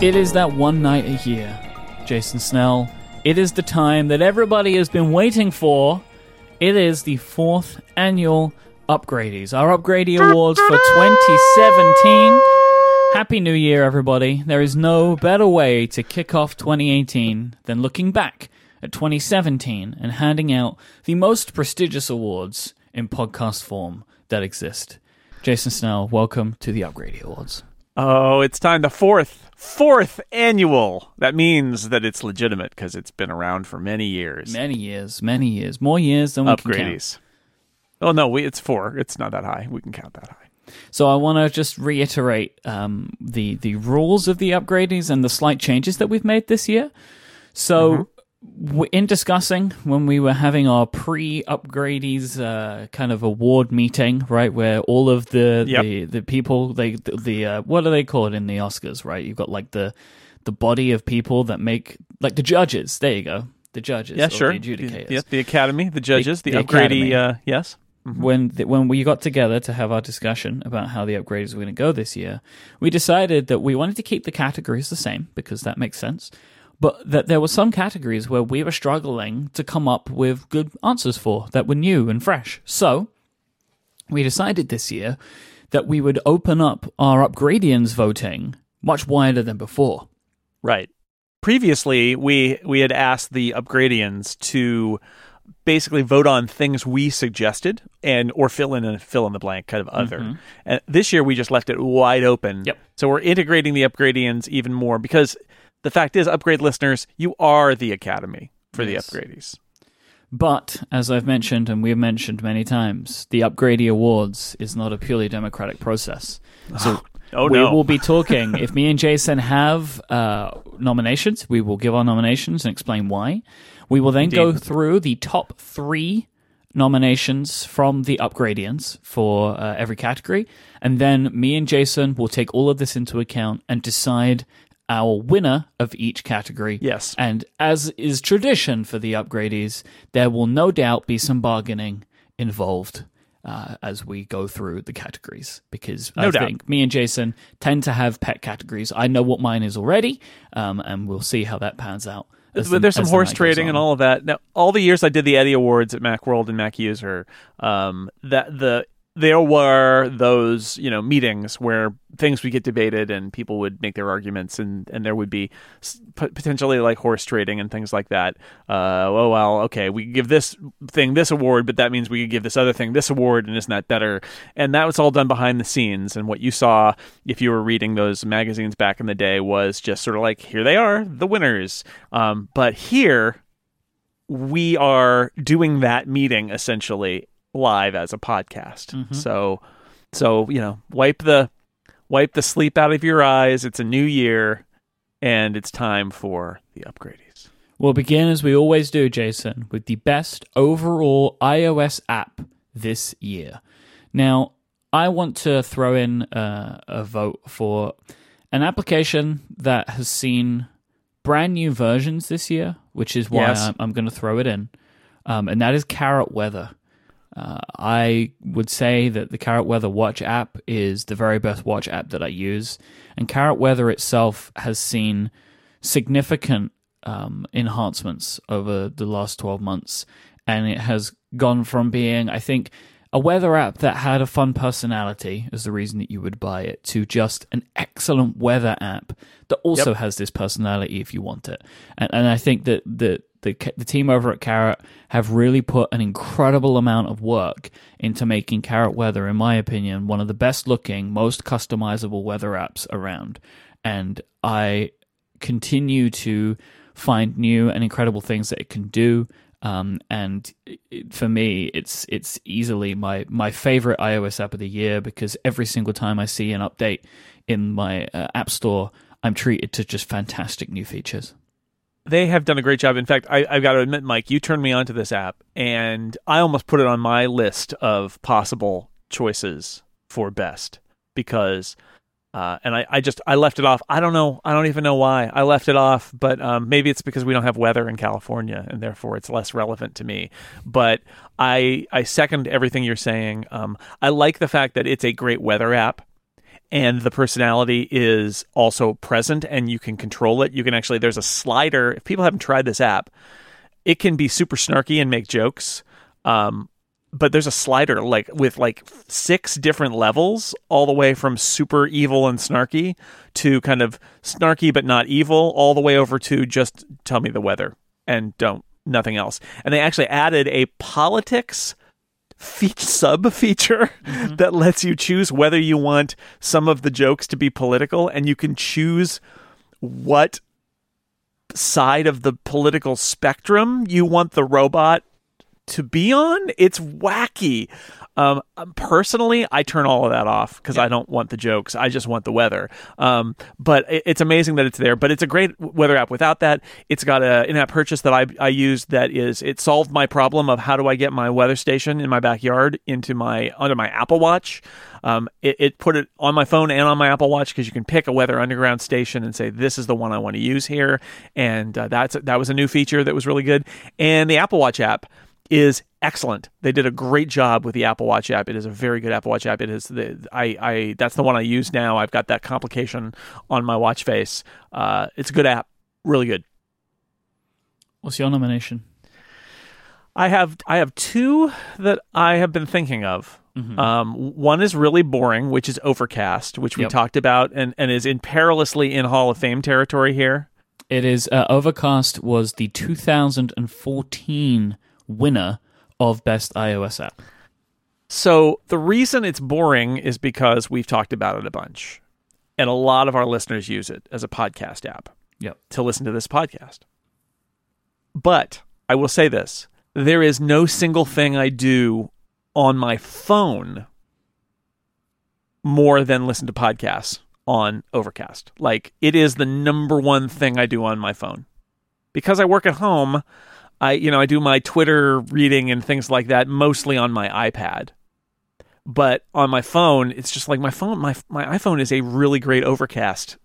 It is that one night a year, Jason Snell. It is the time that everybody has been waiting for. It is the fourth annual Upgradies, our Upgradie Awards for 2017. Happy New Year, everybody. There is no better way to kick off 2018 than looking back at 2017 and handing out the most prestigious awards in podcast form that exist. Jason Snell, welcome to the Upgradie Awards. Oh, it's time. The fourth, fourth annual. That means that it's legitimate because it's been around for many years. Many years, many years, more years than we can count. Upgradies. Oh no, we, it's four. It's not that high. We can count that high. So I want to just reiterate um, the the rules of the upgradies and the slight changes that we've made this year. So. w In discussing when we were having our pre-upgradies uh, kind of award meeting, right, where all of the Yep. the, the people they the, the uh, what are they called in the Oscars, right? You've got like the the body of people that make like the judges. There you go, the judges. Yeah, or sure. The adjudicators. Yes, the academy, the judges, the, the upgradie. academy. Uh, yes. when th- when we got together to have our discussion about how the upgrades were going to go this year, we decided that we wanted to keep the categories the same because that makes sense, but that there were some categories where we were struggling to come up with good answers for that were new and fresh. So we decided this year that we would open up our upgradians voting much wider than before. Right. Previously, we we had asked the upgradians to basically vote on things we suggested and or fill in a fill in the blank kind of other. Mm-hmm. And this year we just left it wide open. Yep. So we're integrating the upgradians even more because the fact is upgrade listeners, you are the academy for Yes. the upgradies. But as I've mentioned, and we've mentioned many times, the Upgradie Awards is not a purely democratic process. So Oh we no. will be talking. if me and Jason have uh, nominations, we will give our nominations and explain why. We will then go through the top three nominations from the Upgradians for uh, every category, and then me and Jason will take all of this into account and decide our winner of each category. Yes. And as is tradition for the Upgradies, there will no doubt be some bargaining involved uh, as we go through the categories because I No doubt. think me and Jason tend to have pet categories. I know what mine is already, um, and we'll see how that pans out. the- there's some the horse goes trading and all of that. Now, all the years I did the Eddie Awards at MacWorld and Mac User, um, that the there were those you know meetings where things would get debated and people would make their arguments and and there would be potentially like horse trading and things like that. Uh, oh well, okay, we give this thing this award, but that means we could give this other thing this award, and isn't that better? And that was all done behind the scenes. And what you saw if you were reading those magazines back in the day was just sort of like here they are, the winners. Um, but here we are doing that meeting essentially live as a podcast. Mhm. So so, you know, wipe the wipe the sleep out of your eyes. It's a new year and it's time for the upgradies. We'll begin as we always do, Jason, with the best overall iOS app this year. Now, I want to throw in uh, a vote for an application that has seen brand new versions this year, which is why Yes. I'm, I'm going to throw it in, um, and that is Carrot Weather. Uh, I would say that the Carrot Weather Watch app is the very best watch app that I use, and Carrot Weather itself has seen significant um, enhancements over the last 12 months. And it has gone from being, I think, a weather app that had a fun personality as the reason that you would buy it to just an excellent weather app that also has this personality if you want it. And, and I think that the, the the team over at Carrot have really put an incredible amount of work into making Carrot Weather, in my opinion, one of the best looking, most customizable weather apps around. And I continue to find new and incredible things that it can do. Um, and it, for me, it's it's easily my my favorite iOS app of the year because every single time I see an update in my uh, app store, I'm treated to just fantastic new features. They have done a great job. In fact, I, I've got to admit, Myke, you turned me onto this app, and I almost put it on my list of possible choices for best because, uh, and I, I just I left it off. I don't know. I don't even know why I left it off, but um, maybe it's because we don't have weather in California, and therefore it's less relevant to me. But I I second everything you're saying. Um, I like the fact that it's a great weather app. And the personality is also present and you can control it. You can actually, there's a slider. If people haven't tried this app, it can be super snarky and make jokes. Um, but there's a slider like with like six different levels all the way from super evil and snarky to kind of snarky but not evil all the way over to just tell me the weather and don't nothing else and they actually added a politics fe- sub feature mm-hmm. that lets you choose whether you want some of the jokes to be political and you can choose what side of the political spectrum you want the robot to be on. It's wacky. Um, um, personally, I turn all of that off because yeah. I don't want the jokes. I just want the weather. Um, but it, it's amazing that it's there. But it's a great weather app. Without that, it's got a in-app purchase that I I used that is it solved my problem of how do I get my weather station in my backyard into my under my Apple Watch. Um, it, it, put it on my phone and on my Apple Watch because you can pick a Weather Underground station and say this is the one I want to use here, and uh, that's that was a new feature that was really good. And the Apple Watch app is excellent. They did a great job with the Apple Watch app. It is a very good Apple Watch app. It is the I, I that's the one I use now. I've got that complication on my watch face. Uh, it's a good app, really good. What's your nomination? I have I have two that I have been thinking of. Mm-hmm. Um, one is really boring, which is Overcast, which we yep. talked about, and and is in perilously in Hall of Fame territory here. It is uh, Overcast was the 2014 winner of Best iOS App. So the reason it's boring is because we've talked about it a bunch. And a lot of our listeners use it as a podcast app yep. to listen to this podcast. But I will say this there is no single thing I do on my phone more than listen to podcasts on Overcast. Like it is the number one thing I do on my phone. Because I work at home, I you know I do my Twitter reading and things like that mostly on my iPad. But on my phone, it's just like my phone my my iPhone is a really great overcast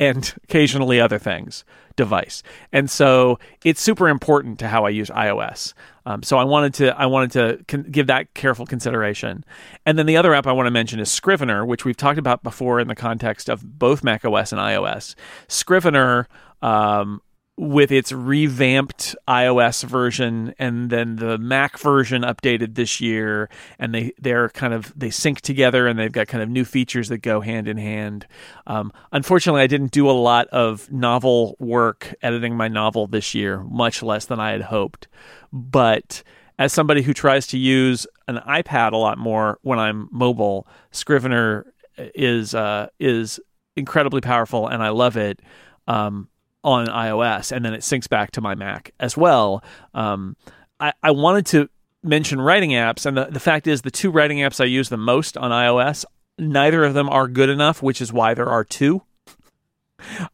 and occasionally other things device. And so it's super important to how I use iOS. Um, so I wanted to I wanted to con- give that careful consideration. And then the other app I want to mention is Scrivener, which we've talked about before in the context of both macOS and iOS. Scrivener um, with its revamped iOS version and then the Mac version updated this year and they they're kind of they sync together and they've got kind of new features that go hand in hand. Um, unfortunately, I didn't do a lot of novel work editing my novel this year, much less than I had hoped. But as somebody who tries to use an iPad a lot more when I'm mobile, Scrivener is uh, is incredibly powerful and I love it. Um, on iOS, and then it syncs back to my Mac as well. Um, I, I wanted to mention writing apps, and the, the fact is, the two writing apps I use the most on iOS, neither of them are good enough, which is why there are two.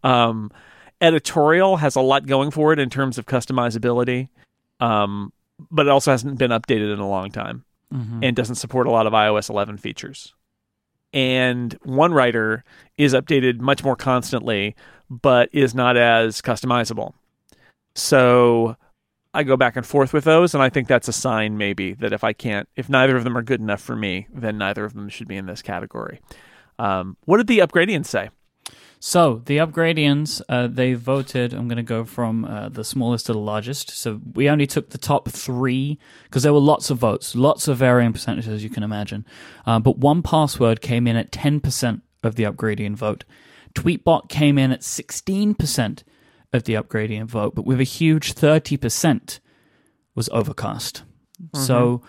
um, editorial has a lot going for it in terms of customizability, um, but it also hasn't been updated in a long time mm-hmm. and doesn't support a lot of iOS 11 features. And 1Writer is updated much more constantly, but is not as customizable. So I go back and forth with those, and I think that's a sign maybe that if I can't, if neither of them are good enough for me, then neither of them should be in this category. Um, what did the upgradians say? So the upgradians, uh, they voted. I'm going to go from uh, the smallest to the largest. So we only took the top three because there were lots of votes, lots of varying percentages, you can imagine. Uh, but 1Password came in at 10% of the upgradian vote. Tweetbot came in at 16% of the upgradian vote, but with a huge 30% was Overcast. Mm-hmm. So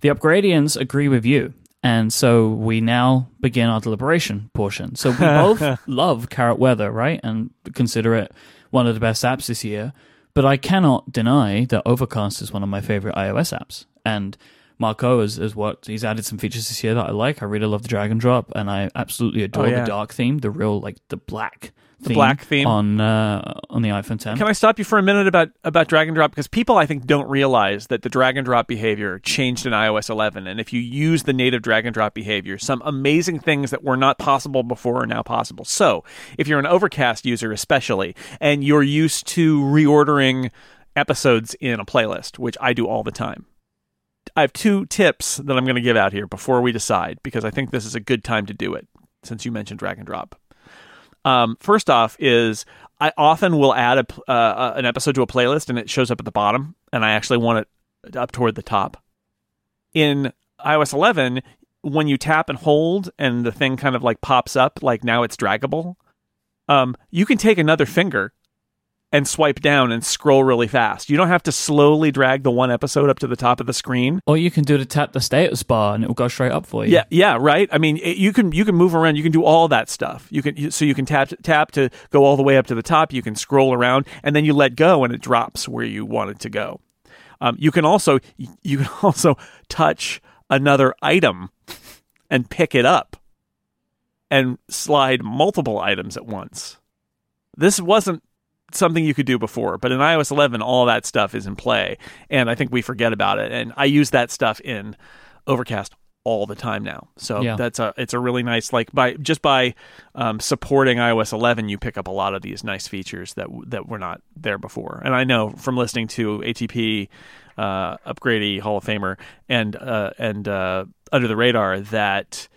the upgradians agree with you. And so we now begin our deliberation portion. So we both love Carrot Weather, right? And consider it one of the best apps this year. But I cannot deny that Overcast is one of my favorite iOS apps. And Marco is, is what he's added some features this year that I like. I really love the drag and drop, and I absolutely adore oh, yeah. the dark theme, the real like the black. The black theme on uh, on the iPhone 10. Can I stop you for a minute about about drag and drop because people I think don't realize that the drag and drop behavior changed in iOS 11, and if you use the native drag and drop behavior, some amazing things that were not possible before are now possible. So if you're an Overcast user, especially, and you're used to reordering episodes in a playlist, which I do all the time I have two tips that I'm going to give out here before we decide because I think this is a good time to do it. since you mentioned drag and drop. Um, first off, is I often will add a, uh, an episode to a playlist and it shows up at the bottom, and I actually want it up toward the top. In iOS 11, when you tap and hold and the thing kind of like pops up, like now it's draggable, um, you can take another finger and swipe down and scroll really fast. You don't have to slowly drag the one episode up to the top of the screen. Or you can do the tap the status bar and it will go straight up for you. Yeah, yeah, right. I mean, it, you can you can move around. You can do all that stuff. You can so you can tap tap to go all the way up to the top. You can scroll around and then you let go and it drops where you want it to go. Um, you can also you can also touch another item and pick it up and slide multiple items at once. This wasn't something you could do before, but in iOS 11, all that stuff is in play, and I think we forget about it. And I use that stuff in Overcast all the time now. So yeah. that's a it's a really nice like by just by um, supporting iOS 11, you pick up a lot of these nice features that that were not there before. And I know from listening to ATP, uh, Upgradie Hall of Famer, and uh, and uh, Under the Radar that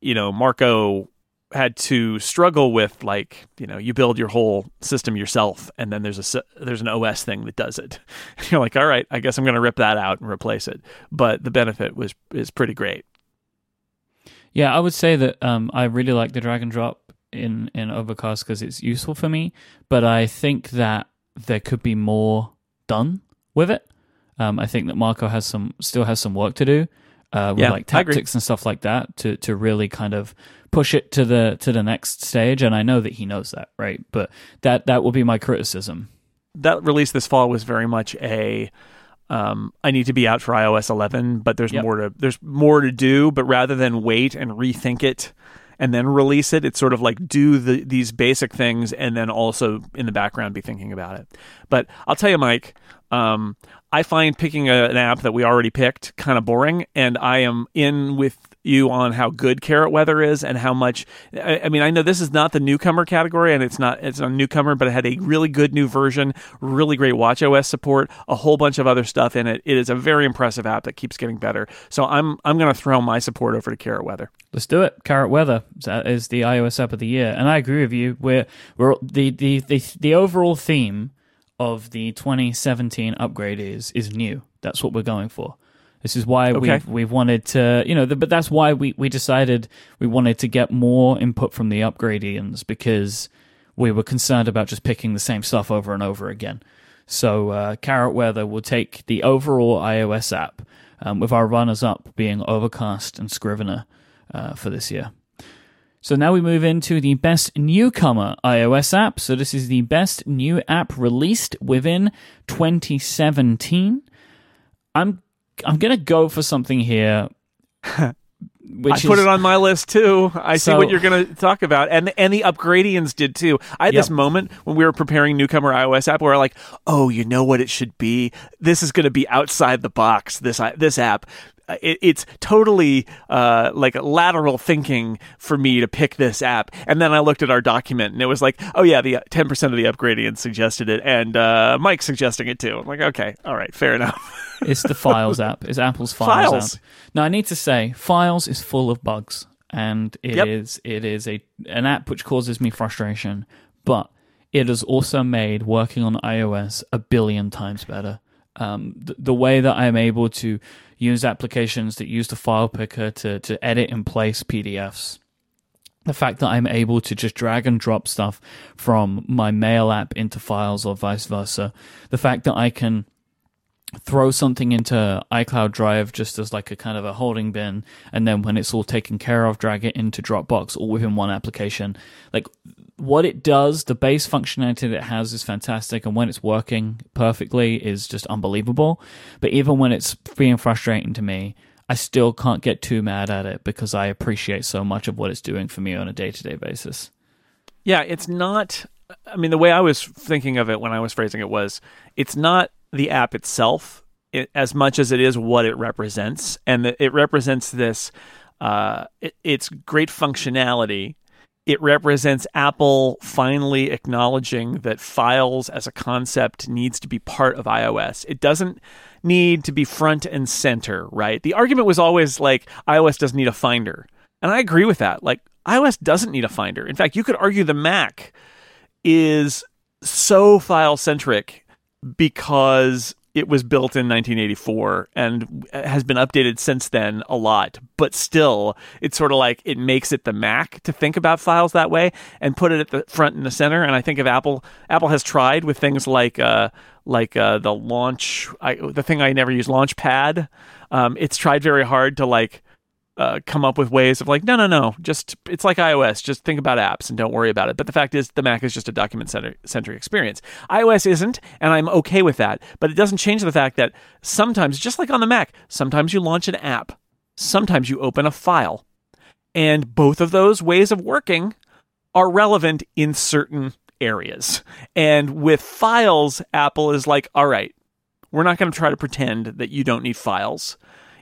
you know Marco had to struggle with like you know you build your whole system yourself and then there's a there's an OS thing that does it. You're like, all right, I guess I'm going to rip that out and replace it. But the benefit was is pretty great. Yeah, I would say that um, I really like the drag and drop in in Overcast because it's useful for me. But I think that there could be more done with it. Um, I think that Marco has some still has some work to do uh, with yeah, like tactics and stuff like that to to really kind of push it to the to the next stage. And I know that he knows that, right? But that that will be my criticism. That release this fall was very much a um, I need to be out for iOS 11, but there's yep. more to there's more to do. But rather than wait and rethink it and then release it, it's sort of like do the, these basic things and then also in the background be thinking about it. But I'll tell you, Myke, um, I find picking a, an app that we already picked kind of boring, and I am in with you on how good Carrot Weather is and how much. I, I, mean, I know this is not the newcomer category, and it's not it's a newcomer, but it had a really good new version, really great watchOS support, a whole bunch of other stuff in it. It is a very impressive app that keeps getting better. So I'm I'm going to throw my support over to Carrot Weather. Let's do it. Carrot Weather is uh, the iOS app of the year, and I agree with you. We're we're the the the, the overall theme of the 2017 upgrade is is new. That's what we're going for. This is why okay. we've we've wanted to, you know, the, but that's why we we decided we wanted to get more input from the upgradians because we were concerned about just picking the same stuff over and over again. So uh, Carrot Weather will take the overall iOS app, um, with our runners up being Overcast and Scrivener uh, for this year. So now we move into the best newcomer iOS app. So this is the best new app released within 2017. I'm I'm gonna go for something here. Which I put is, it on my list too. I so, see what you're going to talk about, and and the upgradians did too. I had yep. this moment when we were preparing newcomer iOS app, where we're like, "Oh, you know what it should be? This is going to be outside the box. This this app it, it's totally uh, like lateral thinking for me to pick this app. And then I looked at our document and it was like, oh yeah, the 10% of the upgradians suggested it, and uh, Myke's suggesting it too. I'm like, okay, all right, fair enough. it's the Files app. It's Apple's Files, Files. app. Now I need to say, Files is full of bugs, and it yep. is it is a an app which causes me frustration, but it has also made working on iOS a billion times better. Um, the, the way that I'm able to use applications that use the file picker to, to edit and place PDFs. The fact that I'm able to just drag and drop stuff from my mail app into files or vice versa. The fact that I can throw something into iCloud Drive just as like a kind of a holding bin, and then when it's all taken care of, drag it into Dropbox all within one application. Like what it does, the base functionality that it has is fantastic, and when it's working perfectly is just unbelievable. But even when it's being frustrating to me, I still can't get too mad at it because I appreciate so much of what it's doing for me on a day to day basis. Yeah, it's not. I mean, the way I was thinking of it when I was phrasing it was it's not the app itself it, as much as it is what it represents. And it represents this, uh, it, it's great functionality it represents Apple finally acknowledging that files as a concept needs to be part of iOS. It doesn't need to be front and center, right? The argument was always like iOS doesn't need a finder. And I agree with that. Like iOS doesn't need a Finder. In fact, you could argue the Mac is so file centric because it was built in 1984 and has been updated since then a lot. But still, it's sort of like it makes it the Mac to think about files that way and put it at the front and the center. And I think if Apple Apple has tried with things like uh, like uh, the launch, I, the thing I never use, Launchpad. Um, it's tried very hard to like uh, come up with ways of like, no, no, no, just it's like iOS. Just think about apps and don't worry about it. But the fact is, the Mac is just a document centric experience. iOS isn't, and I'm okay with that. But it doesn't change the fact that sometimes, just like on the Mac, sometimes you launch an app, sometimes you open a file, and both of those ways of working are relevant in certain areas. And with files, Apple is like, all right, we're not going to try to pretend that you don't need files.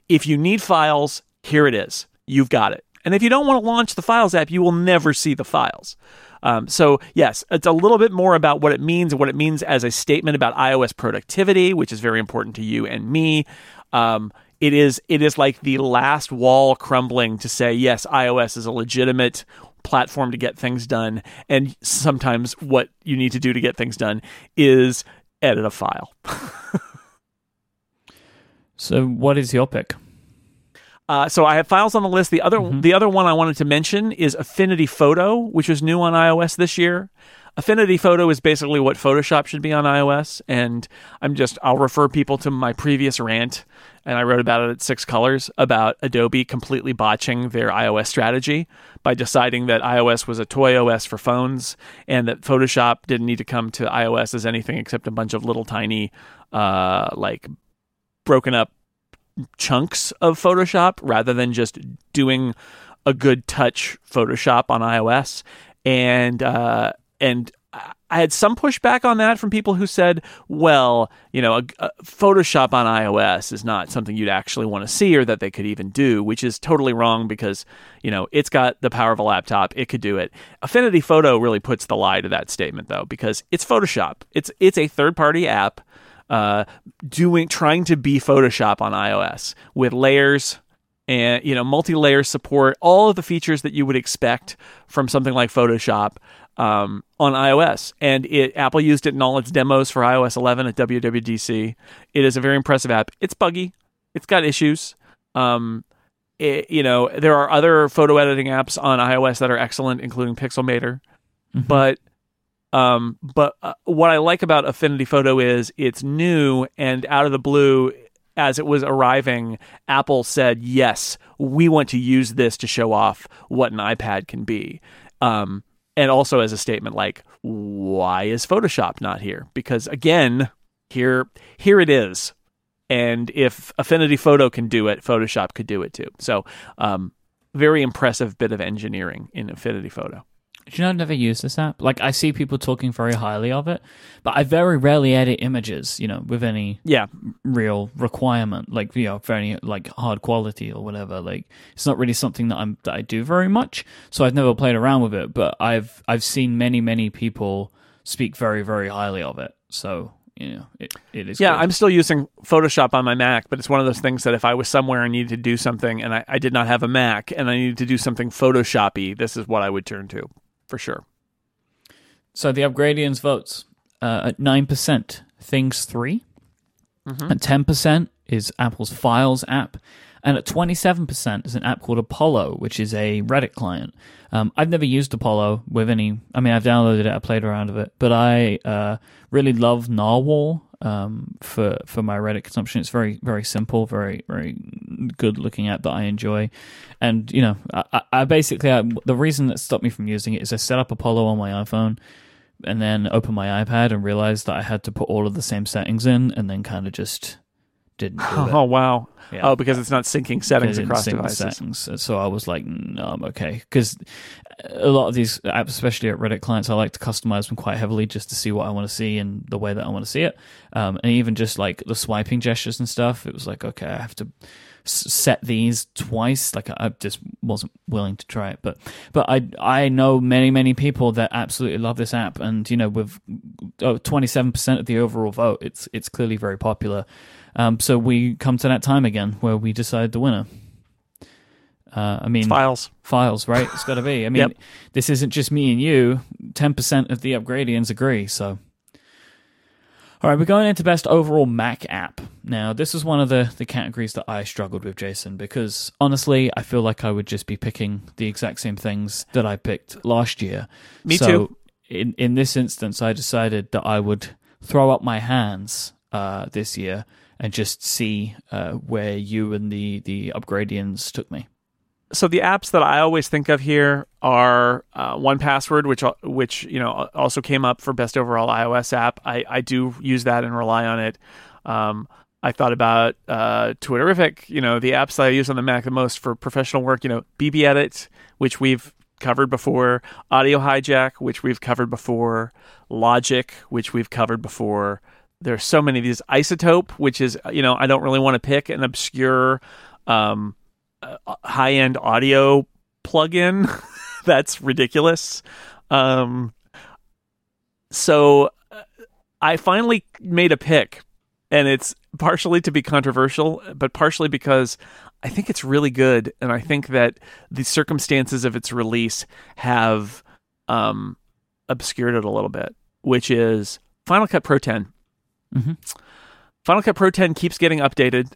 If you need files, here it is. You've got it. And if you don't want to launch the Files app, you will never see the files. Um, so, yes, it's a little bit more about what it means and what it means as a statement about iOS productivity, which is very important to you and me. Um, it is it is like the last wall crumbling to say yes, iOS is a legitimate platform to get things done, and sometimes what you need to do to get things done is edit a file. so, what is your pick? Uh, so I have files on the list. The other mm-hmm. the other one I wanted to mention is Affinity Photo, which was new on iOS this year. Affinity Photo is basically what Photoshop should be on iOS, and I'm just I'll refer people to my previous rant, and I wrote about it at Six Colors about Adobe completely botching their iOS strategy by deciding that iOS was a toy OS for phones, and that Photoshop didn't need to come to iOS as anything except a bunch of little tiny, uh, like broken up chunks of Photoshop rather than just doing a good touch Photoshop on iOS. And uh, and I had some pushback on that from people who said, well, you know, a, a Photoshop on iOS is not something you'd actually want to see or that they could even do, which is totally wrong because, you know, it's got the power of a laptop. It could do it. Affinity Photo really puts the lie to that statement, though, because it's Photoshop. It's, it's a third party app uh, doing trying to be Photoshop on iOS with layers and you know multi-layer support, all of the features that you would expect from something like Photoshop um, on iOS. And it Apple used it in all its demos for iOS 11 at WWDC. It is a very impressive app. It's buggy. It's got issues. Um, it, you know, there are other photo editing apps on iOS that are excellent, including Pixelmator. Mm-hmm. But um, but uh, what I like about Affinity Photo is it's new and out of the blue. As it was arriving, Apple said, "Yes, we want to use this to show off what an iPad can be." Um, and also as a statement like, "Why is Photoshop not here?" Because again, here here it is, and if Affinity Photo can do it, Photoshop could do it too. So, um, very impressive bit of engineering in Affinity Photo. Do you know I've never used this app? Like I see people talking very highly of it, but I very rarely edit images, you know, with any yeah real requirement, like you know, for any like hard quality or whatever. Like it's not really something that I'm that I do very much. So I've never played around with it, but I've I've seen many many people speak very very highly of it. So you know, it, it is. Yeah, good. I'm still using Photoshop on my Mac, but it's one of those things that if I was somewhere and needed to do something and I, I did not have a Mac and I needed to do something Photoshoppy, this is what I would turn to for sure. So the Upgradians votes uh, at nine percent. Things 3 mm-hmm. At ten percent is Apple's Files app, and at twenty seven percent is an app called Apollo, which is a Reddit client. Um, I've never used Apollo with any. I mean, I've downloaded it, I played around with it, but I uh, really love Narwhal um, for for my Reddit consumption. It's very very simple, very very good looking app that I enjoy. And you know, I, I basically I, the reason that stopped me from using it is I set up Apollo on my iPhone and then opened my iPad and realized that I had to put all of the same settings in, and then kind of just didn't. oh wow! Yeah. Oh, because it's not syncing settings across devices. Settings. So I was like, no, I'm okay. Because a lot of these apps, especially at Reddit clients, I like to customize them quite heavily just to see what I want to see and the way that I want to see it. Um, and even just like the swiping gestures and stuff, it was like, okay, I have to set these twice. Like I just wasn't willing to try it, but but I I know many many people that absolutely love this app, and you know with twenty seven percent of the overall vote, it's it's clearly very popular. Um, so we come to that time again where we decide the winner. Uh, I mean, Files. files, right? It's got to be. I mean, Yep. this isn't just me and you. Ten percent of the upgradians agree. So, all right, we're going into best overall Mac app. Now, this is one of the the categories that I struggled with, Jason, because honestly, I feel like I would just be picking the exact same things that I picked last year. Me so too. In in this instance, I decided that I would throw up my hands uh, this year and just see uh, where you and the the upgradians took me. so the apps that I always think of here are uh, 1Password, which which you know also came up for best overall iOS app. I, I do use that and rely on it. Um, I thought about uh, Twitterrific, you know, the apps that I use on the Mac the most for professional work. You know, BBEdit, which we've covered before, Audio Hijack, which we've covered before, Logic, which we've covered before. There's so many of these. iZotope, which is you know I don't really want to pick an obscure. Um, high end audio plugin. That's ridiculous. Um, so uh, I finally made a pick, and it's partially to be controversial, but partially because I think it's really good, and I think that the circumstances of its release have um, obscured it a little bit, which is Final Cut Pro 10. Mhm. Final Cut Pro 10 keeps getting updated.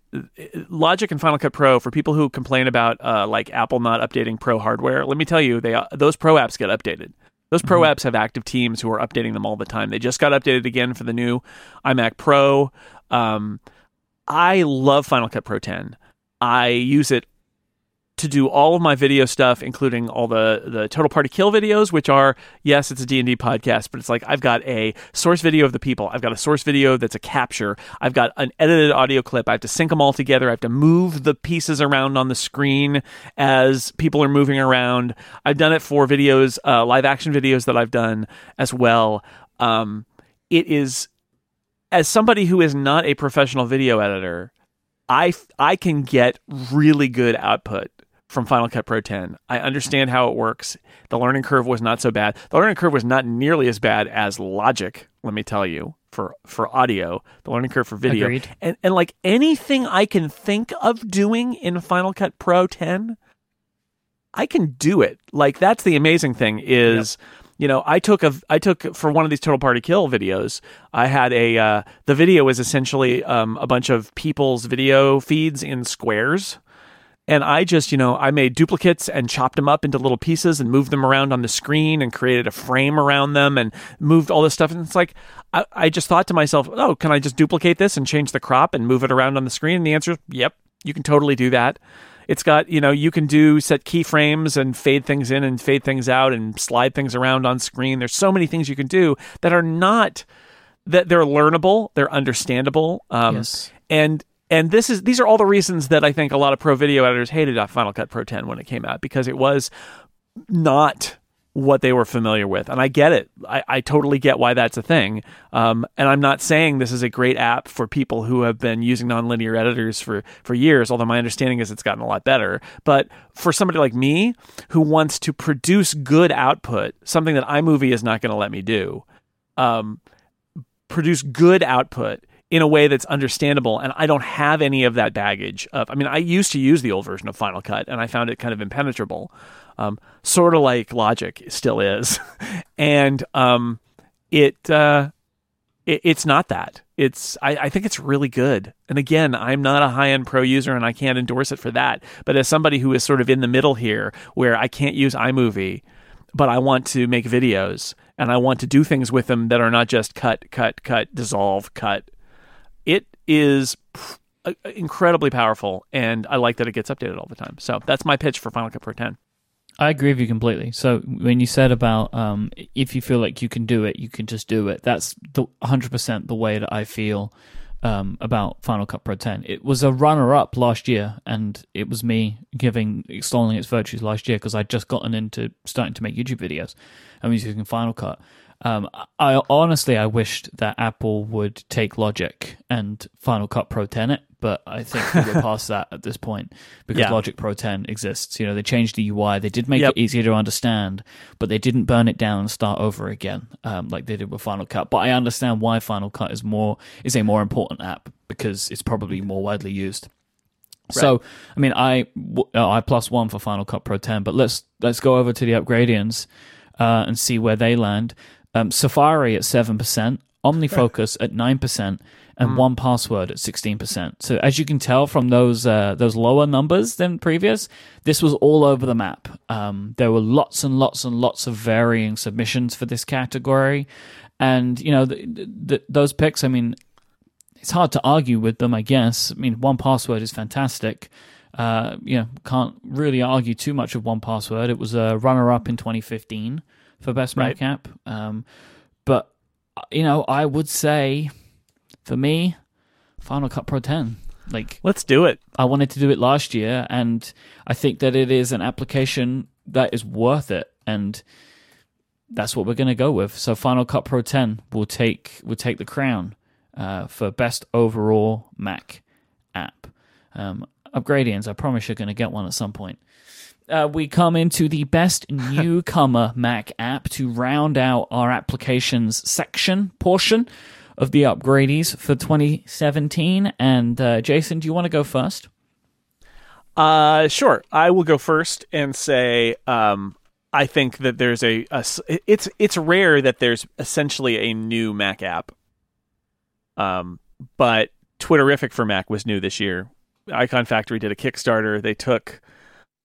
Logic and Final Cut Pro for people who complain about uh, like Apple not updating Pro hardware. Let me tell you, they those Pro apps get updated. Those Pro apps have active teams who are updating them all the time. They just got updated again for the new iMac Pro. Um, I love Final Cut Pro 10. I use it to do all of my video stuff, including all the the Total Party Kill videos, which are yes, it's a D and D podcast, but it's like I've got a source video of the people, I've got a source video that's a capture, I've got an edited audio clip, I have to sync them all together, I have to move the pieces around on the screen as people are moving around. I've done it for videos, uh, live action videos that I've done as well. Um, it is as somebody who is not a professional video editor, I I can get really good output from Final Cut Pro 10. I understand how it works. The learning curve was not so bad. The learning curve was not nearly as bad as Logic, let me tell you, for for audio. The learning curve for video. Agreed. And and like anything I can think of doing in Final Cut Pro 10, I can do it. Like that's the amazing thing is you know, I took a I took for one of these total party kill videos. I had a uh, the video was essentially um, a bunch of people's video feeds in squares, and I just you know I made duplicates and chopped them up into little pieces and moved them around on the screen and created a frame around them and moved all this stuff. And it's like I, I just thought to myself, oh, can I just duplicate this and change the crop and move it around on the screen? And the answer is, yep, you can totally do that. It's got, you know, you can do set keyframes and fade things in and fade things out and slide things around on screen. There's so many things you can do that are not that they're learnable, they're understandable. Um, Yes. and and this is these are all the reasons that I think a lot of pro video editors hated Final Cut Pro 10 when it came out because it was not what they were familiar with. And I get it. I, I totally get why that's a thing. Um, and I'm not saying this is a great app for people who have been using nonlinear editors for, for years, although my understanding is it's gotten a lot better. But for somebody like me who wants to produce good output, something that iMovie is not going to let me do, um, produce good output in a way that's understandable and I don't have any of that baggage of I mean I used to use the old version of Final Cut and I found it kind of impenetrable. Um, sort of like Logic still is. And um, it, uh, it it's not that. It's I, I think it's really good. And again I'm not a high end pro user and I can't endorse it for that. But as somebody who is sort of in the middle here where I can't use iMovie but I want to make videos and I want to do things with them that are not just cut, cut, cut, dissolve, cut. It is p- incredibly powerful, and I like that it gets updated all the time. So that's my pitch for Final Cut Pro 10. I agree with you completely. So when you said about um, if you feel like you can do it, you can just do it. That's the 100% the way that I feel um, about Final Cut Pro 10. It was a runner-up last year, and it was me giving extolling its virtues last year because I'd just gotten into starting to make YouTube videos. I was using Final Cut. Um, I honestly I wished that Apple would take Logic and Final Cut Pro 10 it, but I think we're past that at this point because Yeah. Logic Pro 10 exists. You know, they changed the UI, they did make Yep. it easier to understand, but they didn't burn it down and start over again um, like they did with Final Cut. But I understand why Final Cut is more is a more important app because it's probably more widely used. So, I mean, I uh, I plus one for Final Cut Pro 10, but let's let's go over to the Upgradians uh, and see where they land. Um, Safari at seven percent, OmniFocus at nine percent, and 1Password at sixteen percent. So, as you can tell from those uh, those lower numbers than previous, this was all over the map. Um, there were lots and lots and lots of varying submissions for this category, and you know the, the, those picks. I mean, it's hard to argue with them, I guess. I mean, 1Password is fantastic. Uh, you know, can't really argue too much of 1Password. It was a runner up in 2015 for best Right. Mac app. Um, but you know, I would say for me, Final Cut Pro 10. Like Let's do it. I wanted to do it last year, and I think that it is an application that is worth it, and that's what we're going to go with. So, Final Cut Pro 10 will take will take the crown uh, for best overall Mac app. Um, Upgradians, I promise you're going to get one at some point. Uh, we come into the best newcomer Mac app to round out our applications section portion of the upgradies for 2017. And uh, Jason, do you want to go first? Uh, sure. I will go first and say, um, I think that there's a it's it's rare that there's essentially a new Mac app. Um, but Twitterrific for Mac was new this year. Icon Factory did a Kickstarter. They took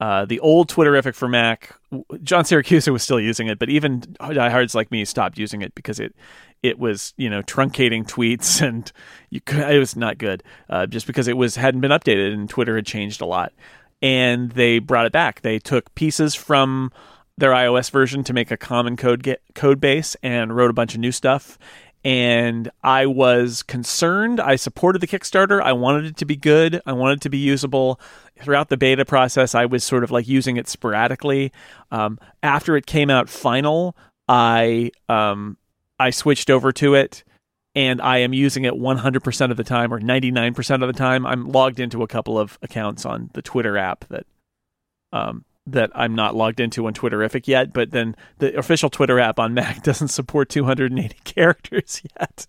uh, the old Twitterrific for Mac. John Siracusa was still using it, but even diehards like me stopped using it because it it was you know truncating tweets and you could, it was not good uh, just because it was hadn't been updated and Twitter had changed a lot. And they brought it back. They took pieces from their iOS version to make a common code get, code base and wrote a bunch of new stuff. And I was concerned. I supported the Kickstarter. I wanted it to be good. I wanted it to be usable. Throughout the beta process, I was sort of like using it sporadically. Um, after it came out final, I um, I switched over to it and I am using it 100% of the time or 99% of the time. I'm logged into a couple of accounts on the Twitter app that um, that I'm not logged into on Twitterrific yet, but then the official Twitter app on Mac doesn't support 280 characters yet.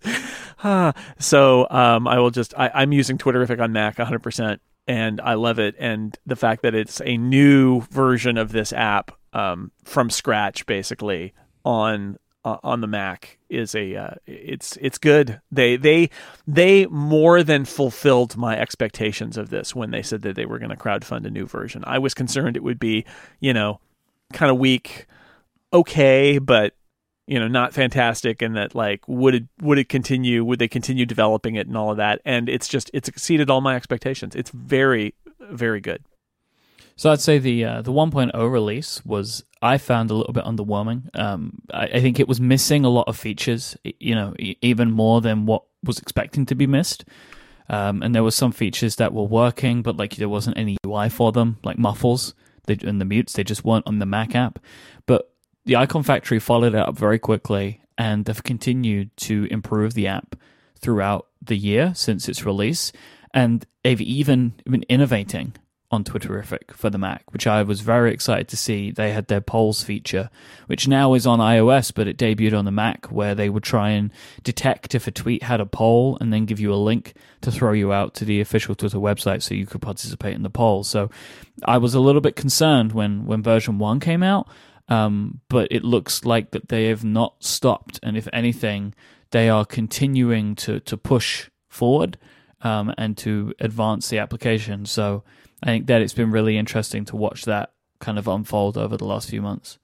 Ah, so um, I will just I, I'm using Twitterrific on Mac 100%, and I love it. And the fact that it's a new version of this app um, from scratch, basically on uh, on the Mac is a uh, it's it's good. They they they more than fulfilled my expectations of this when they said that they were going to crowdfund a new version. I was concerned it would be, you know, kind of weak, okay, but you know, not fantastic and that like would it would it continue would they continue developing it and all of that and it's just it's exceeded all my expectations. It's very very good. So I'd say the uh, the 1.0 release was I found a little bit underwhelming. Um, I, I think it was missing a lot of features, you know, even more than what was expecting to be missed. Um, and there were some features that were working, but like there wasn't any UI for them, like muffles they, and the mutes. They just weren't on the Mac app. But the Icon Factory followed it up very quickly, and they've continued to improve the app throughout the year since its release. And they've even been innovating on Twitterrific for the Mac, which I was very excited to see. They had their polls feature, which now is on iOS, but it debuted on the Mac, where they would try and detect if a tweet had a poll and then give you a link to throw you out to the official Twitter website so you could participate in the poll. So I was a little bit concerned when, when version 1 came out, um, but it looks like that they have not stopped. And if anything, they are continuing to, to push forward um, and to advance the application. So I think that it's been really interesting to watch that kind of unfold over the last few months.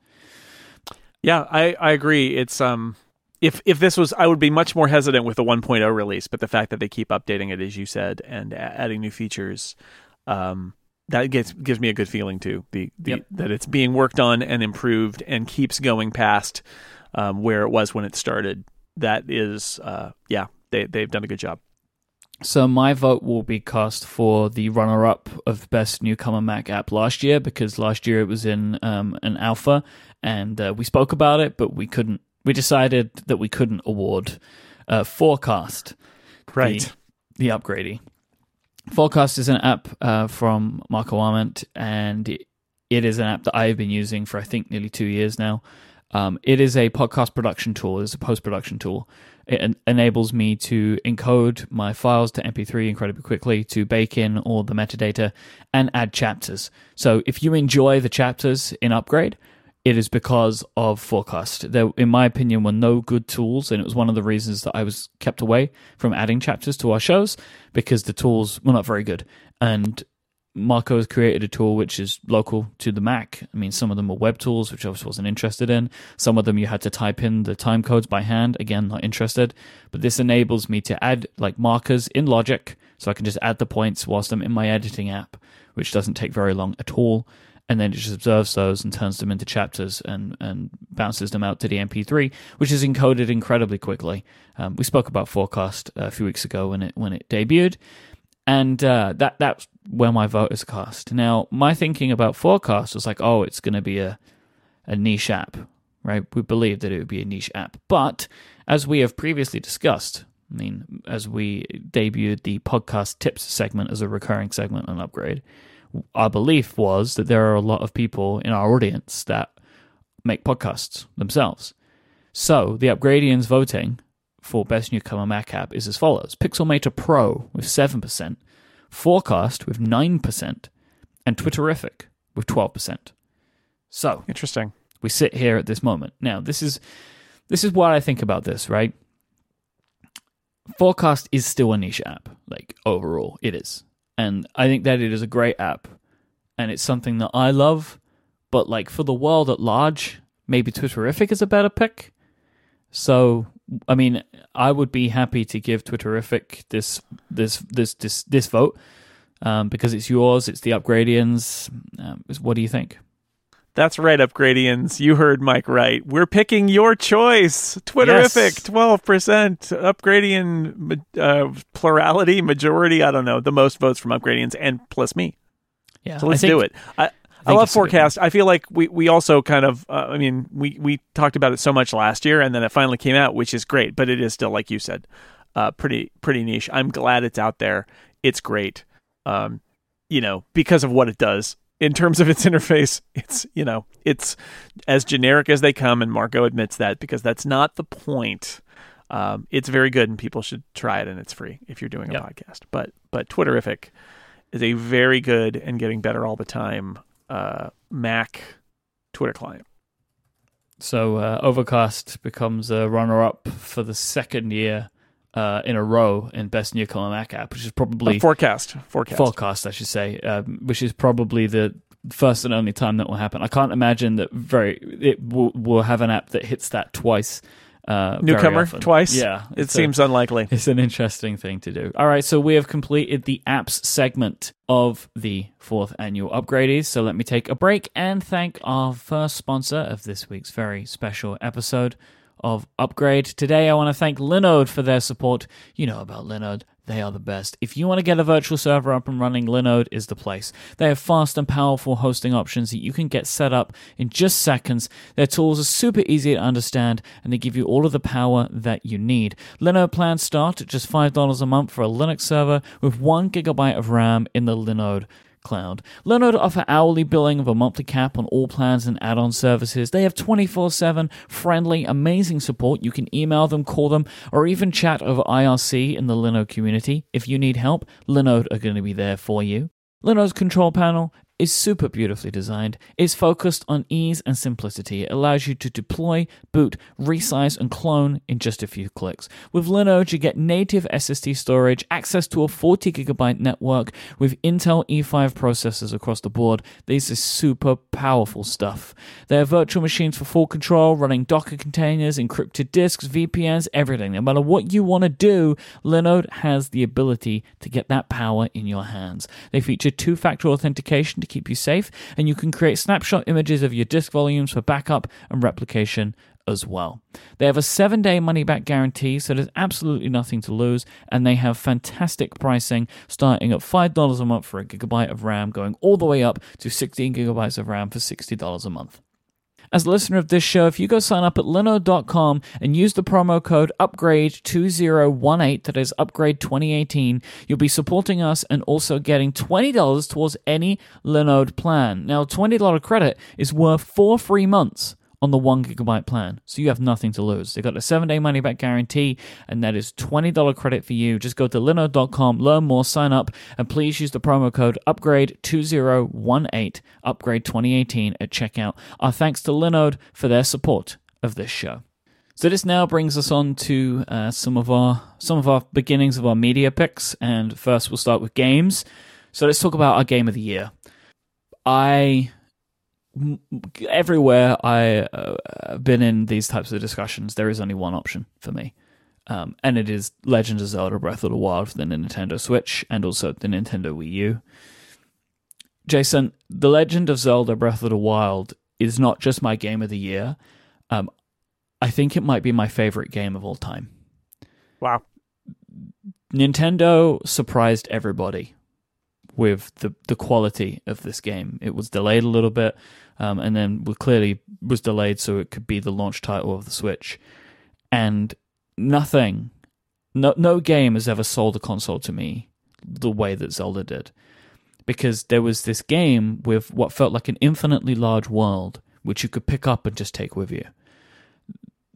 Yeah, I, I agree. It's um if if this was I would be much more hesitant with the 1.0 release, but the fact that they keep updating it as you said and adding new features um that gets gives me a good feeling too. The the Yep. that it's being worked on and improved and keeps going past um, where it was when it started. That is uh yeah, they they've done a good job. So my vote will be cast for the runner-up of best newcomer Mac app last year because last year it was in um, an alpha and uh, we spoke about it, but we couldn't. We decided that we couldn't award uh, Forecast the, the upgrading. Forecast is an app uh, from Marco Arment, and it, it is an app that I've been using for I think nearly two years now. Um, it is a podcast production tool. It's a post production tool. It en- enables me to encode my files to MP3 incredibly quickly, to bake in all the metadata, and add chapters. So if you enjoy the chapters in Upgrade, it is because of Forecast. There, in my opinion, were no good tools, and it was one of the reasons that I was kept away from adding chapters to our shows because the tools were not very good. And Marco has created a tool which is local to the Mac. I mean, some of them were web tools, which I wasn't interested in. Some of them you had to type in the time codes by hand. Again, not interested. But this enables me to add like markers in Logic, so I can just add the points whilst I'm in my editing app, which doesn't take very long at all. And then it just observes those and turns them into chapters and, and bounces them out to the MP3, which is encoded incredibly quickly. Um, we spoke about Forecast a few weeks ago when it when it debuted, and uh, that that's where my vote is cast. Now, my thinking about Forecast was like, oh, it's going to be a a niche app, right? We believed that it would be a niche app, but as we have previously discussed, I mean, as we debuted the podcast tips segment as a recurring segment on Upgrade, our belief was that there are a lot of people in our audience that make podcasts themselves. So the Upgradians voting for Best Newcomer Mac app is as follows Pixelmator Pro with 7%, Forecast with 9%, and Twitterrific with 12%. So Interesting. we sit here at this moment. Now, this is this is what I think about this, right? Forecast is still a niche app, like overall, it is. And I think that it is a great app and it's something that I love, but like for the world at large, maybe Twitterrific is a better pick. So, I mean, I would be happy to give Twitterrific this this this this this vote um, because it's yours, it's the Upgradians. Um, what do you think? That's right, Upgradians. You heard Myke right. We're picking your choice. Twitterrific, twelve percent. Upgradian uh, plurality, majority. I don't know. The most votes from Upgradians, and plus me. Yeah, So let's think- do it. I, I, love forecast. I feel like we, we also kind of. Uh, I mean, we we talked about it so much last year, and then it finally came out, which is great. But it is still, like you said, uh, pretty pretty niche. I'm glad it's out there. It's great. Um, you know, because of what it does in terms of its interface. It's you know, it's as generic as they come, and Marco admits that because that's not the point. Um, it's very good, and people should try it, and it's free if you're doing a Yep. podcast. But but Twitterrific is a very good and getting better all the time uh, Mac Twitter client. So uh, Overcast becomes a runner-up for the second year uh, in a row in Best Newcomer Mac app, which is probably Uh, forecast, forecast. forecast, I should say, um, which is probably the first and only time that will happen. I can't imagine that very it will, will have an app that hits that twice. Uh, Newcomer twice? Yeah, it it's a- seems unlikely. it's an interesting thing to do. All right, so we have completed the apps segment of the fourth annual Upgradies. So let me take a break and thank our first sponsor of this week's very special episode of Upgrade. Today, I want to thank Linode for their support. You know about Linode. They are the best. If you want to get a virtual server up and running, Linode is the place. They have fast and powerful hosting options that you can get set up in just seconds. Their tools are super easy to understand and they give you all of the power that you need. Linode plans start at just $5 a month for a Linux server with 1 gigabyte of RAM in the Linode cloud. Linode offer hourly billing of a monthly cap on all plans and add-on services. They have 24/7 friendly, amazing support. You can email them, call them, or even chat over IRC in the Linode community. If you need help, Linode are going to be there for you. Linode's control panel is super beautifully designed. It's focused on ease and simplicity. It allows you to deploy, boot, resize, and clone in just a few clicks. With Linode, you get native SSD storage, access to a 40 gigabyte network with Intel E5 processors across the board. This is super powerful stuff. They have virtual machines for full control, running Docker containers, encrypted disks, VPNs, everything. No matter what you want to do, Linode has the ability to get that power in your hands. They feature two factor authentication keep you safe, and you can create snapshot images of your disk volumes for backup and replication as well. They have a seven day money back guarantee, so there's absolutely nothing to lose, and they have fantastic pricing starting at $5 a month for a gigabyte of RAM, going all the way up to 16 gigabytes of RAM for $60 a month. As a listener of this show, if you go sign up at linode.com and use the promo code upgrade2018, that is upgrade 2018, you'll be supporting us and also getting $20 towards any Linode plan. Now, $20 credit is worth four free months on the one gigabyte plan, so you have nothing to lose. They've got a seven day money back guarantee, and that is $20 credit for you. Just go to linode.com, learn more, sign up, and please use the promo code upgrade2018, upgrade 2018 at checkout. Our thanks to Linode for their support of this show. So this now brings us on to uh, some of our some of our beginnings of our media picks, and first we'll start with games. So let's talk about our game of the year. I everywhere I uh, been in these types of discussions, there is only one option for me, um, and it is Legend of Zelda: Breath of the Wild for the Nintendo Switch and also the Nintendo Wii U. Jason, The Legend of Zelda: Breath of the Wild is not just my game of the year. Um, I think it might be my favorite game of all time. Wow. Nintendo surprised everybody with the the quality of this game. It was delayed a little bit, um, and then clearly was delayed so it could be the launch title of the Switch. And nothing, no no game has ever sold a console to me the way that Zelda did, because there was this game with what felt like an infinitely large world which you could pick up and just take with you.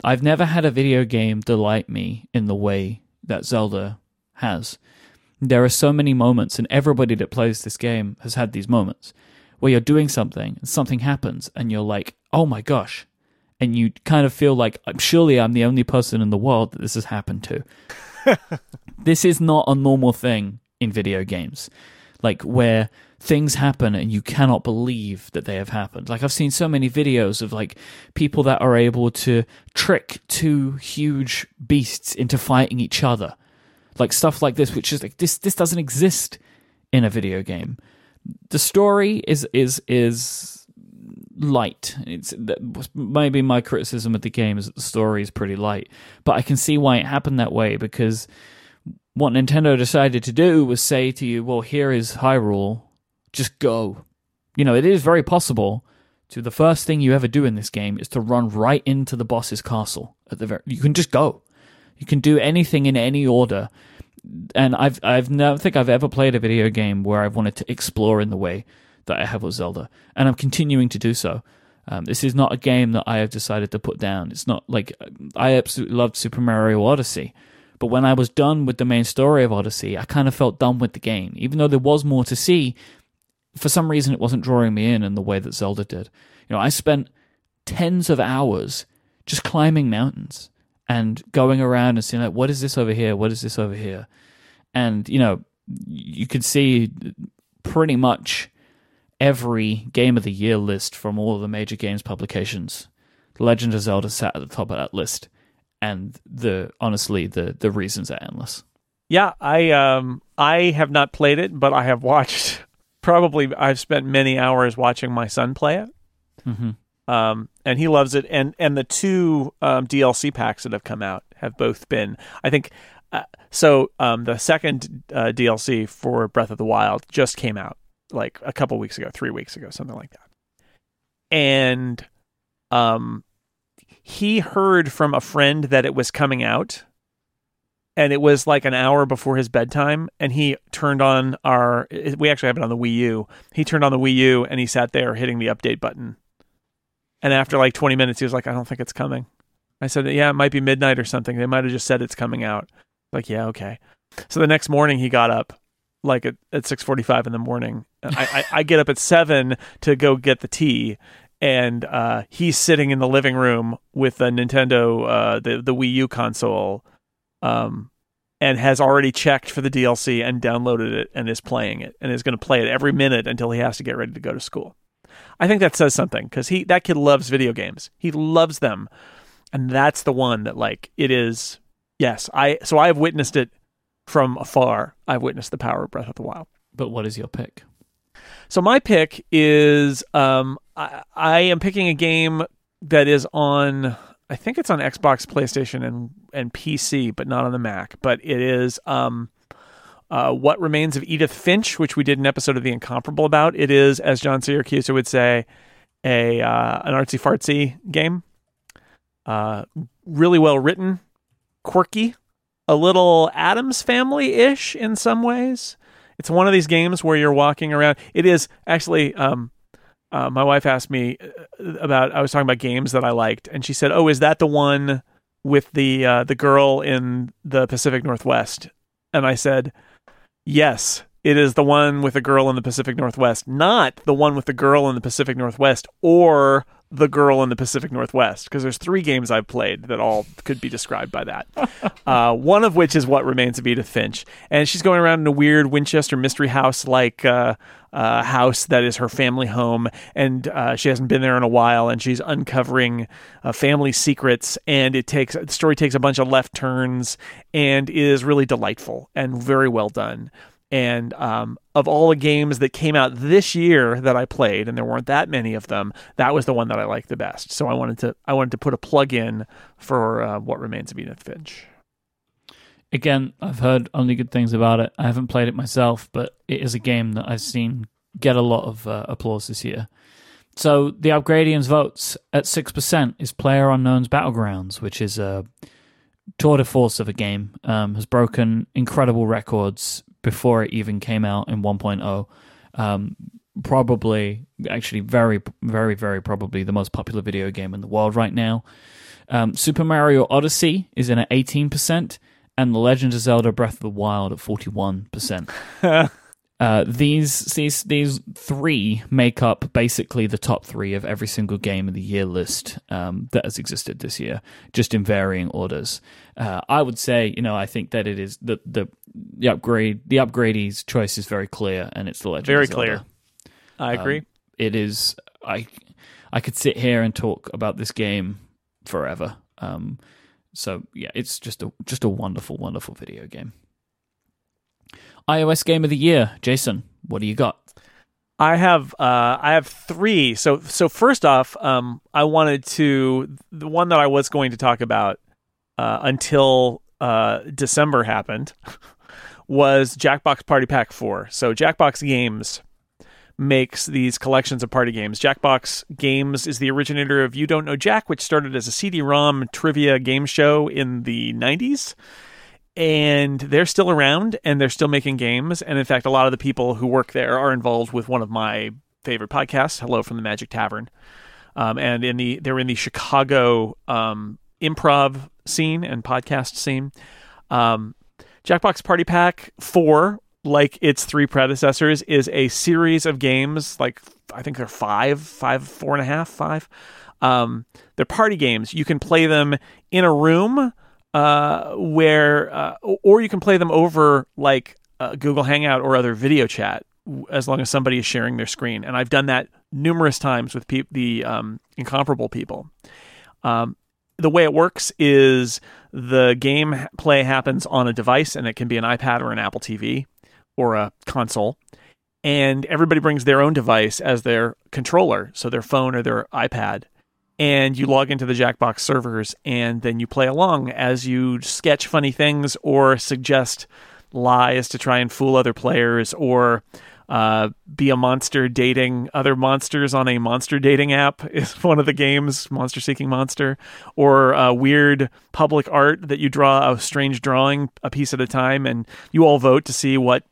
I've never had a video game delight me in the way that Zelda has. There are so many moments, and everybody that plays this game has had these moments where you're doing something and something happens, and you're like, oh my gosh. And you kind of feel like, surely I'm the only person in the world that this has happened to. this is not a normal thing in video games. Like, where things happen and you cannot believe that they have happened. Like I've seen so many videos of like people that are able to trick two huge beasts into fighting each other. Like stuff like this which is like this this doesn't exist in a video game. The story is is is light. It's maybe my criticism of the game is that the story is pretty light, but I can see why it happened that way because what Nintendo decided to do was say to you, well, here is Hyrule, just go. You know, it is very possible to the first thing you ever do in this game is to run right into the boss's castle at the very you can just go. You can do anything in any order. And I've I've never think I've ever played a video game where I've wanted to explore in the way that I have with Zelda, and I'm continuing to do so. Um, this is not a game that I have decided to put down. It's not like I absolutely loved Super Mario Odyssey, but when I was done with the main story of Odyssey, I kind of felt done with the game. Even though there was more to see, for some reason it wasn't drawing me in in the way that Zelda did. You know, I spent tens of hours just climbing mountains and going around and seeing like what is this over here? What is this over here? And you know, you could see pretty much every game of the year list from all of the major games publications. Legend of Zelda sat at the top of that list. And the honestly the the reasons are endless. Yeah, I um I have not played it, but I have watched probably I've spent many hours watching my son play it. Mm-hmm. Um, and he loves it. And and the two um, DLC packs that have come out have both been, I think. Uh, so um, the second uh, DLC for Breath of the Wild just came out like a couple weeks ago, three weeks ago, something like that. And um, he heard from a friend that it was coming out and it was like an hour before his bedtime and he turned on our we actually have it on the Wii U. He turned on the Wii U and he sat there hitting the update button. And after like 20 minutes he was like I don't think it's coming. I said yeah, it might be midnight or something. They might have just said it's coming out. Like yeah, okay. So the next morning he got up like at, at 6:45 in the morning. I, I I get up at 7 to go get the tea and uh, he's sitting in the living room with the Nintendo uh, the the Wii U console um, and has already checked for the DLC and downloaded it and is playing it and is going to play it every minute until he has to get ready to go to school. I think that says something because he that kid loves video games. He loves them, and that's the one that like it is. Yes, I so I have witnessed it from afar. I've witnessed the power of Breath of the Wild. But what is your pick? So my pick is um, I, I am picking a game that is on I think it's on Xbox, PlayStation, and and PC, but not on the Mac. But it is um, uh, what remains of Edith Finch, which we did an episode of The Incomparable about. It is, as John Siracusa would say, a uh, an artsy fartsy game. Uh, really well written, quirky, a little Addams Family ish in some ways. It's one of these games where you're walking around. It is actually um, uh, my wife asked me uh, about. I was talking about games that I liked, and she said, "Oh, is that the one with the uh, the girl in the Pacific Northwest?" And I said, "Yes." It is the one with the girl in the Pacific Northwest, not the one with the girl in the Pacific Northwest or the girl in the Pacific Northwest because there's three games I've played that all could be described by that. uh, one of which is What Remains of Edith Finch, and she's going around in a weird Winchester mystery house like uh, uh, house that is her family home, and uh, she hasn't been there in a while, and she's uncovering uh, family secrets, and it takes the story takes a bunch of left turns and is really delightful and very well done. And um, of all the games that came out this year that I played, and there weren't that many of them, that was the one that I liked the best. So I wanted to I wanted to put a plug in for uh, what remains of Edith Finch. Again, I've heard only good things about it. I haven't played it myself, but it is a game that I've seen get a lot of uh, applause this year. So the Upgradians votes at six percent is Player Unknown's Battlegrounds, which is a tour de force of a game. Um, has broken incredible records before it even came out in 1.0. Um, probably, actually, very, very, very probably the most popular video game in the world right now. Um, Super Mario Odyssey is in at 18%, and The Legend of Zelda Breath of the Wild at 41%. Uh, these these these three make up basically the top three of every single game of the year list um, that has existed this year, just in varying orders. Uh, I would say, you know, I think that it is the the the upgrade the upgradee's choice is very clear, and it's the Legend. Very clear. I agree. Um, it is. I I could sit here and talk about this game forever. Um, so yeah, it's just a just a wonderful, wonderful video game iOS game of the year. Jason, what do you got? I have uh, I have three. So so first off, um, I wanted to the one that I was going to talk about uh, until uh, December happened was Jackbox Party Pack Four. So Jackbox Games makes these collections of party games. Jackbox Games is the originator of You Don't Know Jack, which started as a CD-ROM trivia game show in the '90s and they're still around and they're still making games. And in fact, a lot of the people who work there are involved with one of my favorite podcasts, Hello from the Magic Tavern. Um, and in the they're in the Chicago um, improv scene and podcast scene. Um, Jackbox Party Pack Four, like its three predecessors, is a series of games. Like I think they're five, five, four and a half, five. Um, they're party games. You can play them in a room uh, where uh, or you can play them over like uh, Google Hangout or other video chat as long as somebody is sharing their screen. And I've done that numerous times with pe- the um, incomparable people. Um, the way it works is the game play happens on a device, and it can be an iPad or an Apple TV or a console. And everybody brings their own device as their controller, so their phone or their iPad and you log into the Jackbox servers and then you play along as you sketch funny things or suggest lies to try and fool other players or uh, be a monster dating other monsters on a monster dating app is one of the games monster seeking monster or uh, weird public art that you draw a strange drawing a piece at a time and you all vote to see what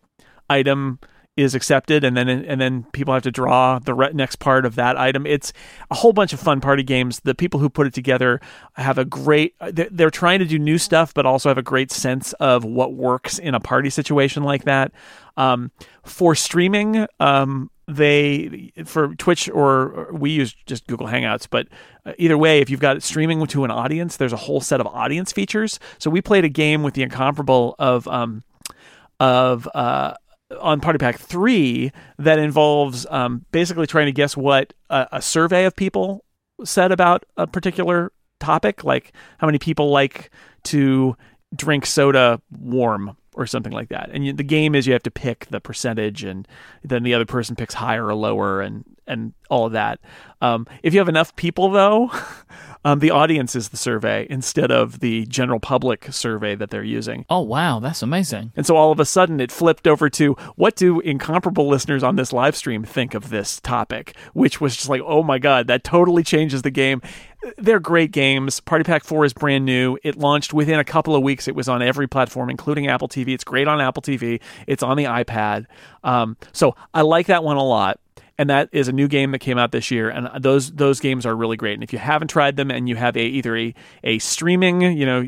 item is accepted and then and then people have to draw the next part of that item. It's a whole bunch of fun party games. The people who put it together have a great they're trying to do new stuff but also have a great sense of what works in a party situation like that. Um, for streaming um, they for Twitch or, or, we use just Google Hangouts, but uh, either way, if you've got streaming to an audience, there's a whole set of audience features. So we played a game with the incomparable of um, of uh, on Party Pack 3 that involves um, basically trying to guess what a, a, survey of people said about a particular topic, like how many people like to drink soda warm or something like that. And you, the game is you have to pick the percentage, and then the other person picks higher or lower, and and all of that. Um, if you have enough people, though, um, the audience is the survey instead of the general public survey that they're using. Oh, wow. That's amazing. And so all of a sudden it flipped over to what do incomparable listeners on this live stream think of this topic, which was just like, oh my God, that totally changes the game. They're great games. Party Pack 4 is brand new. It launched within a couple of weeks. It was on every platform, including Apple TV. It's great on Apple TV. It's on the iPad. Um, so I like that one a lot. And that is a new game that came out this year and those those games are really great. And if you haven't tried them and you have a either a, a streaming you know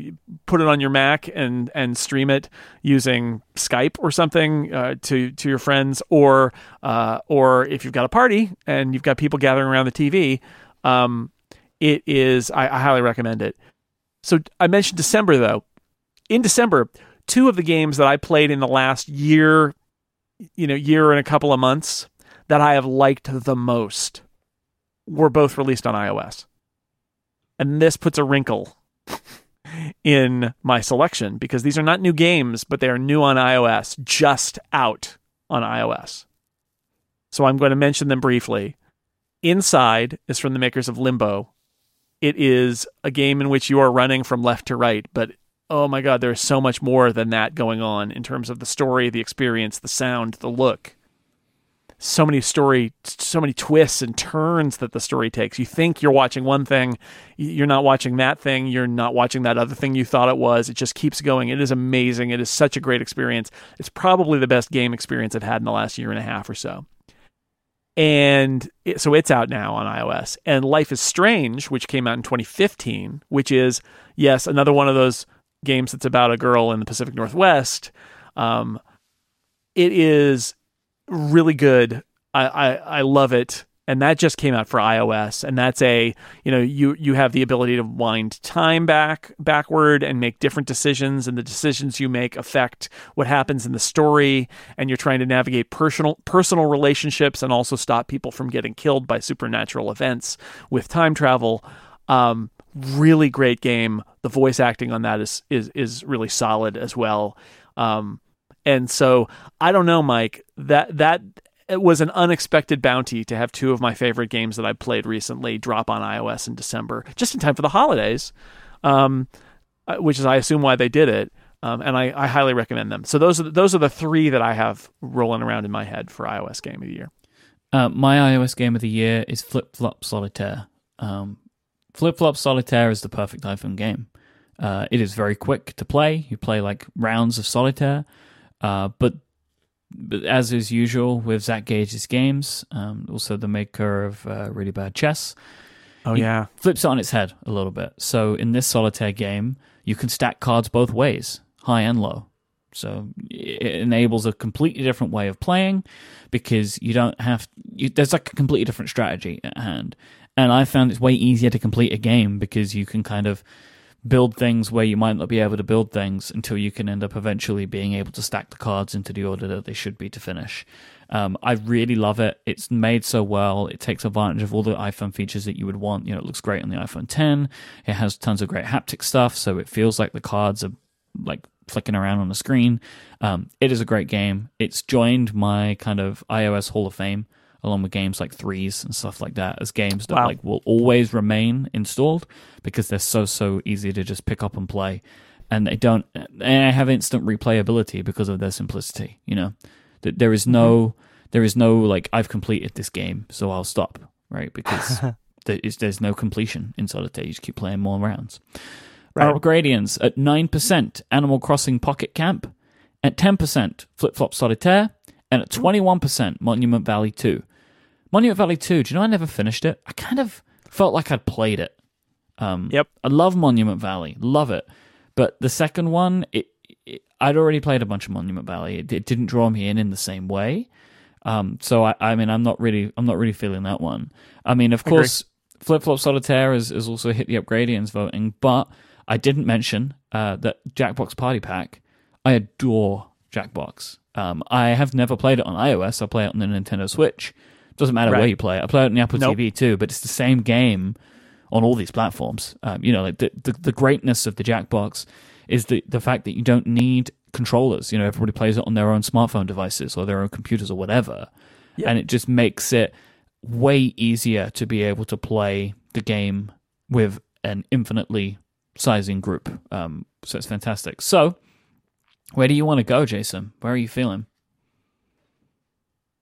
put it on your mac and and stream it using skype or something uh, to to your friends or uh, or if you've got a party and you've got people gathering around the tv um, it is I, I highly recommend it. So i mentioned december though. In december two of the games that i played in the last year you know year and a couple of months that I have liked the most were both released on iOS. And this puts a wrinkle in my selection because these are not new games, but they are new on iOS, just out on iOS. So I'm going to mention them briefly. Inside is from the makers of Limbo. It is a game in which you are running from left to right, but oh my god, there's so much more than that going on in terms of the story, the experience, the sound, the look so many story so many twists and turns that the story takes. You think you're watching one thing you're not watching that thing you're not watching that other thing you thought it was. It just keeps going. It is amazing. It is such a great experience. It's probably the best game experience i've had in the last year and a half or so. And it, so it's out now on ios. And life is strange which came out in 2015 which is yes another one of those games that's about a girl in the pacific northwest. Um, it is really good. I, I, I love it. And that just came out for iOS. And that's a, you know, you, you have the ability to wind time back backward and make different decisions. And the decisions you make affect what happens in the story. And you're trying to navigate personal personal relationships and also stop people from getting killed by supernatural events with time travel. Um, really great game. The voice acting on that is is is really solid as well. Um, and so I don't know, Myke. That that it was an unexpected bounty to have two of my favorite games that I played recently drop on iOS in December, just in time for the holidays, um, uh, which is I assume why they did it. Um, and I, I, highly recommend them. So those are the, those are the three that I have rolling around in my head for iOS game of the year. Uh, my iOS game of the year is Flip Flop Solitaire. Um, Flip Flop Solitaire is the perfect iPhone game. Uh, it is very quick to play. You play like rounds of solitaire. Uh, but, but as is usual with Zach Gage's games, um, also the maker of uh, Really Bad Chess, oh yeah, flips it on its head a little bit. So in this solitaire game, you can stack cards both ways, high and low. So it enables a completely different way of playing because you don't have you, there's like a completely different strategy at hand. And I found it's way easier to complete a game because you can kind of build things where you might not be able to build things until you can end up eventually being able to stack the cards into the order that they should be to finish. Um, I really love it. It's made so well. It takes advantage of all the iPhone features that you would want. You know, it looks great on the iPhone 10. It has tons of great haptic stuff, so it feels like the cards are like flicking around on the screen. Um, it is a great game. It's joined my kind of iOS Hall of Fame along with games like threes and stuff like that as games that wow. like will always remain installed because they're so so easy to just pick up and play and they don't and have instant replayability because of their simplicity you know that there is no mm-hmm. there is no like i've completed this game so i'll stop right because there is, there's no completion in solitaire you just keep playing more rounds right. Upgradians at 9% animal crossing pocket camp at 10% flip flop solitaire and at 21% monument valley 2 Monument Valley 2, do you know I never finished it? I kind of felt like I'd played it. Um, yep. I love Monument Valley, love it. But the second one, it, it I'd already played a bunch of Monument Valley. It, it didn't draw me in in the same way. Um, so I, I mean, I'm not really, I'm not really feeling that one. I mean, of course, Flip Flop Solitaire has, has also hit the upgradians voting, but I didn't mention uh, that Jackbox Party Pack. I adore Jackbox. Um, I have never played it on iOS. I play it on the Nintendo Switch. Doesn't matter right. where you play it. I play it on the Apple nope. TV too, but it's the same game on all these platforms. Um, you know, like the, the, the greatness of the Jackbox is the the fact that you don't need controllers. You know, everybody plays it on their own smartphone devices or their own computers or whatever, yep. and it just makes it way easier to be able to play the game with an infinitely sizing group. Um, so it's fantastic. So, where do you want to go, Jason? Where are you feeling?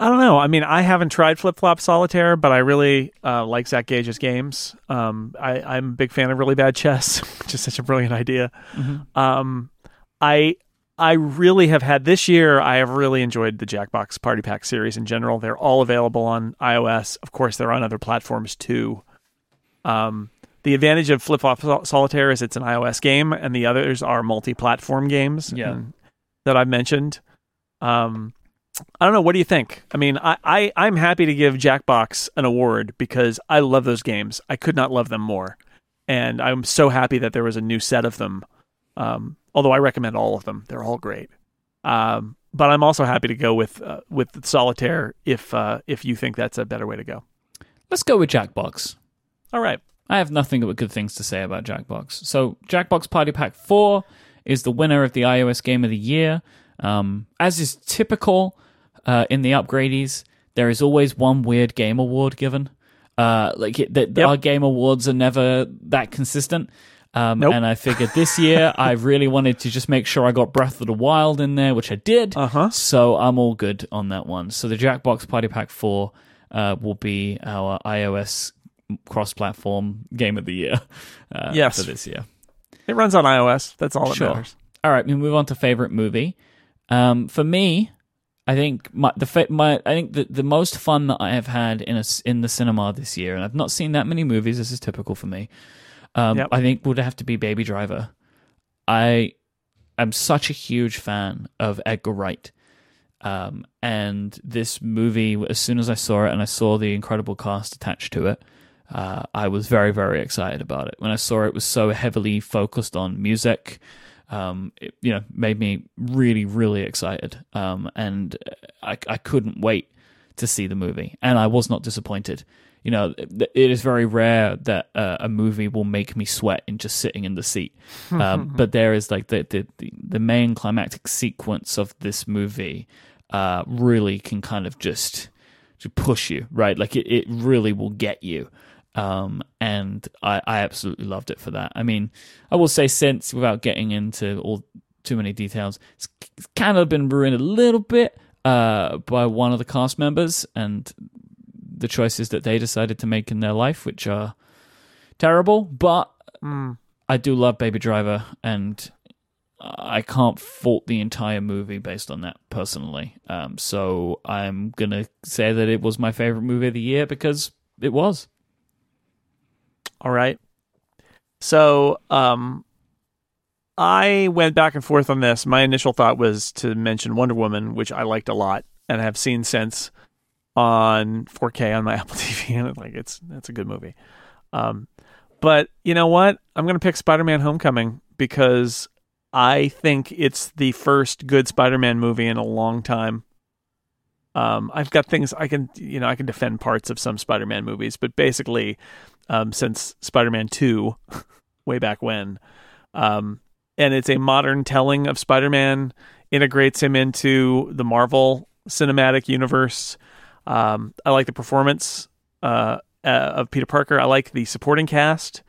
I don't know. I mean, I haven't tried Flip Flop Solitaire, but I really uh, like Zach Gage's games. Um, I, am a big fan of Really Bad Chess, which is such a brilliant idea. Mm-hmm. Um, I I really have had this year. I have really enjoyed the Jackbox Party Pack series in general. They're all available on iOS. Of course, they're on other platforms too. Um, the advantage of Flip Flop Solitaire is it's an iOS game, and the others are multi-platform games. Yeah. and- that I've mentioned. Um, I don't know. What do you think? I mean, I, I I'm happy to give Jackbox an award because I love those games. I could not love them more, and I'm so happy that there was a new set of them. Um, although I recommend all of them, they're all great. Um, but I'm also happy to go with uh, with Solitaire if uh, if you think that's a better way to go. Let's go with Jackbox. All right. I have nothing but good things to say about Jackbox. So, Jackbox Party Pack 4 is the winner of the iOS Game of the Year. Um, as is typical uh, in the upgradies, there is always one weird game award given. Uh, like it, that Yep. our game awards are never that consistent. Um, Nope. And I figured this year I really wanted to just make sure I got Breath of the Wild in there, which I did. Uh huh. So I'm all good on that one. So the Jackbox Party Pack 4 uh, will be our iOS cross-platform game of the year uh, Yes. for this year. It runs on iOS. That's all that Sure. matters. All right, we move on to favorite movie. Um, for me, I think my the fa- my I think the, the most fun that I have had in a in the cinema this year, and I've not seen that many movies. This is typical for me. Um, Yep. I think would have to be Baby Driver. I am such a huge fan of Edgar Wright. Um, and this movie, as soon as I saw it and I saw the incredible cast attached to it, uh, I was very, very excited about it. When I saw it was so heavily focused on music, um, it, you know, made me really, really excited. Um, and I, I couldn't wait to see the movie, and I was not disappointed. You know, it it is very rare that uh, a movie will make me sweat in just sitting in the seat. Um, but there is like the, the the the main climactic sequence of this movie uh, really can kind of just to push you, right? Like it, it really will get you. Um, and I, I absolutely loved it for that. I mean, I will say since, without getting into all too many details, it's, it's kind of been ruined a little bit uh, by one of the cast members and the choices that they decided to make in their life, which are terrible. But Mm. I do love Baby Driver, and I can't fault the entire movie based on that personally. Um, so I'm gonna say that it was my favorite movie of the year because it was. All right. So, um, I went back and forth on this. My initial thought was to mention Wonder Woman, which I liked a lot and have seen since on 4K on my Apple TV, and like it's that's a good movie. Um, but you know what? I'm gonna pick Spider-Man: Homecoming because I think it's the first good Spider-Man movie in a long time. Um, I've got things I can, you know, I can defend parts of some Spider-Man movies, but basically, um, since Spider-Man Two, way back when, um, and it's a modern telling of Spider-Man, integrates him into the Marvel cinematic universe. Um, I like the performance uh, uh, of Peter Parker. I like the supporting cast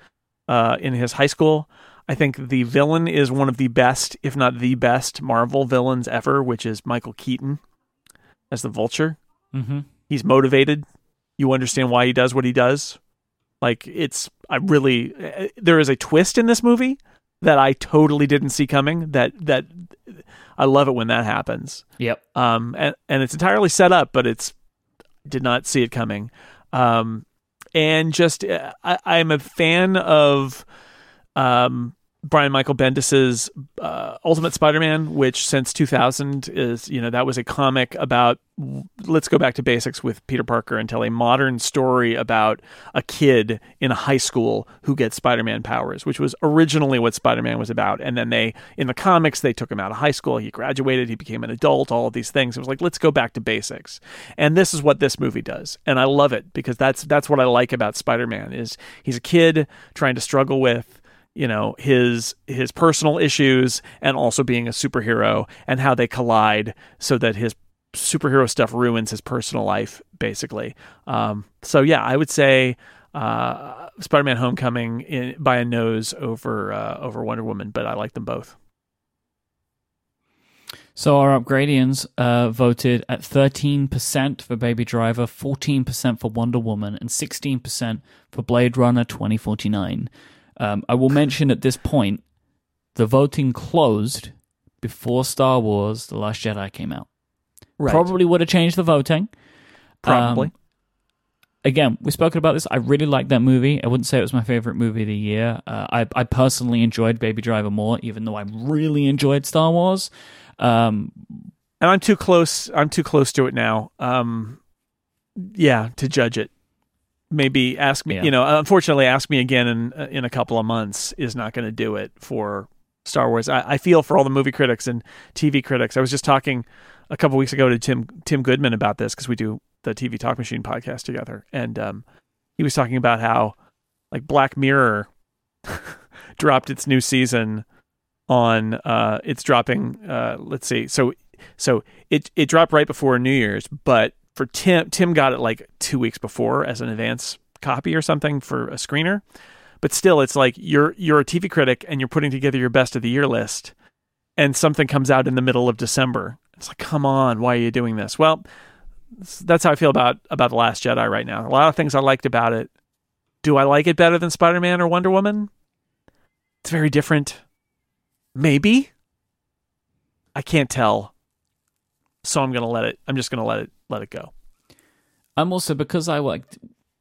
uh, in his high school. I think the villain is one of the best, if not the best, Marvel villains ever, which is Michael Keaton as the Vulture. Mm-hmm. He's motivated. You understand why he does what he does. Like it's, I really, uh, there is a twist in this movie that I totally didn't see coming. That that I love it when that happens. Yep. Um, and and it's entirely set up, but it's did not see it coming. Um, and just uh, I, I'm a fan of um Brian Michael Bendis's uh, Ultimate Spider-Man, which since 2000 is you know that was a comic about let's go back to basics with Peter Parker and tell a modern story about a kid in a high school who gets Spider-Man powers, which was originally what Spider-Man was about. And then they in the comics they took him out of high school, he graduated, he became an adult, all of these things. It was like let's go back to basics. And this is what this movie does. And I love it because that's that's what I like about Spider-Man is he's a kid trying to struggle with you know his his personal issues and also being a superhero and how they collide so that his superhero stuff ruins his personal life basically um, so yeah i would say uh, spider-man homecoming in, by a nose over uh, over wonder woman but i like them both So our upgradians uh, voted at 13% for Baby Driver, 14% for Wonder Woman, and 16% for Blade Runner 2049. Um, I will mention at this point, the voting closed before Star Wars: The Last Jedi came out. Right. Probably would have changed the voting. Probably. Um, again, we've spoken about this. I really liked that movie. I wouldn't say it was my favorite movie of the year. Uh, I, I personally enjoyed Baby Driver more, even though I really enjoyed Star Wars. Um, and I'm too close. I'm too close to it now. Um, yeah, to judge it. Maybe ask me. Yeah. You know, unfortunately, ask me again in in a couple of months is not going to do it for Star Wars. I, I feel for all the movie critics and TV critics. I was just talking a couple weeks ago to Tim Tim Goodman about this because we do the TV Talk Machine podcast together, and um, he was talking about how like Black Mirror dropped its new season on uh it's dropping uh let's see so so it it dropped right before New Year's but for Tim Tim got it like 2 weeks before as an advance copy or something for a screener but still it's like you're you're a TV critic and you're putting together your best of the year list and something comes out in the middle of December it's like come on why are you doing this well that's how I feel about about the last Jedi right now a lot of things I liked about it do I like it better than Spider-Man or Wonder Woman it's very different Maybe. I can't tell. So I'm gonna let it. I'm just gonna let it let it go. I'm also because I like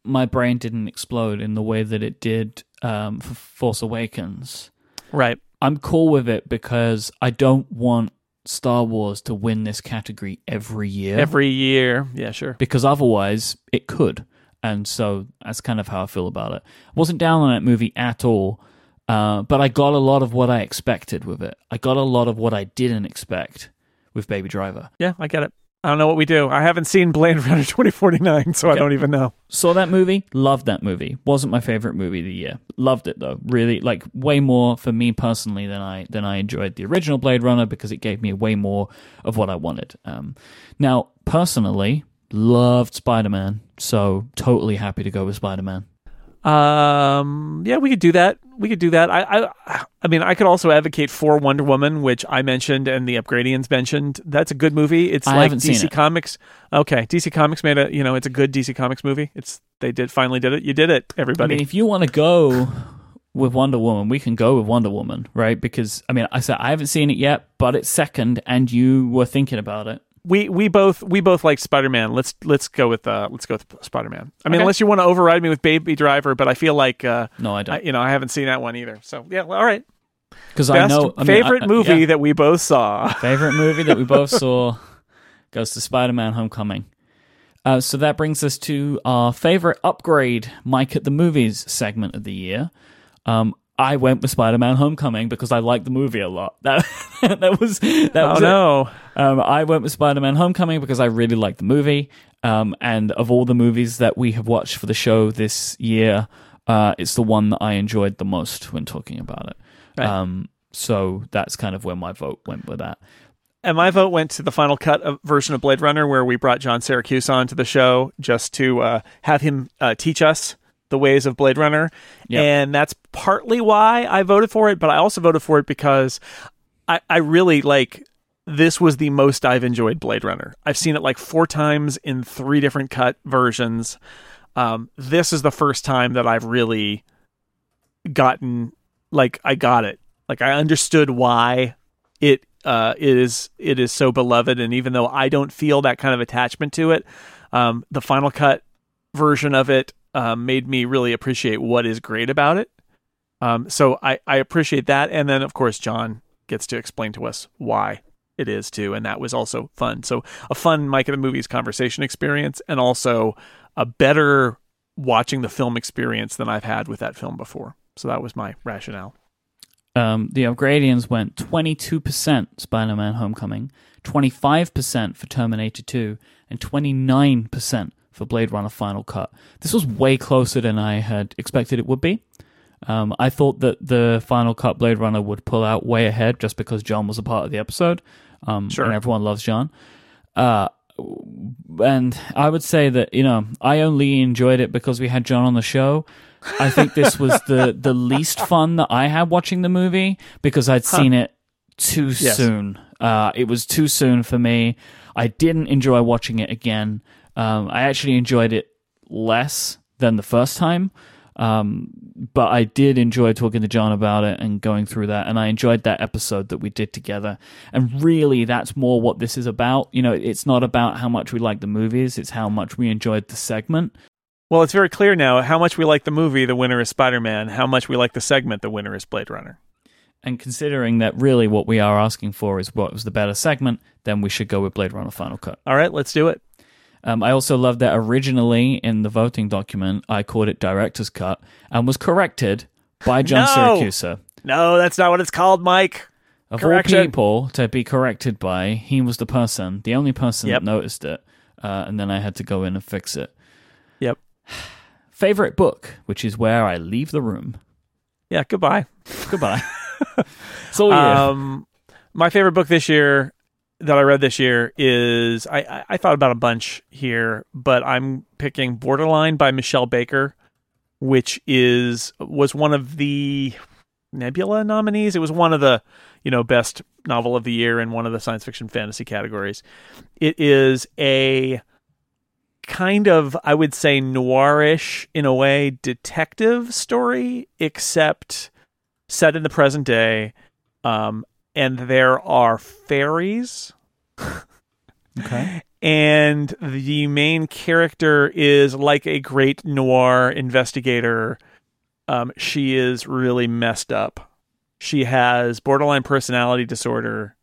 my brain didn't explode in the way that it did um, for Force Awakens. Right. I'm cool with it because I don't want Star Wars to win this category every year. Every year. Yeah, sure. because otherwise it could. And so that's kind of how I feel about it. I wasn't down on that movie at all, uh, but I got a lot of what I expected with it. I got a lot of what I didn't expect with Baby Driver. Yeah, I get it. I don't know what we do. I haven't seen Blade Runner 2049, so I don't even know. Saw that movie, loved that movie. Wasn't my favorite movie of the year. Loved it though. Really like way more for me personally than I than I enjoyed the original Blade Runner because it gave me way more of what I wanted. Um, now, personally, loved Spider Man, so totally happy to go with Spider Man. Um, yeah, we could do that. We could do that. I, I, I mean, I could also advocate for Wonder Woman, which I mentioned and the Upgradians mentioned. That's a good movie. It's I like DC. Comics. Okay, DC Comics made a, you know, it's a good DC Comics movie. It's they did finally did it. You did it, I everybody. mean, if you want to go with Wonder Woman, we can go with Wonder Woman, right? Because I mean, I said I haven't seen it yet, but it's second, and you were thinking about it. We we both we both like Spider Man. Let's let's go with uh let's go with Spider Man. I mean, Okay. unless you want to override me with Baby Driver, but I feel like uh, No, I I, don't, you know, I haven't seen that one either. So yeah, well, all right. because I know I mean, favorite I- I- movie yeah. that we both saw. Favorite movie that we both saw goes to Spider Man Homecoming. Uh, so that brings us to our favorite upgrade, Myke at the Movies segment of the year. Um, I went with Spider Man Homecoming because I liked the movie a lot. That that was that Oh was no, Um, I went with Spider Man Homecoming because I really liked the movie. Um, and of all the movies that we have watched for the show this year, uh, it's the one that I enjoyed the most when talking about it. Right. Um, so that's kind of where my vote went with that. and my vote went to the final cut of, version of Blade Runner, where we brought John Siracusa on to the show just to uh, have him uh, teach us the ways of Blade Runner, Yep. and that's partly why I voted for it. But I also voted for it because I, I really like this was the most I've enjoyed Blade Runner. I've seen it like four times in three different cut versions. Um, this is the first time that I've really gotten like I got it. Like I understood why it uh, it is it is so beloved, and even though I don't feel that kind of attachment to it, um, the final cut version of it um, made me really appreciate what is great about it. Um, so I, I appreciate that, and then of course John gets to explain to us why it is too, and that was also fun. So a fun Myke of the Movies conversation experience, and also a better watching the film experience than I've had with that film before. So that was my rationale. Um, the Upgradians went 22% Spider Man Homecoming, 25% for Terminator 2, and 29% for Blade Runner Final Cut. This was way closer than I had expected it would be. Um, I thought that the Final Cut Blade Runner would pull out way ahead just because John was a part of the episode. Um, Sure. And everyone loves John. Uh, and I would say that, you know, I only enjoyed it because we had John on the show. I think this was the, the least fun that I had watching the movie because I'd seen it too Yes. soon. Uh, it was too soon for me. I didn't enjoy watching it again. Um, I actually enjoyed it less than the first time. Um, but I did enjoy talking to John about it and going through that, and I enjoyed that episode that we did together. And really, that's more what this is about. You know, it's not about how much we like the movies; it's how much we enjoyed the segment. Well, it's very clear now how much we like the movie. The winner is Spider Man. How much we like the segment. The winner is Blade Runner. And considering that really what we are asking for is what was the better segment, then we should go with Blade Runner Final Cut. All right, let's do it. Um, I also love that originally in the voting document, I called it Director's Cut and was corrected by John No! Siracusa. No, that's not what it's called, Myke. Of Correction. all people to be corrected by, he was the person, the only person Yep. that noticed it. Uh, and then I had to go in and fix it. Yep. Favorite book, which is where I leave the room. Yeah, goodbye. Goodbye. so you. Um, my favorite book this year that I read this year is I, I, thought about a bunch here, but I'm picking Borderline by Mishell Baker, which is was one of the Nebula nominees. It was one of the you know best novel of the year in one of the science fiction fantasy categories. It is a kind of I would say noirish in a way detective story, except set in the present day. Um, and there are fairies okay. and the main character is like a great noir investigator. Um, she is really messed up. She has borderline personality disorder.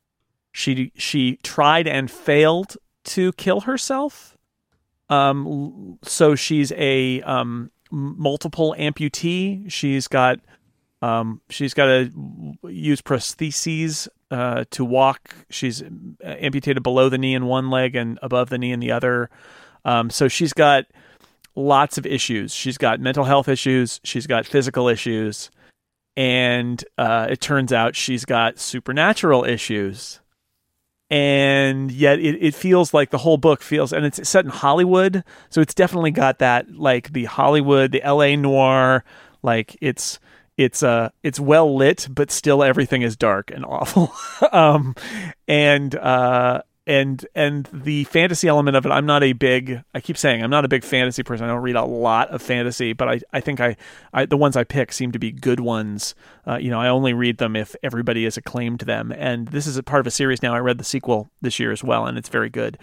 She she tried and failed to kill herself. Um, so she's a um, multiple amputee. She's got um, she's got to use prostheses uh, to walk. She's uh, amputated below the knee in one leg and above the knee in the other. Um, so she's got lots of issues. She's got mental health issues. She's got physical issues. And uh, it turns out she's got supernatural issues. And yet it, it feels like the whole book feels, and it's set in Hollywood. So it's definitely got that, like the Hollywood, the LA noir, like it's it's uh it's well lit but still everything is dark and awful. Um and uh and and the fantasy element of it i'm not a big i keep saying i'm not a big fantasy person. I don't read a lot of fantasy but i i think i, I the ones i pick seem to be good ones. Uh, you know i only read them if everybody has acclaimed them. And this is a part of a series now. I read the sequel this year as well and it's very good.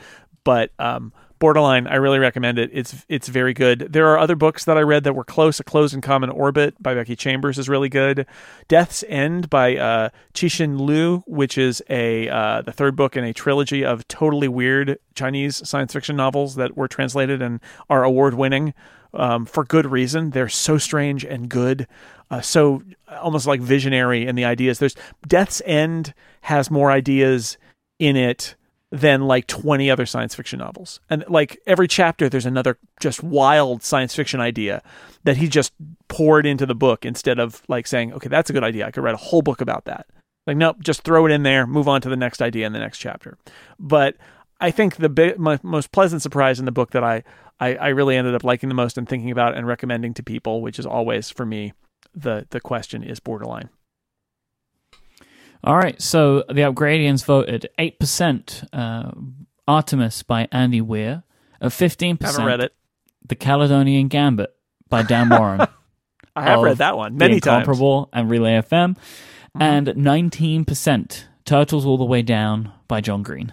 But um Borderline, I really recommend it. It's it's very good. There are other books that I read that were close. A Close and Common Orbit by Becky Chambers is really good. Death's End by uh, Cixin Liu, which is a uh, the third book in a trilogy of totally weird Chinese science fiction novels that were translated and are award winning um, for good reason. They're so strange and good, uh, so almost like visionary in the ideas. There's Death's End has more ideas in it than like 20 other science fiction novels. And like every chapter, there's another just wild science fiction idea that he just poured into the book instead of like saying, okay, that's a good idea. I could write a whole book about that. Like, nope, just throw it in there, move on to the next idea in the next chapter. But I think the my most pleasant surprise in the book that I, I, I really ended up liking the most and thinking about and recommending to people, which is always for me, the, the question is borderline. All right, so the Upgradians voted 8% uh, Artemis by Andy Weir, at 15% Haven't read it. The Caledonian Gambit by Dan Moran. I have read that one many times. Incomparable and Relay FM, and 19% Turtles All the Way Down by John Green.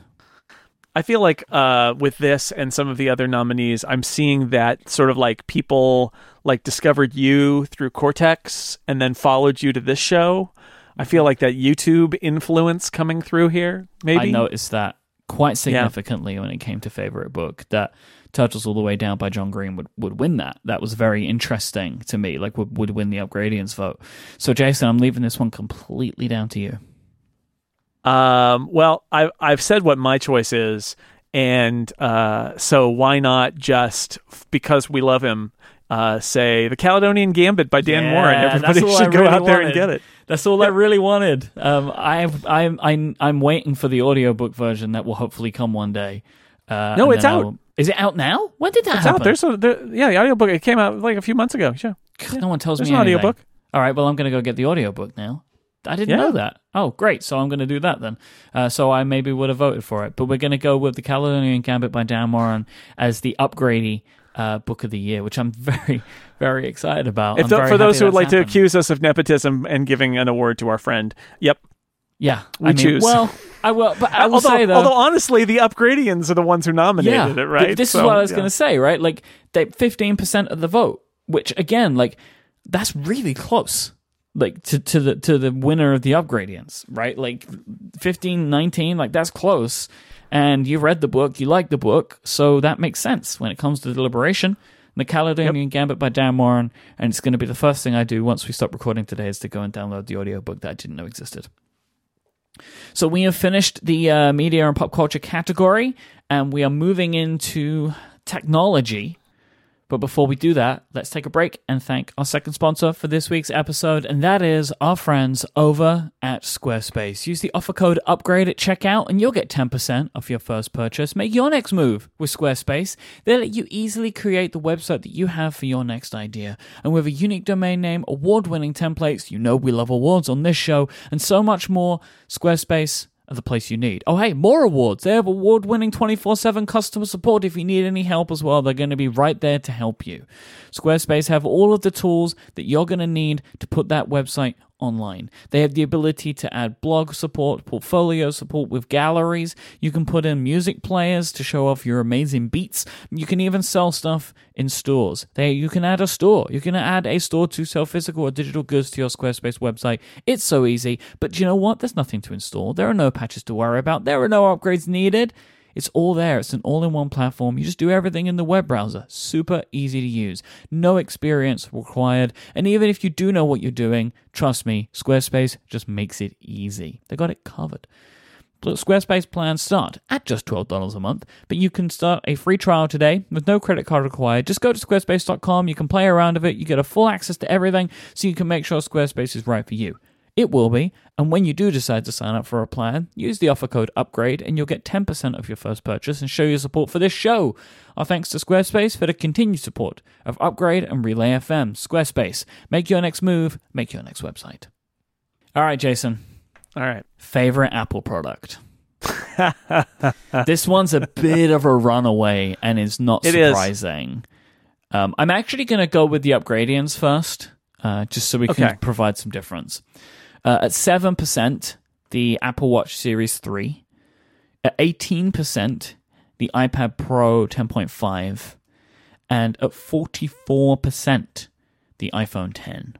I feel like uh, with this and some of the other nominees, I'm seeing that sort of like people like discovered you through Cortex and then followed you to this show. I feel like that YouTube influence coming through here. Maybe I noticed that quite significantly when it came to favorite book that Turtles All the Way Down by John Green would, would win that. That was very interesting to me, like would, would win the Upgradians vote. So Jason, I'm leaving this one completely down to you. Um, well, I, I've said what my choice is, and uh, so why not just because we love him, uh, say the Caledonian Gambit by Dan Yeah, Moran. Everybody should I go really out there and get it. That's all I really wanted. Um, I've, I'm, I'm, I'm waiting for the audiobook version that will hopefully come one day. Uh, No, it's I out. will- Is it out now? When did that It's happen? out. There's a there, yeah, the audiobook. It came out like a few months ago. Yeah, no one tells there's me an anything. audiobook. All right, well, I'm going to go get the audiobook now. I didn't Yeah. know that. Oh, great. So I'm going to do that then. Uh, so I maybe would have voted for it. But we're going to go with the Caledonian Gambit by Dan Moran as the Upgradie uh, book of the year, which I'm very, very excited about. If I'm very for those who would like to accuse us of nepotism and giving an award to our friend, yep. yeah, we I mean, choose. Well, I will, but I will although, say though, although honestly, the Upgradians are the ones who nominated yeah, it, th- right? This So, is what I was yeah. going to say, right? Like, they fifteen percent of the vote, which again, like, that's really close. Like to, to the to the winner of the Upgradians, right? Like 15, 19, like that's close. And you read the book, you like the book, so that makes sense when it comes to deliberation. The Caledonian Gambit by Dan Moran, and it's going to be the first thing I do once we stop recording today is to go and download the audiobook that I didn't know existed. So we have finished the uh, media and pop culture category, and we are moving into technology. But before we do that, let's take a break and thank our second sponsor for this week's episode, and that is our friends over at Squarespace. Use the offer code UPGRADE at checkout, and you'll get 10% off your first purchase. Make your next move with Squarespace. They let you easily create the website that you have for your next idea. And with a unique domain name, award winning templates, you know we love awards on this show, and so much more, Squarespace are the place you need. Oh, hey, more awards. They have award winning 24 7 customer support. If you need any help as well, they're going to be right there to help you. Squarespace have all of the tools that you're going to need to put that website online. They have the ability to add blog support, portfolio support with galleries. You can put in music players to show off your amazing beats. You can even sell stuff in stores. They you can add a store. You can add a store to sell physical or digital goods to your Squarespace website. It's so easy. But you know what? There's nothing to install. There are no patches to worry about. There are no upgrades needed. It's all there. It's an all in one platform. You just do everything in the web browser. Super easy to use. No experience required. And even if you do know what you're doing, trust me, Squarespace just makes it easy. They got it covered. Squarespace plans start at just $12 a month, but you can start a free trial today with no credit card required. Just go to squarespace.com, you can play around with it, you get a full access to everything so you can make sure Squarespace is right for you. It will be, and when you do decide to sign up for a plan, use the offer code UPGRADE and you'll get 10% of your first purchase and show your support for this show. Our thanks to Squarespace for the continued support of Upgrade and Relay FM. Squarespace, make your next move, make your next website. All right, Jason All right. favorite Apple product. this one's a bit of a runaway and is not It is. surprising. Um, I'm actually going to go with the Upgradians first, uh, just so we can provide some difference. Uh, at 7%, the Apple Watch Series 3. At 18%, the iPad Pro 10.5. And at 44%, the iPhone 10.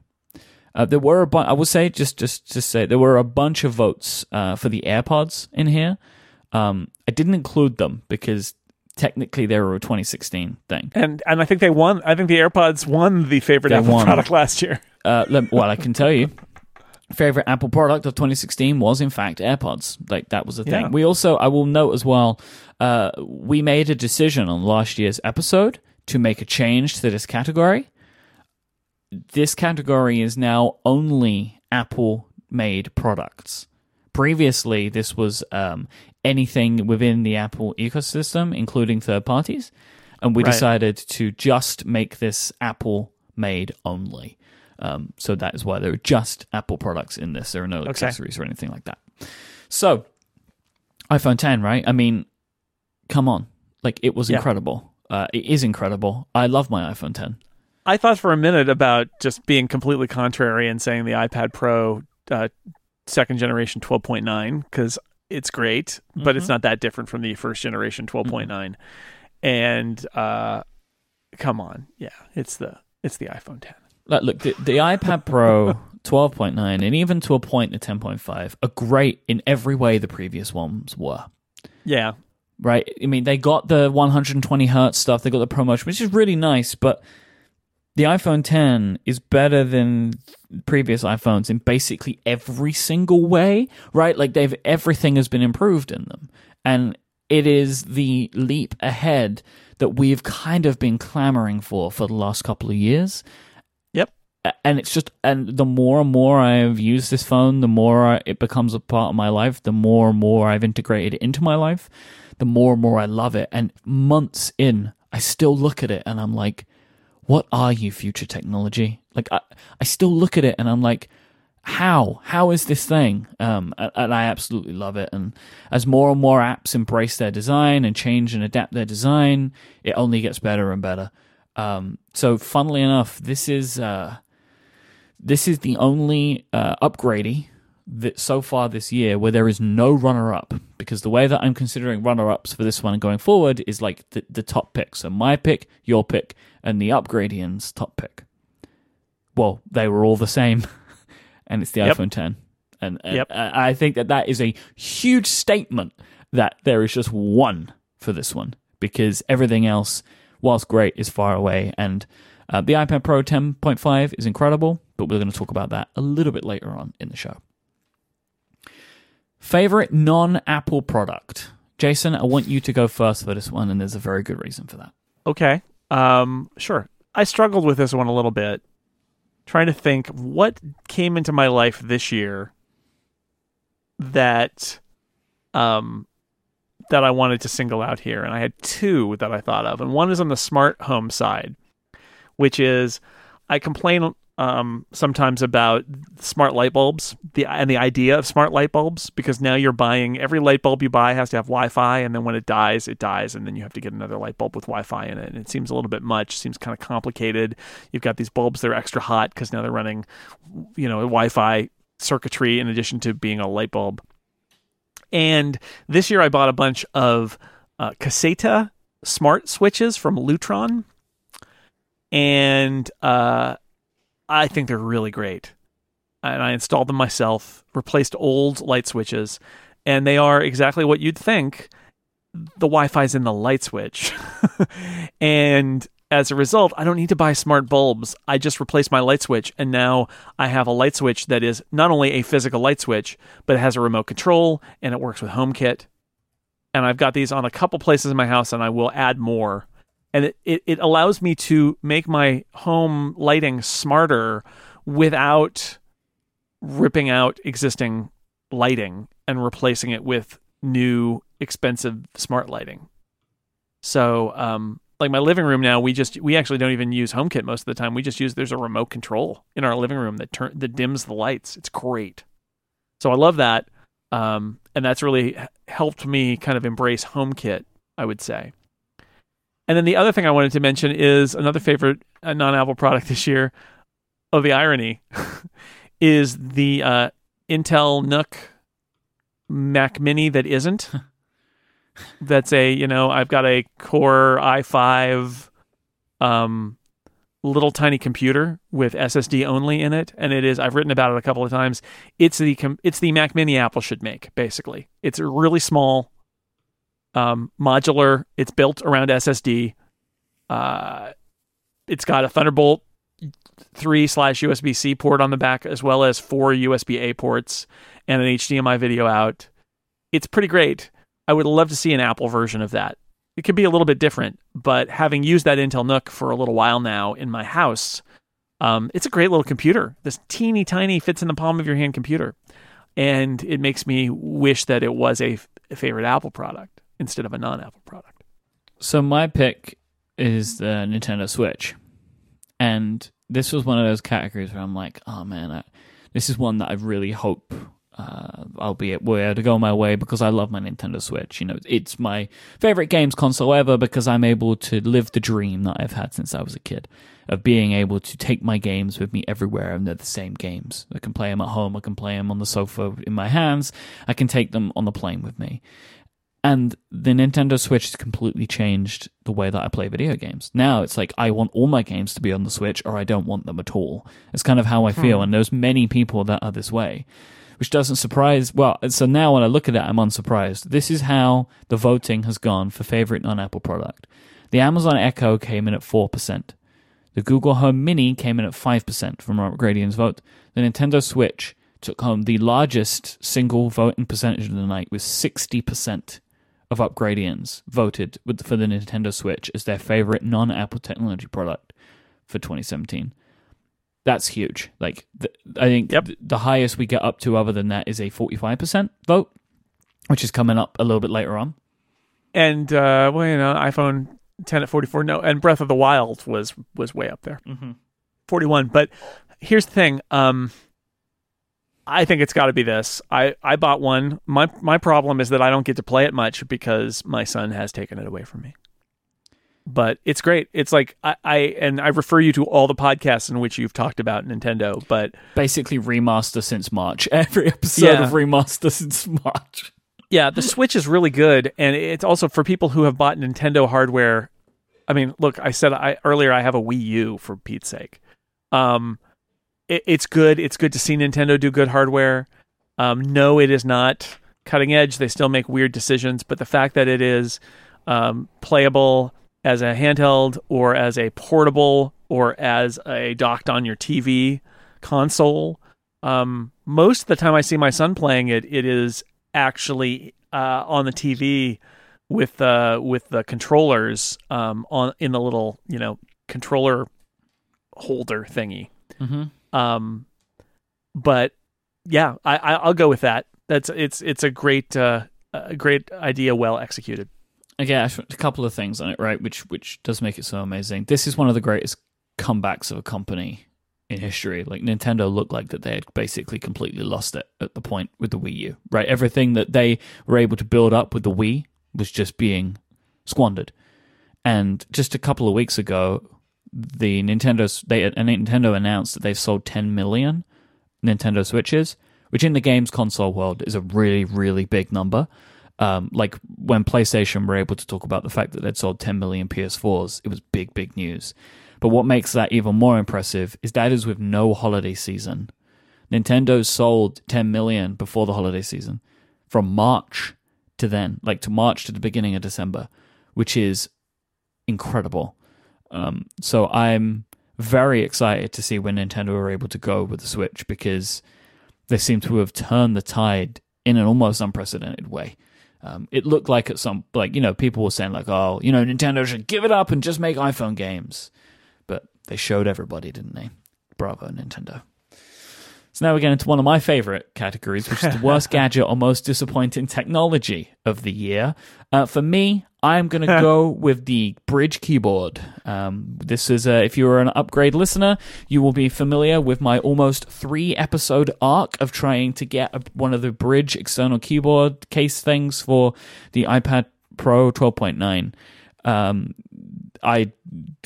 Uh, there were a bu- I will say just just just say there were a bunch of votes uh, for the AirPods in here. Um, I didn't include them because technically they were a 2016 thing. And and I think they won. I think the AirPods won the favorite Apple won. product last year. Uh, well, I can tell you, favorite Apple product of 2016 was in fact AirPods. Like that was a thing. Yeah. We also, I will note as well, uh, we made a decision on last year's episode to make a change to this category. This category is now only Apple made products. Previously, this was um, anything within the Apple ecosystem, including third parties. And we Right. decided to just make this Apple made only. Um, so that is why there are just Apple products in this. There are no accessories or anything like that. So, iPhone 10, right? I mean, come on. Like, it was Yeah. incredible. Uh, it is incredible. I love my iPhone 10. I thought for a minute about just being completely contrary and saying the iPad Pro uh, second generation 12.9 because it's great, but it's Mhm. not that different from the first generation 12.9. And uh, come on, yeah, it's the it's the iPhone 10. Like, look, the, the iPad Pro 12.9 and even to a point the 10.5 are great in every way the previous ones were. Yeah, Right? I mean, they got the 120 hertz stuff, they got the promotion, which is really nice, but the iPhone 10 is better than previous iPhones in basically every single way, right? Like they've everything has been improved in them. And it is the leap ahead that we've kind of been clamoring for for the last couple of years. And it's just, and the more and more I've used this phone, the more it becomes a part of my life, the more and more I've integrated it into my life, the more and more I love it. And months in, I still look at it and I'm like, what are you, future technology? Like, I, I still look at it and I'm like, how how is this thing um and i absolutely love it and as more and more apps embrace their design and change and adapt their design it only gets better and better um so funnily enough this is uh this is the only uh Upgradie that so far this year where there is no runner up because the way that i'm considering runner ups for this one going forward is like the, the top pick so my pick your pick and the upgradians top pick well they were all the same and it's the Yep. iPhone 10. And, and Yep. I I think that that is a huge statement that there is just one for this one because everything else, whilst great, is far away. And uh, the iPad Pro 10.5 is incredible, but we're going to talk about that a little bit later on in the show. Favorite non Apple product? Jason, I want you to go first for this one, and there's a very good reason for that. Okay. Um, sure. I struggled with this one a little bit, trying to think what came into my life this year that um that I wanted to single out here. And I had two that I thought of. And one is on the smart home side, which is I complain um, sometimes about smart light bulbs the and the idea of smart light bulbs because now you're buying every light bulb you buy has to have Wi-Fi and then when it dies it dies and then you have to get another light bulb with Wi-Fi in it and it seems a little bit much seems kind of complicated. You've got these bulbs that are extra hot because now they're running you know Wi-Fi circuitry in addition to being a light bulb. And this year I bought a bunch of uh, Caseta smart switches from Lutron. And uh, I think they're really great. And I installed them myself, replaced old light switches, and they are exactly what you'd think. The Wi-Fi's in the light switch, and as a result, I don't need to buy smart bulbs. I just replace my light switch, and now I have a light switch that is not only a physical light switch, but it has a remote control and it works with HomeKit. And I've got these on a couple places in my house, and I will add more and it, it, it allows me to make my home lighting smarter without ripping out existing lighting and replacing it with new expensive smart lighting. So, um, like my living room now, we just we actually don't even use HomeKit most of the time. We just use there's a remote control in our living room that turn that dims the lights. It's great. So I love that, um, and that's really helped me kind of embrace HomeKit. I would say. And then the other thing I wanted to mention is another favorite uh, non-Apple product this year. Oh, the irony is the uh, Intel NUC Mac Mini that isn't. That's a you know I've got a Core i5, um, little tiny computer with SSD only in it, and it is I've written about it a couple of times. It's the com- it's the Mac Mini Apple should make basically. It's really small um, modular. It's built around SSD. Uh, it's got a Thunderbolt three slash USB C port on the back, as well as four USB A ports and an HDMI video out. It's pretty great. I would love to see an Apple version of that. It could be a little bit different, but having used that Intel NUC for a little while now in my house, um, it's a great little computer. This teeny tiny fits in the palm of your hand computer, and it makes me wish that it was a, f- a favorite Apple product instead of a non-Apple product. So my pick is the Nintendo Switch, and this was one of those categories where I'm like, oh man, I, this is one that I really hope uh, I'll be able to go my way because I love my Nintendo Switch. You know, it's my favorite games console ever because I'm able to live the dream that I've had since I was a kid of being able to take my games with me everywhere and they're the same games. I can play them at home, I can play them on the sofa in my hands, I can take them on the plane with me. And the Nintendo Switch has completely changed the way that I play video games. Now it's like I want all my games to be on the Switch or I don't want them at all. It's kind of how I feel. Hmm. And there's many people that are this way, which doesn't surprise. Well, so now when I look at it, I'm unsurprised. This is how the voting has gone for favorite non Apple product. The Amazon Echo came in at 4%. The Google Home Mini came in at 5% from Robert Gradian's vote. The Nintendo Switch took home the largest single voting percentage of the night with 60% of Upgradians voted with, for the Nintendo Switch as their favorite non-Apple technology product for 2017. That's huge. Like th- I think Yep. th- the highest we get up to other than that is a 45% vote, which is coming up a little bit later on. And uh, well, you know, iPhone 10 at 44. No, and Breath of the Wild was was way up there, Mm-hmm. 41. But here's the thing: um, I think it's got to be this. I, I bought one. My my problem is that I don't get to play it much because my son has taken it away from me. But it's great. It's like I, I and I refer you to all the podcasts in which you've talked about Nintendo. But Basically, remaster since March. Every episode Yeah. of remaster since March. yeah, the Switch is really good, and it's also for people who have bought Nintendo hardware. I mean, look, I said I earlier I have a Wii U for Pete's sake. Um, it, it's good. It's good to see Nintendo do good hardware. Um, no, it is not cutting edge. They still make weird decisions, but the fact that it is um, playable as a handheld or as a portable or as a docked on your TV console, um, most of the time I see my son playing it, it is actually uh, on the TV with uh, with the controllers um, on in the little you know controller holder thingy. Mm-hmm. Um, but yeah, I, I I'll go with that. That's it's it's a great uh, a great idea, well executed. Again, a couple of things on it, right? Which which does make it so amazing. This is one of the greatest comebacks of a company in history. Like Nintendo looked like that they had basically completely lost it at the point with the Wii U, right? Everything that they were able to build up with the Wii was just being squandered. And just a couple of weeks ago, the Nintendo they and Nintendo announced that they've sold 10 million Nintendo Switches, which in the games console world is a really really big number. Um, like when PlayStation were able to talk about the fact that they'd sold 10 million PS4s, it was big big news. But what makes that even more impressive is that is with no holiday season. Nintendo sold 10 million before the holiday season from March to then, like to March to the beginning of December, which is incredible. Um, so I'm very excited to see when Nintendo are able to go with the Switch because they seem to have turned the tide in an almost unprecedented way. Um, it looked like at some like you know people were saying like oh you know Nintendo should give it up and just make iPhone games, but they showed everybody, didn't they? Bravo, Nintendo. So now we get into one of my favorite categories, which is the worst gadget or most disappointing technology of the year. Uh, for me, I'm going to go with the Bridge keyboard. Um, this is, uh, if you're an upgrade listener, you will be familiar with my almost three episode arc of trying to get a, one of the Bridge external keyboard case things for the iPad Pro 12.9. Um, I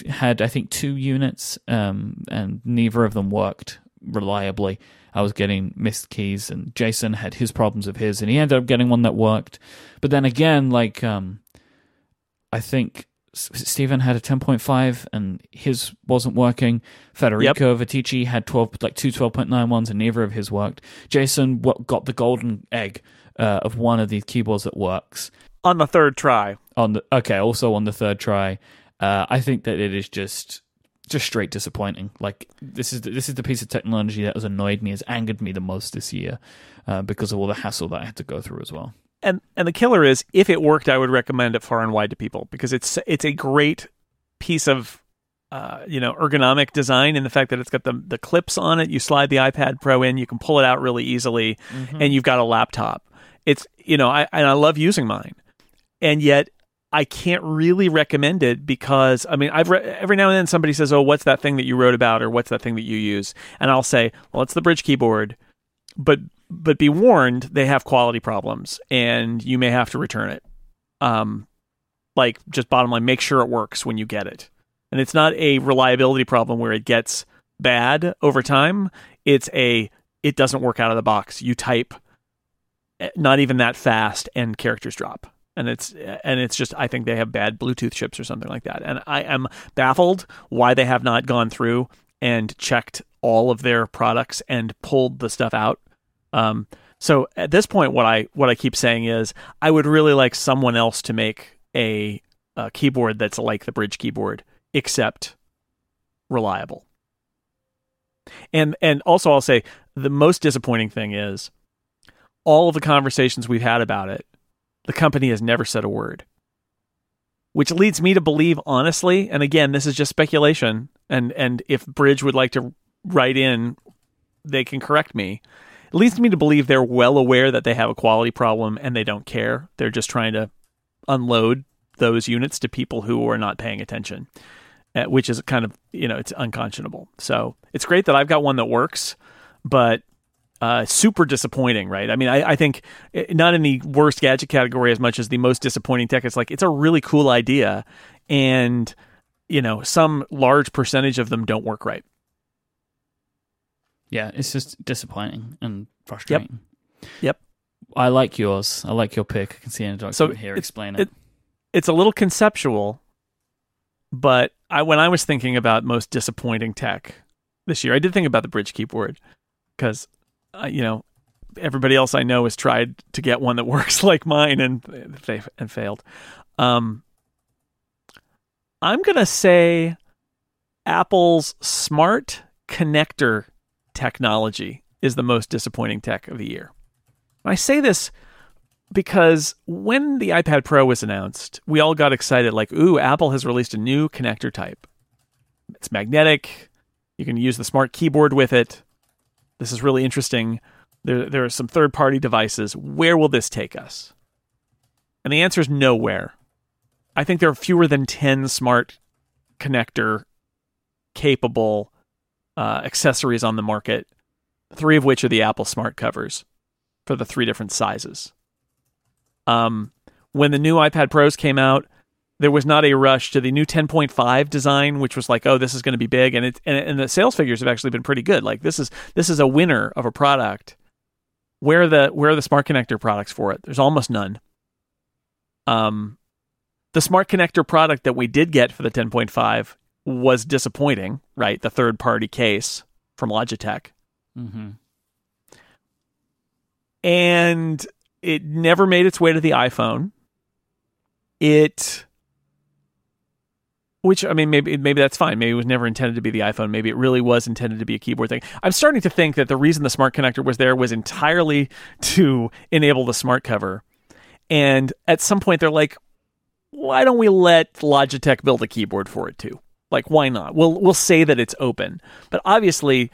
had, I think, two units, um, and neither of them worked reliably. I was getting missed keys, and Jason had his problems of his, and he ended up getting one that worked. But then again, like, um, I think Stephen had a 10.5 and his wasn't working. Federico Viticci had 12, like two 12.9 ones, and neither of his worked. Jason got the golden egg uh, of one of these keyboards that works On the third try, on the okay also on the third try uh, i think that it is just just straight disappointing like this is the, this is the piece of technology that has annoyed me has angered me the most this year uh, because of all the hassle that i had to go through as well and and the killer is if it worked, I would recommend it far and wide to people because it's it's a great piece of uh, you know ergonomic design in the fact that it's got the the clips on it. You slide the iPad Pro in, you can pull it out really easily, and you've got a laptop. It's you know I and I love using mine, and yet I can't really recommend it because I mean I've re- every now and then somebody says, "Oh, what's that thing that you wrote about?" or "What's that thing that you use?" and I'll say, "Well, it's the Bridge keyboard," but but be warned, they have quality problems, and you may have to return it. Um, like just bottom line, make sure it works when you get it, and it's not a reliability problem where it gets bad over time. It's a it doesn't work out of the box. You type eh, not even that fast, and characters drop and it's and it's just I think they have bad Bluetooth chips or something like that. And I am baffled why they have not gone through and checked all of their products and pulled the stuff out. Um, so at this point, what I what I keep saying is I would really like someone else to make a, a keyboard that's like the Bridge keyboard, except reliable. And and also I'll say the most disappointing thing is all of the conversations we've had about it the company has never said a word. Which leads me to believe, honestly, and again, this is just speculation, and, and if Bridge would like to write in, they can correct me. It leads me to believe they're well aware that they have a quality problem and they don't care. They're just trying to unload those units to people who are not paying attention, uh, which is kind of, you know, it's unconscionable. So it's great that I've got one that works, but uh, super disappointing, right? I mean, I, I think eh, not in the worst gadget category as much as the most disappointing tech. It's like it's a really cool idea, and you know, some large percentage of them don't work right. Yeah, it's just disappointing and frustrating. Yep. yep. I like yours. I like your pick. I can see in a document So here. Explain it. it- It's a little conceptual, but I when I was thinking about most disappointing tech this year, I did think about the bridge keyboard because uh, you know everybody else I know has tried to get one that works like mine and they and failed. Um, I'm gonna say Apple's smart connector technology is the most disappointing tech of the year. I say this because when the iPad Pro was announced, we all got excited like, ooh, Apple has released a new connector type. It's magnetic. You can use the smart keyboard with it. This is really interesting. There, there are some third party devices. Where will this take us? And the answer is nowhere. I think there are fewer than 10 smart connector capable uh, accessories on the market, three of which are the Apple smart covers for the three different sizes. Um, when the new iPad Pros came out, there was not a rush to the new 10.5 design, which was like, oh, this is going to be big, and it and, and the sales figures have actually been pretty good. Like this is this is a winner of a product. Where are the where are the smart connector products for it? There's almost none. Um, the smart connector product that we did get for the 10.5 was disappointing, right? The third party case from Logitech mm-hmm. and it never made its way to the iPhone. It, which I mean, maybe maybe that's fine. Maybe it was never intended to be the iPhone. Maybe it really was intended to be a keyboard thing. I'm starting to think that the reason the smart connector was there was entirely to enable the smart cover. And at some point, they're like, why don't we let Logitech build a keyboard for it too? Like, why not? We'll we'll say that it's open, but obviously,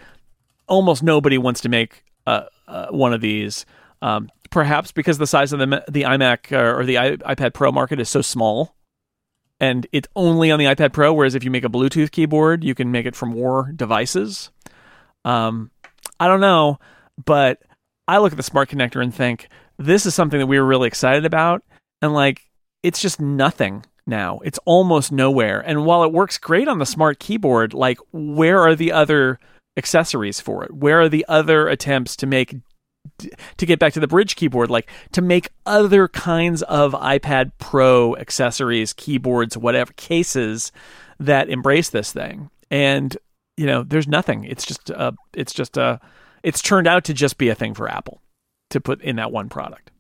almost nobody wants to make uh, uh, one of these. Um, perhaps because the size of the the iMac uh, or the I- iPad Pro market is so small, and it's only on the iPad Pro. Whereas if you make a Bluetooth keyboard, you can make it for more devices. Um, I don't know, but I look at the smart connector and think this is something that we were really excited about, and like it's just nothing now. It's almost nowhere. And while it works great on the smart keyboard, like where are the other accessories for it? Where are the other attempts to make to get back to the bridge keyboard like to make other kinds of iPad Pro accessories, keyboards, whatever cases that embrace this thing. And you know, there's nothing. It's just uh it's just a, it's turned out to just be a thing for Apple to put in that one product.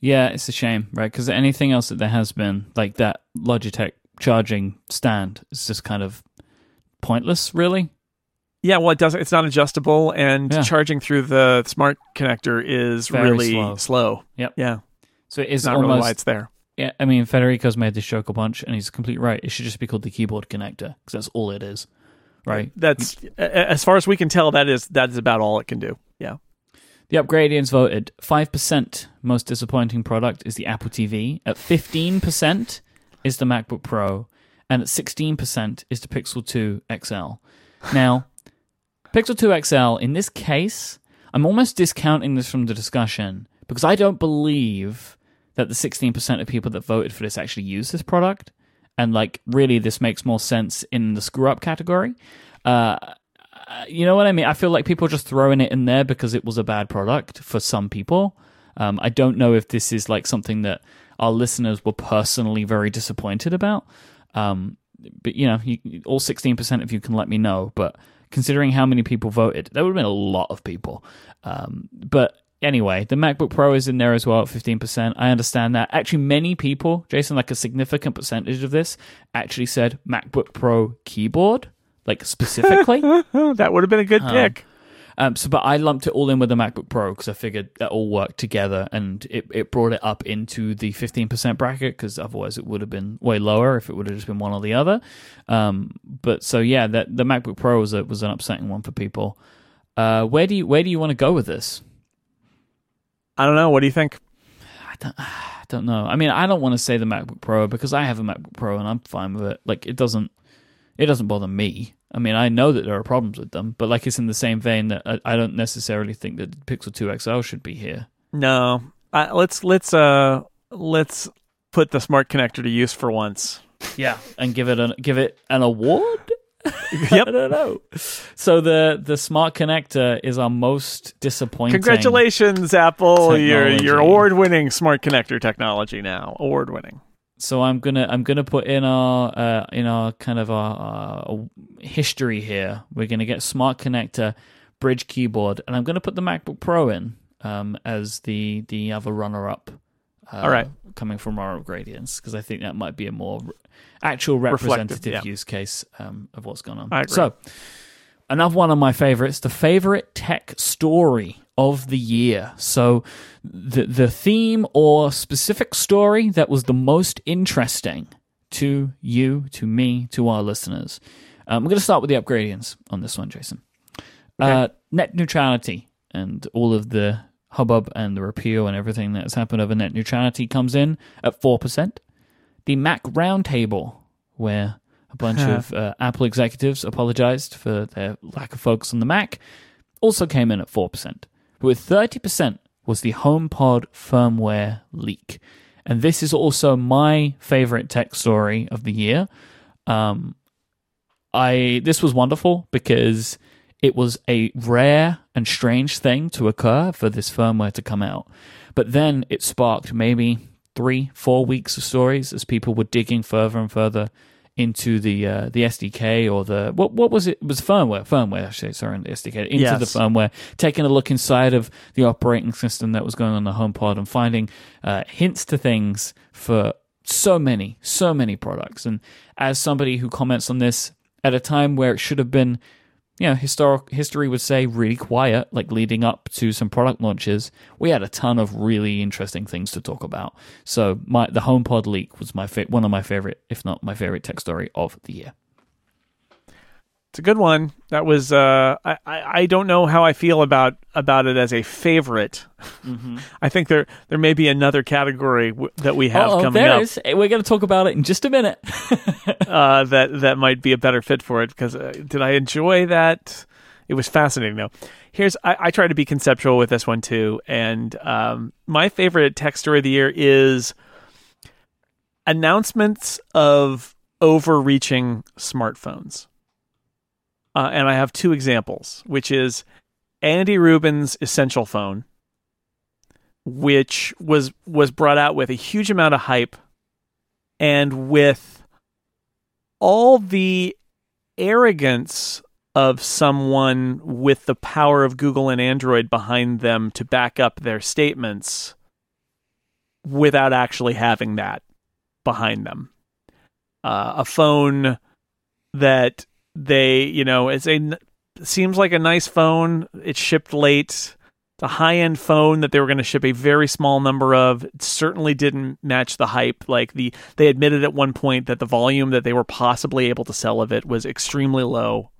Yeah, it's a shame, right? Because anything else that there has been, like that Logitech charging stand, is just kind of pointless, really. Yeah, well, it does. It's not adjustable, and Yeah. charging through the smart connector is Very really slow. slow. Yep. Yeah, So it's is not really why it's there. yeah, I mean, Federico's made this joke a bunch, and he's completely right. It should just be called the keyboard connector because that's all it is, right? That's as far as we can tell. That is that is about all it can do. Yeah. The Upgradians voted 5% most disappointing product is the Apple TV. At 15% is the MacBook Pro. And at 16% is the Pixel 2 XL. Now, Pixel 2 XL, in this case, I'm almost discounting this from the discussion because I don't believe that the 16% of people that voted for this actually use this product. And, like, really, this makes more sense in the screw up category. Uh, you know what I mean? I feel like people are just throwing it in there because it was a bad product for some people. Um, I don't know if this is like something that our listeners were personally very disappointed about. Um, but you know, you, all sixteen percent of you can let me know. But considering how many people voted, that would have been a lot of people. Um, but anyway, the MacBook Pro is in there as well at fifteen percent. I understand that. Actually, many people, Jason, like a significant percentage of this, actually said MacBook Pro keyboard, like specifically. that would have been a good Um, pick. Um, so, but I lumped it all in with the MacBook Pro because I figured that all worked together, and it, it brought it up into the fifteen percent bracket because otherwise it would have been way lower if it would have just been one or the other. Um, but so yeah, that the MacBook Pro was a, was an upsetting one for people. Uh, where do you where do you want to go with this? I don't know. What do you think? I don't, I don't know. I mean, I don't want to say the MacBook Pro because I have a MacBook Pro and I'm fine with it. Like it doesn't It doesn't bother me. I mean, I know that there are problems with them, but like it's in the same vein that I, I don't necessarily think that Pixel 2 XL should be here. No, uh, let's let's uh let's put the smart connector to use for once. Yeah, and give it an give it an award. Yep. I don't know. So the the smart connector is our most disappointing. Congratulations, Apple! Your Technology. your award winning smart connector technology now award winning. So I'm gonna I'm gonna put in our uh, in our kind of our, our history here. We're gonna get smart connector, bridge keyboard, and I'm gonna put the MacBook Pro in um, as the the other runner up. Uh, All right. coming from our gradients because I think that might be a more actual representative yeah. use case um, of what's going on. So another one of my favorites, the favorite tech story of the year. So the the theme or specific story that was the most interesting to you, to me, to our listeners. Um, we're going to start with the Upgradians on this one, Jason. Uh, net neutrality and all of the hubbub and the repeal and everything that's happened over net neutrality comes in at 4%. The Mac Roundtable, where a bunch of uh, Apple executives apologized for their lack of focus on the Mac, also came in at 4%. With 30% was the HomePod firmware leak. And this is also my favorite tech story of the year. Um, I this was wonderful because it was a rare and strange thing to occur for this firmware to come out. But then it sparked maybe three, four weeks of stories as people were digging further and further into the uh, the SDK or the what what was it? It was firmware, firmware. Actually, sorry, the SDK into Yes. the firmware, taking a look inside of the operating system that was going on the HomePod and finding uh, hints to things for so many, so many products. And as somebody who comments on this at a time where it should have been, you know, historic history would say really quiet, like leading up to some product launches, we had a ton of really interesting things to talk about. So my the HomePod leak was my fa- one of my favorite, if not my favorite tech story of the year. It's a good one. That was uh, I, I I don't know how I feel about about it as a favorite. I think there there may be another category w- that we have oh, coming there up is. We're going to talk about it in just a minute. uh, that that might be a better fit for it. Because uh, did I enjoy that? It was fascinating though. Here's I, I try to be conceptual with this one too, and um, my favorite tech story of the year is announcements of overreaching smartphones. Uh, and I have two examples, which is Andy Rubin's Essential Phone, which was was brought out with a huge amount of hype and with all the arrogance of someone with the power of Google and Android behind them to back up their statements without actually having that behind them. Uh, a phone that they, you know, it's a seems like a nice phone. It shipped late. It's a high end phone that they were going to ship a very small number of. It certainly didn't match the hype. Like the they admitted at one point that the volume that they were possibly able to sell of it was extremely low.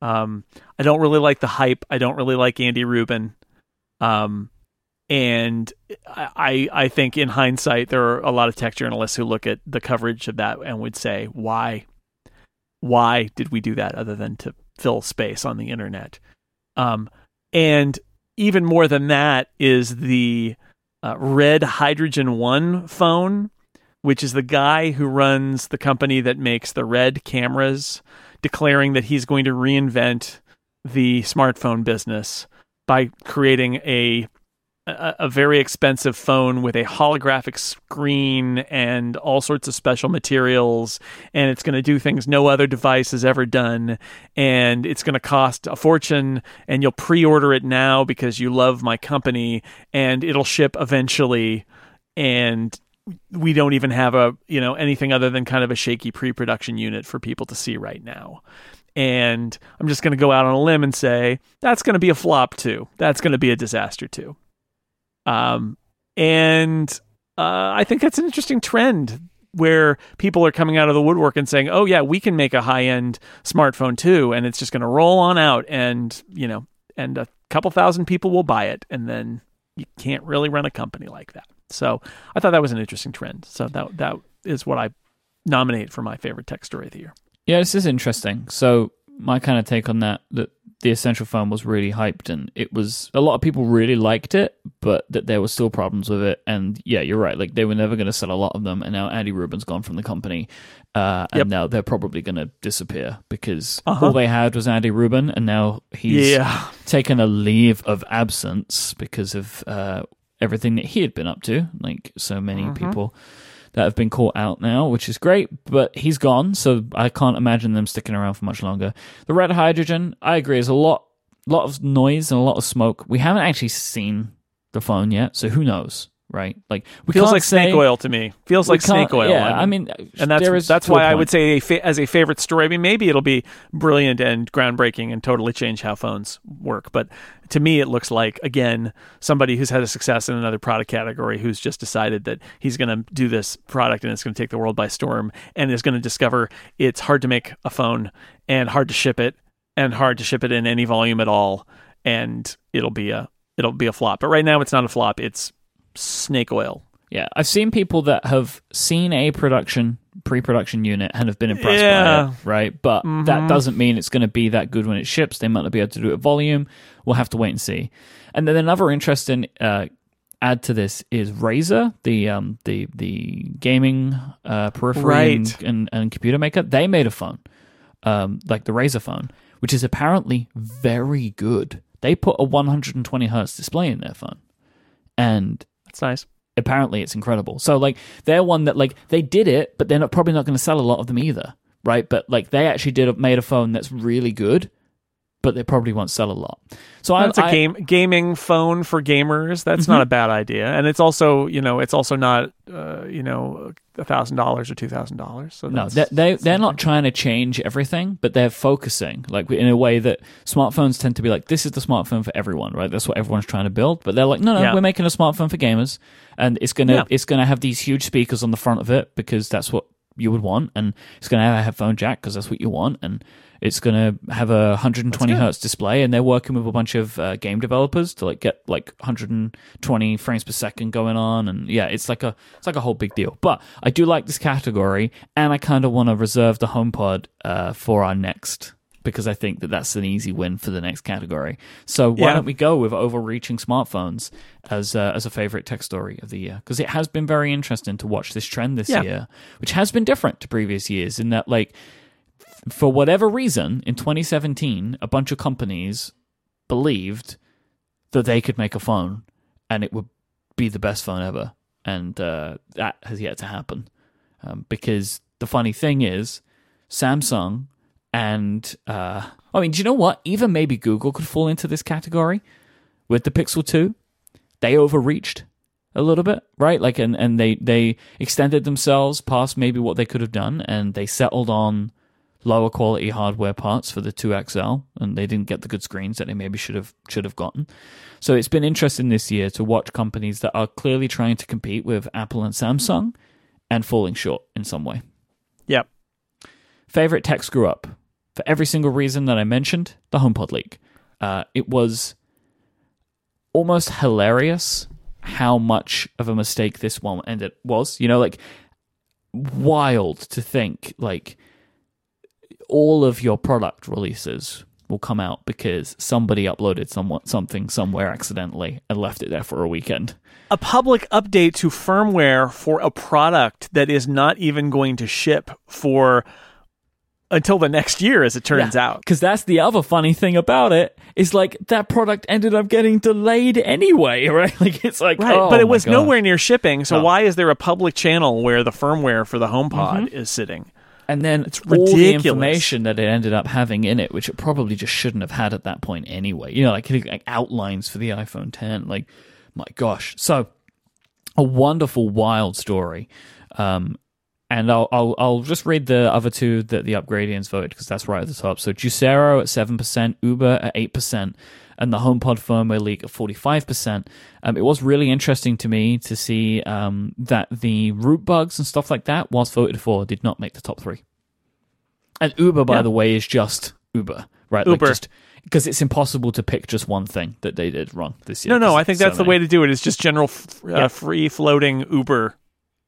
Um, I don't really like the hype. I don't really like Andy Rubin. Um, and I I think in hindsight there are a lot of tech journalists who look at the coverage of that and would say why why did we do that other than to fill space on the internet? Um, and even more than that is the uh, Red Hydrogen One phone, which is the guy who runs the company that makes the Red cameras, declaring that he's going to reinvent the smartphone business by creating a a, a very expensive phone with a holographic screen and all sorts of special materials and it's going to do things no other device has ever done and it's going to cost a fortune and you'll pre-order it now because you love my company and it'll ship eventually and we don't even have a you know anything other than kind of a shaky pre-production unit for people to see right now. And i'm just going to go out on a limb and say that's going to be a flop too. That's going to be a disaster too um, and uh, I think that's an interesting trend where people are coming out of the woodwork and saying, "Oh yeah, we can make a high-end smartphone too, and it's just going to roll on out, and you know, and a couple thousand people will buy it, and then you can't really run a company like that." So I thought that was an interesting trend. So that that is what I nominate for my favorite tech story of the year. Yeah, this is interesting. So my kind of take on that that the essential phone was really hyped and it was a lot of people really liked it but that there were still problems with it and yeah you're right like they were never going to sell a lot of them and now andy rubin's gone from the company uh, and Yep. now they're probably going to disappear because Uh-huh. all they had was andy rubin and now he's Yeah. taken a leave of absence because of uh, everything that he had been up to like so many Mm-hmm. people that have been caught out now, which is great, but he's gone, so I can't imagine them sticking around for much longer. The red hydrogen, I agree, is a lot lot of noise and a lot of smoke. We haven't actually seen the phone yet, so who knows, right? Like we Feels like say, snake oil to me. Feels like snake oil. Yeah, I I mean, mean, and that's there is that's why I would say a fa- as a favorite story. I mean, maybe it'll be brilliant and groundbreaking and totally change how phones work. But to me, it looks like again somebody who's had a success in another product category who's just decided that he's going to do this product and it's going to take the world by storm and is going to discover it's hard to make a phone and hard to ship it and hard to ship it in any volume at all and it'll be a it'll be a flop. But right now, it's not a flop. It's snake oil. Yeah, I've seen people that have seen a production pre-production unit and have been impressed Yeah. by it, right? But Mm-hmm. that doesn't mean it's going to be that good when it ships. They might not be able to do it at volume. We'll have to wait and see. And then another interesting uh, add to this is Razer, the um, the the gaming uh, periphery Right. and, and, and computer maker. They made a phone, um, like the Razer phone, which is apparently very good. They put a 120 hertz display in their phone, and That's nice. apparently it's incredible. So like they're one that like they did it, but they're not, probably not going to sell a lot of them either, right? But like they actually did made a phone that's really good, but they probably won't sell a lot. So I, That's a I- game gaming phone for gamers. That's not a bad idea, and it's also you know it's also not uh, you know a thousand dollars or two thousand dollars. So No, they they they're not trying to change everything, but they're focusing like in a way that smartphones tend to be like this is the smartphone for everyone, right? That's what everyone's trying to build. But they're like, no, no, Yeah. we're making a smartphone for gamers, and it's gonna Yeah. it's gonna have these huge speakers on the front of it because that's what you would want, and it's gonna have a headphone jack because that's what you want, and it's gonna have a 120 hertz display, and they're working with a bunch of uh, game developers to like get like 120 frames per second going on, and yeah, it's like a it's like a whole big deal. But I do like this category, and I kind of want to reserve the HomePod uh, for our next because I think that that's an easy win for the next category. So why Yeah. don't we go with overreaching smartphones as uh, as a favorite tech story of the year? Because it has been very interesting to watch this trend this Yeah. year, which has been different to previous years in that like for whatever reason in 2017 a bunch of companies believed that they could make a phone and it would be the best phone ever. And uh, that has yet to happen. Um, because the funny thing is samsung and uh, i mean do you know what? Even maybe google could fall into this category with the pixel 2 they overreached a little bit, right? Like, and, and they, they extended themselves past maybe what they could have done, and they settled on lower quality hardware parts for the 2XL, and they didn't get the good screens that they maybe should have should have gotten. So it's been interesting this year to watch companies that are clearly trying to compete with Apple and Samsung and falling short in some way. Yep. Favorite tech screw up for every single reason that I mentioned. The HomePod leak. Uh, it was almost hilarious how much of a mistake this one ended was. You know, like wild to think like all of your product releases will come out because somebody uploaded somewhat something somewhere accidentally and left it there for a weekend. A public update to firmware for a product that is not even going to ship for until the next year, as it turns out. Because that's the other funny thing about it is like that product ended up getting delayed anyway, right? Like it's like Right, oh but it was God. nowhere near shipping. So No. why is there a public channel where the firmware for the HomePod mm-hmm. is sitting? And then It's all the information that it ended up having in it, which it probably just shouldn't have had at that point anyway. You know, like, like outlines for the iPhone 10. Like, my gosh. So, a wonderful, wild story. Um, and I'll, I'll I'll just read the other two that the Upgradians voted because that's right at the top. So Juicero at seven percent, Uber at eight percent, and the HomePod firmware leak five percent. Um, it was really interesting to me to see um, that the root bugs and stuff like that, whilst voted for, did not make the top three. And Uber, by Yeah. the way, is just Uber, right? Like Uber. just because it's impossible to pick just one thing that they did wrong this year. No, no, I think so that's the way to do it. It's just general f- uh, free floating Uber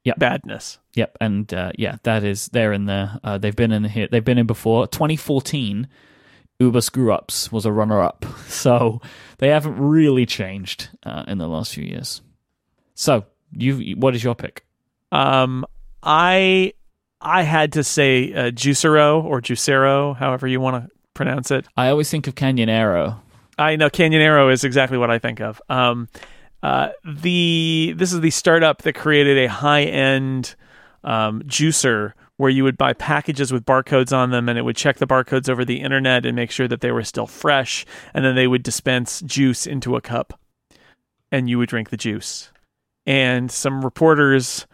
Yep. badness. Yep, and uh, yeah, that is they're in there. Uh, they've been in here. They've been in before. 2014, Uber Screw Ups was a runner-up, so they haven't really changed uh, in the last few years. So, you, what is your pick? Um, I I had to say uh, Juicero or Juicero, however you want to pronounce it. I always think of Canyonero. I know Canyonero is exactly what I think of. Um, uh, the this is the startup that created a high end um, juicer where you would buy packages with barcodes on them and it would check the barcodes over the internet and make sure that they were still fresh and then they would dispense juice into a cup and you would drink the juice and some reporters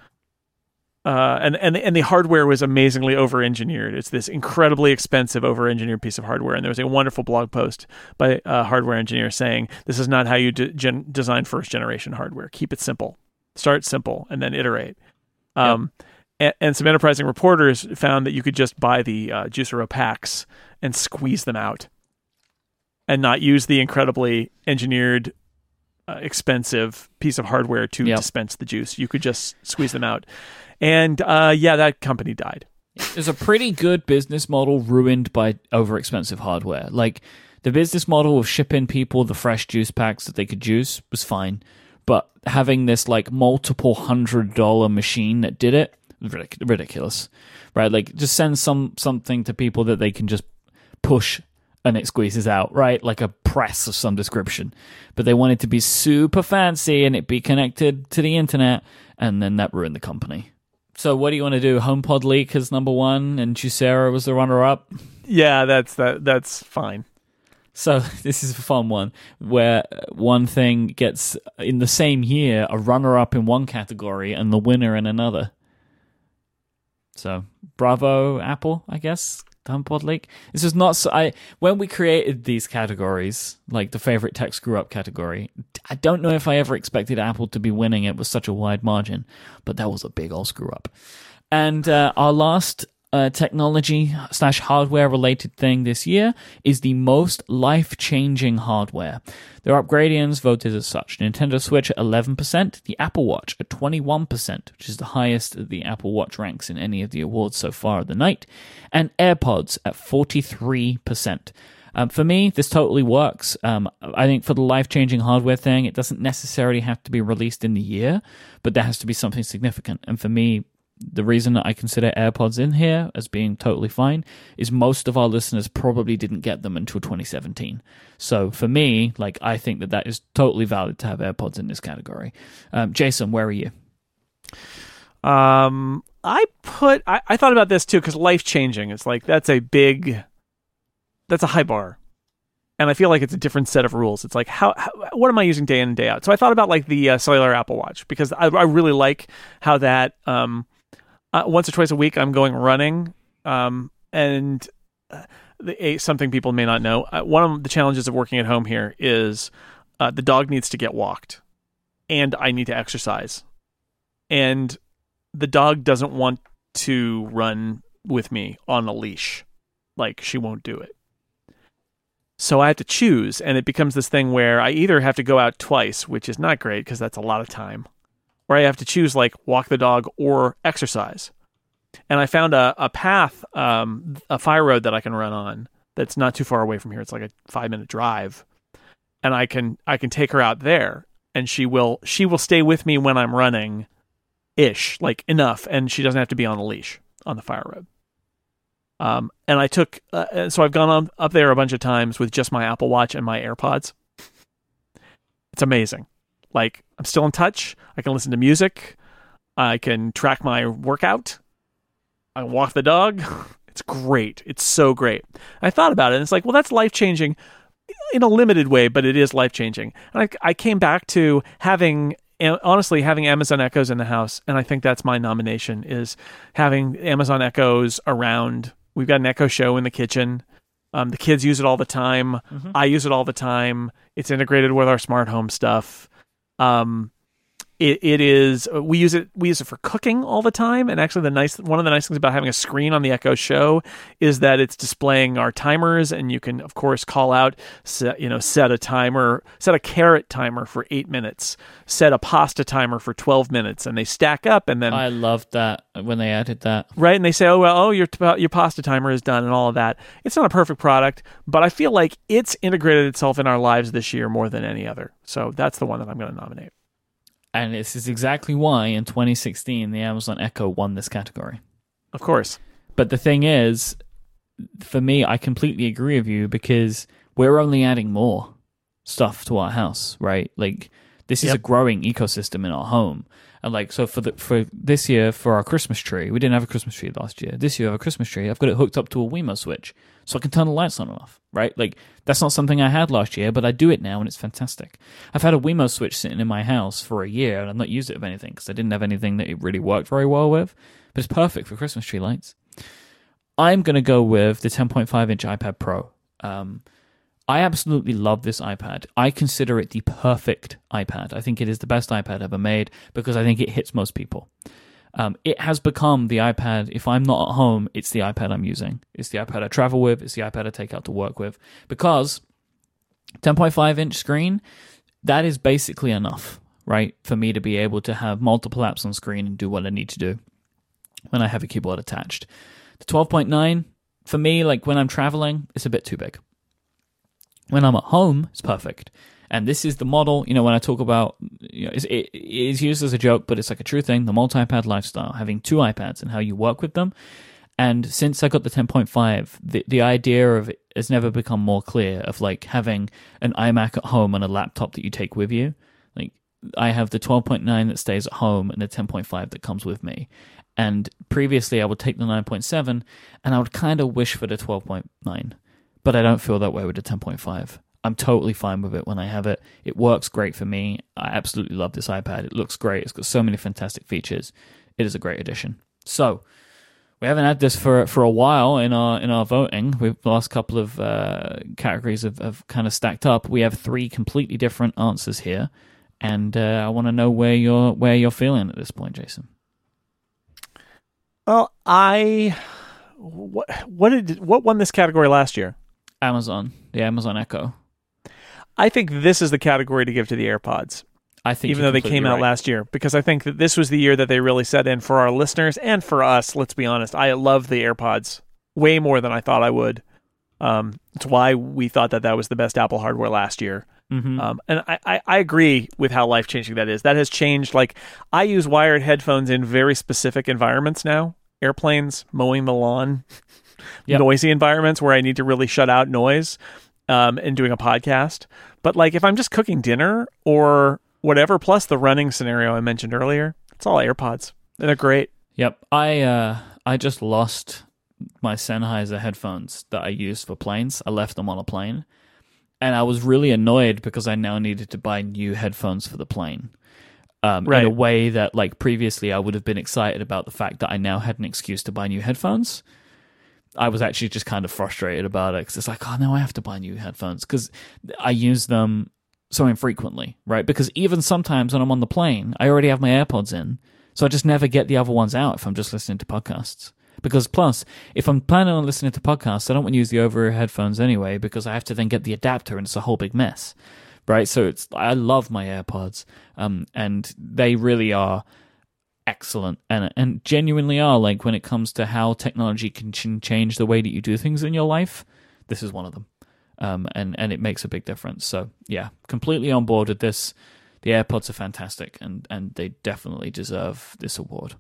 uh, and and and the hardware was amazingly over engineered. It's this incredibly expensive over engineered piece of hardware. And there was a wonderful blog post by a hardware engineer saying, "This is not how you de- gen- design first generation hardware. Keep it simple. Start simple and then iterate." Um, and, and, some enterprising reporters found that you could just buy the uh, Juicero packs and squeeze them out, and not use the incredibly engineered uh, expensive piece of hardware to yep. dispense the juice. You could just squeeze them out. And uh, yeah, that company died. There's a pretty good business model ruined by overexpensive hardware. Like the business model of shipping people the fresh juice packs that they could juice was fine, but having this like multiple hundred dollar machine that did it ridiculous, right? Like just send some something to people that they can just push and it squeezes out, right? Like a press of some description. But they wanted to be super fancy and it be connected to the internet, and then that ruined the company. So what do you want to do? HomePod leak is number one, and Juicero was the runner-up. Yeah, that's that. That's fine. So this is a fun one where one thing gets in the same year a runner-up in one category and the winner in another. So bravo, Apple, I guess. HomePod leak. This is not. So, I when we created these categories, like the favorite tech screw up category, I don't know if I ever expected Apple to be winning it with such a wide margin, but that was a big old screw up. And uh, our last uh, technology slash hardware related thing this year is the most life changing hardware. Their upgradians voted as such. Nintendo Switch at 11%, the Apple Watch at 21%, which is the highest the Apple Watch ranks in any of the awards so far of the night, and AirPods at 43%. Um, for me, this totally works. Um, I think for the life changing hardware thing, it doesn't necessarily have to be released in the year, but there has to be something significant. And for me, the reason that I consider AirPods in here as being totally fine is most of our listeners probably didn't get them until 2017. So for me, like I think that that is totally valid to have AirPods in this category. Um, Jason, where are you? Um, I put I, I thought about this too because life changing. It's like that's a big, that's a high bar, and I feel like it's a different set of rules. It's like how, how what am I using day in and day out? So I thought about like the uh, cellular Apple Watch because I, I really like how that um uh, once or twice a week I'm going running, um, and uh, the, a, something people may not know. Uh, one of the challenges of working at home here is uh, the dog needs to get walked, and I need to exercise, and the dog doesn't want to run with me on a leash, like she won't do it. So I have to choose, and it becomes this thing where I either have to go out twice, which is not great because that's a lot of time, where I have to choose like walk the dog or exercise. And I found a, a path, um, a fire road that I can run on that's not too far away from here. It's like a five minute drive. And I can I can take her out there and she will she will stay with me when I'm running ish, like enough, and she doesn't have to be on a leash on the fire road. Um, and I took, uh, so I've gone on, up there a bunch of times with just my Apple Watch and my AirPods. It's amazing. Like I'm still in touch. I can listen to music. I can track my workout. I walk the dog. It's great. It's so great. I thought about it and it's like, well, that's life changing in a limited way, but it is life changing. And I, I came back to having honestly having Amazon Echoes in the house, and I think that's my nomination is having Amazon Echoes around. We've got an Echo show in the kitchen. Um, the kids use it all the time. Mm-hmm. I use it all the time. It's integrated with our smart home stuff. Um, It, it is uh, we use it we use it for cooking all the time. And actually the nice one of the nice things about having a screen on the Echo Show is that it's displaying our timers and you can of course call out set, you know set a timer set a carrot timer for 8 minutes set a pasta timer for 12 minutes and they stack up and then I loved that when they added that. right? And they say oh well oh your your pasta timer is done and all of that. It's not a perfect product but I feel like it's integrated itself in our lives this year more than any other. So that's the one that I'm going to nominate And this is exactly why in 2016 the Amazon Echo won this category. of course But the thing is, for me, I completely agree with you because we're only adding more stuff to our house, right? Like this is Yep. a growing ecosystem in our home. And like so for the for this year for our Christmas tree, we didn't have a Christmas tree last year. This year I have a Christmas tree. I've got it hooked up to a Wemo switch so I can turn the lights on and off, right? Like that's not something I had last year, but I do it now and it's fantastic. I've had a Wemo switch sitting in my house for a year and I've not used it of anything because I didn't have anything that it really worked very well with. But it's perfect for Christmas tree lights. I'm going to go with the 10.5 inch iPad Pro. Um, I absolutely love this iPad. I consider it the perfect iPad. I think it is the best iPad ever made because I think it hits most people. Um, it has become the iPad. If I'm not at home, it's the iPad I'm using. It's the iPad I travel with. It's the iPad I take out to work with because 10.5 inch screen, that is basically enough, right? For me to be able to have multiple apps on screen and do what I need to do when I have a keyboard attached. The 12.9, for me, like when I'm traveling, it's a bit too big. When I'm at home, it's perfect. And this is the model, you know, when I talk about, you know, it is used as a joke, but it's like a true thing the multi iPad lifestyle, having two iPads and how you work with them. And since I got the 10.5, the, the idea of it has never become more clear of like having an iMac at home and a laptop that you take with you. Like I have the 12.9 that stays at home and the 10.5 that comes with me. And previously I would take the 9.7 and I would kind of wish for the 12.9, but I don't feel that way with the 10.5. I'm totally fine with it when I have it. It works great for me. I absolutely love this iPad. It looks great. It's got so many fantastic features. It is a great addition. So, we haven't had this for for a while in our in our voting. We've the last couple of uh, categories have, have kind of stacked up. We have three completely different answers here, and uh, I want to know where you're where you're feeling at this point, Jason. Well, I what what did what won this category last year? Amazon, the Amazon Echo. I think this is the category to give to the AirPods, I think even though they came out right. last year, because I think that this was the year that they really set in for our listeners and for us. Let's be honest, I love the AirPods way more than I thought I would. Um, it's why we thought that that was the best Apple hardware last year. Mhm. Um, and I, I, I agree with how life changing that is. That has changed. Like I use wired headphones in very specific environments now. Airplanes, mowing the lawn, Yep. noisy environments where I need to really shut out noise, um, and doing a podcast. But like if I'm just cooking dinner or whatever, plus the running scenario I mentioned earlier, it's all AirPods. And they're great. Yep. I uh I just lost my Sennheiser headphones that I used for planes. I left them on a plane. And I was really annoyed because I now needed to buy new headphones for the plane. Um, in a Right. way that like previously I would have been excited about the fact that I now had an excuse to buy new headphones. I was actually just kind of frustrated about it because it's like, oh, now I have to buy new headphones because I use them so infrequently, right? Because even sometimes when I'm on the plane, I already have my AirPods in, so I just never get the other ones out if I'm just listening to podcasts. Because plus, if I'm planning on listening to podcasts, I don't want to use the over-ear headphones anyway because I have to then get the adapter and it's a whole big mess, right? So it's I love my AirPods, um, and they really are excellent and and genuinely are like when it comes to how technology can ch- change the way that you do things in your life. This is one of them, um, and and it makes a big difference. So yeah, completely on board with this. The AirPods are fantastic, and and they definitely deserve this award.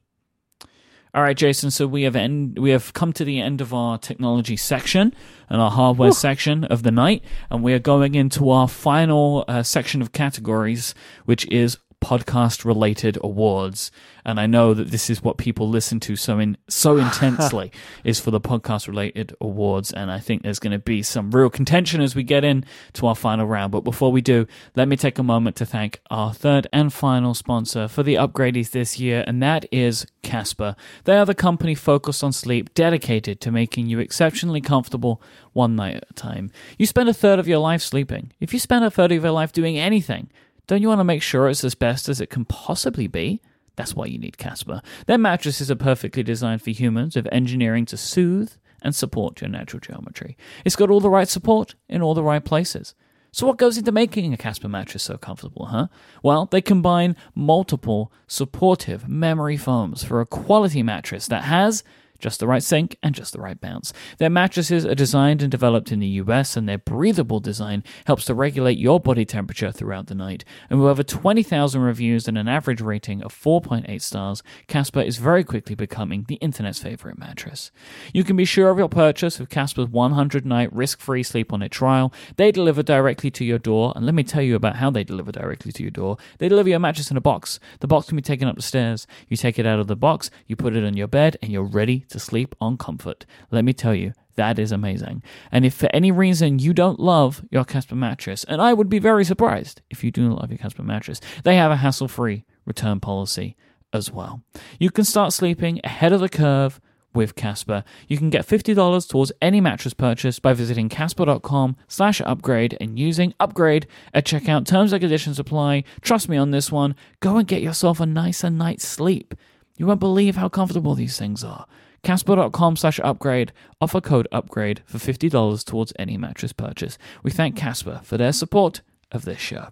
All right, Jason. So we have end, we have come to the end of our technology section and our hardware section of the night, and we are going into our final uh, section of categories, which is podcast related awards. And I know that this is what people listen to so in so intensely is for the podcast related awards. And I think there's going to be some real contention as we get in to our final round. But before we do, let me take a moment to thank our third and final sponsor for the upgradies this year, and that is Casper. They are the company focused on sleep, dedicated to making you exceptionally comfortable one night at a time. You spend a third of your life sleeping. If you spend a third of your life doing anything, Don't you want to make sure it's as best as it can possibly be? That's why you need Casper. Their mattresses are perfectly designed for humans with engineering to soothe and support your natural geometry. It's got all the right support in all the right places. So, what goes into making a Casper mattress so comfortable, huh? Well, they combine multiple supportive memory foams for a quality mattress that has just the right sink and just the right bounce. Their mattresses are designed and developed in the US, and their breathable design helps to regulate your body temperature throughout the night. And with over 20,000 reviews and an average rating of 4.8 stars, Casper is very quickly becoming the internet's favorite mattress. You can be sure of your purchase with Casper's 100 night risk free sleep on it trial. They deliver directly to your door, and let me tell you about how they deliver directly to your door. They deliver your mattress in a box. The box can be taken up the stairs. You take it out of the box, you put it on your bed, and you're ready to sleep on comfort. Let me tell you, that is amazing. And if for any reason you don't love your Casper mattress, and I would be very surprised if you do not love your Casper mattress, they have a hassle free return policy as well. You can start sleeping ahead of the curve with Casper. You can get $50 towards any mattress purchase by visiting casper.com slash upgrade and using upgrade at checkout. Terms and conditions apply. Trust me on this one. Go and get yourself a nicer night's sleep. You won't believe how comfortable these things are. Casper.com slash upgrade. Offer code upgrade for $50 towards any mattress purchase. We thank Casper for their support of this show.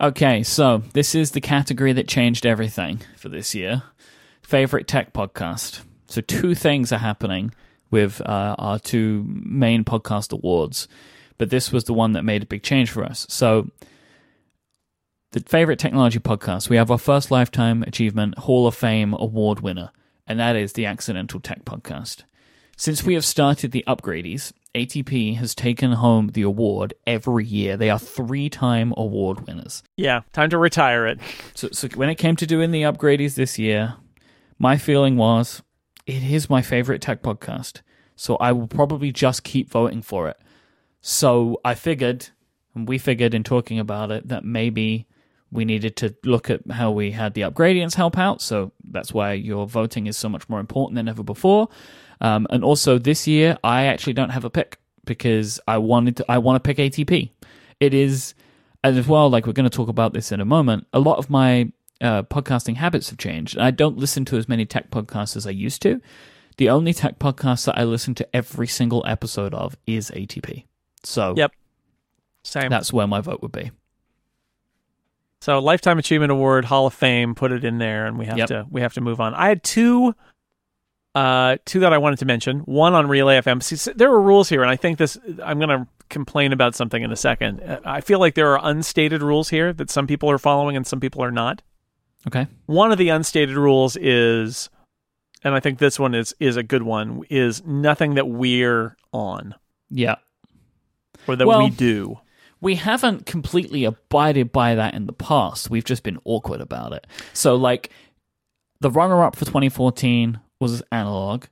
Okay, so this is the category that changed everything for this year. Favorite tech podcast. So two things are happening with uh, our two main podcast awards, but this was the one that made a big change for us. So the favorite technology podcast, we have our first lifetime achievement Hall of Fame award winner, and that is the Accidental Tech Podcast. Since we have started the upgradies, ATP has taken home the award every year. They are three time award winners. Yeah, time to retire it. So, so when it came to doing the upgradies this year, my feeling was it is my favorite tech podcast. So I will probably just keep voting for it. So I figured, and we figured in talking about it, that maybe we needed to look at how we had the upgradians help out. So that's why your voting is so much more important than ever before. Um, and also this year, I actually don't have a pick because I wanted to, I want to pick ATP. It is, as well, like we're going to talk about this in a moment, a lot of my uh, podcasting habits have changed. I don't listen to as many tech podcasts as I used to. The only tech podcast that I listen to every single episode of is ATP. So Yep. Same. that's where my vote would be. So lifetime achievement award, Hall of Fame, put it in there, and we have Yep. to we have to move on. I had two, uh, two that I wanted to mention. One on Relay FM. See, there were rules here, and I think this. I'm going to complain about something in a second. Uh, I feel like there are unstated rules here that some people are following and some people are not. Okay. One of the unstated rules is, and I think this one is is a good one, is nothing that we're on Yeah. or that Well- we do. We haven't completely abided by that in the past. We've just been awkward about it. So, like, the runner up for 2014 was Analog,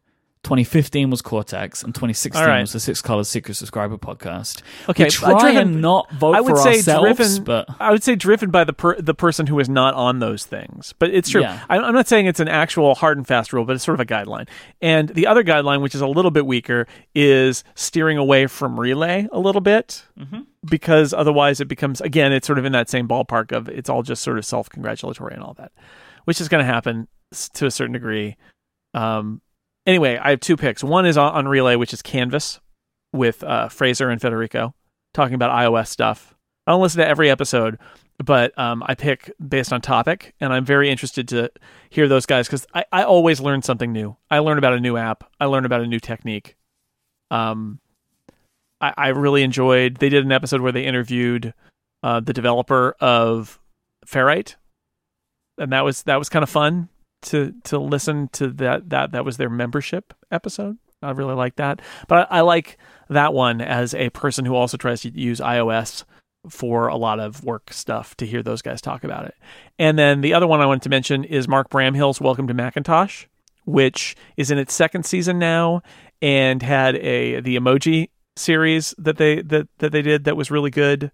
2015 was Cortex, and 2016 All right. was the Six Colors Secret Subscriber podcast. Okay, we try driven- and not vote I would for say ourselves, driven. but I would say driven by the per, the person who is not on those things. But it's true. Yeah. I, I'm not saying it's an actual hard and fast rule, but it's sort of a guideline. And the other guideline, which is a little bit weaker, is steering away from relay a little bit, Mm-hmm. because otherwise it becomes again it's sort of in that same ballpark of it's all just sort of self congratulatory and all that, which is going to happen to a certain degree. Um, anyway, I have two picks. One is on, relay, which is Canvas with uh, Fraser and Federico talking about iOS stuff. I don't listen to every episode, but um, I pick based on topic, and I'm very interested to hear those guys because I, I always learn something new. I learn about a new app. I learn about a new technique. Um, I, I really enjoyed. They did an episode where they interviewed uh, the developer of Ferrite, and that was that was kind of fun to to listen to that that that was their membership episode. I really like that, but I, I like that one as a person who also tries to use iOS for a lot of work stuff to hear those guys talk about it. And then the other one I wanted to mention is Mark Bramhill's Welcome to Macintosh, which is in its second season now and had a the emoji series that they that that they did that was really good.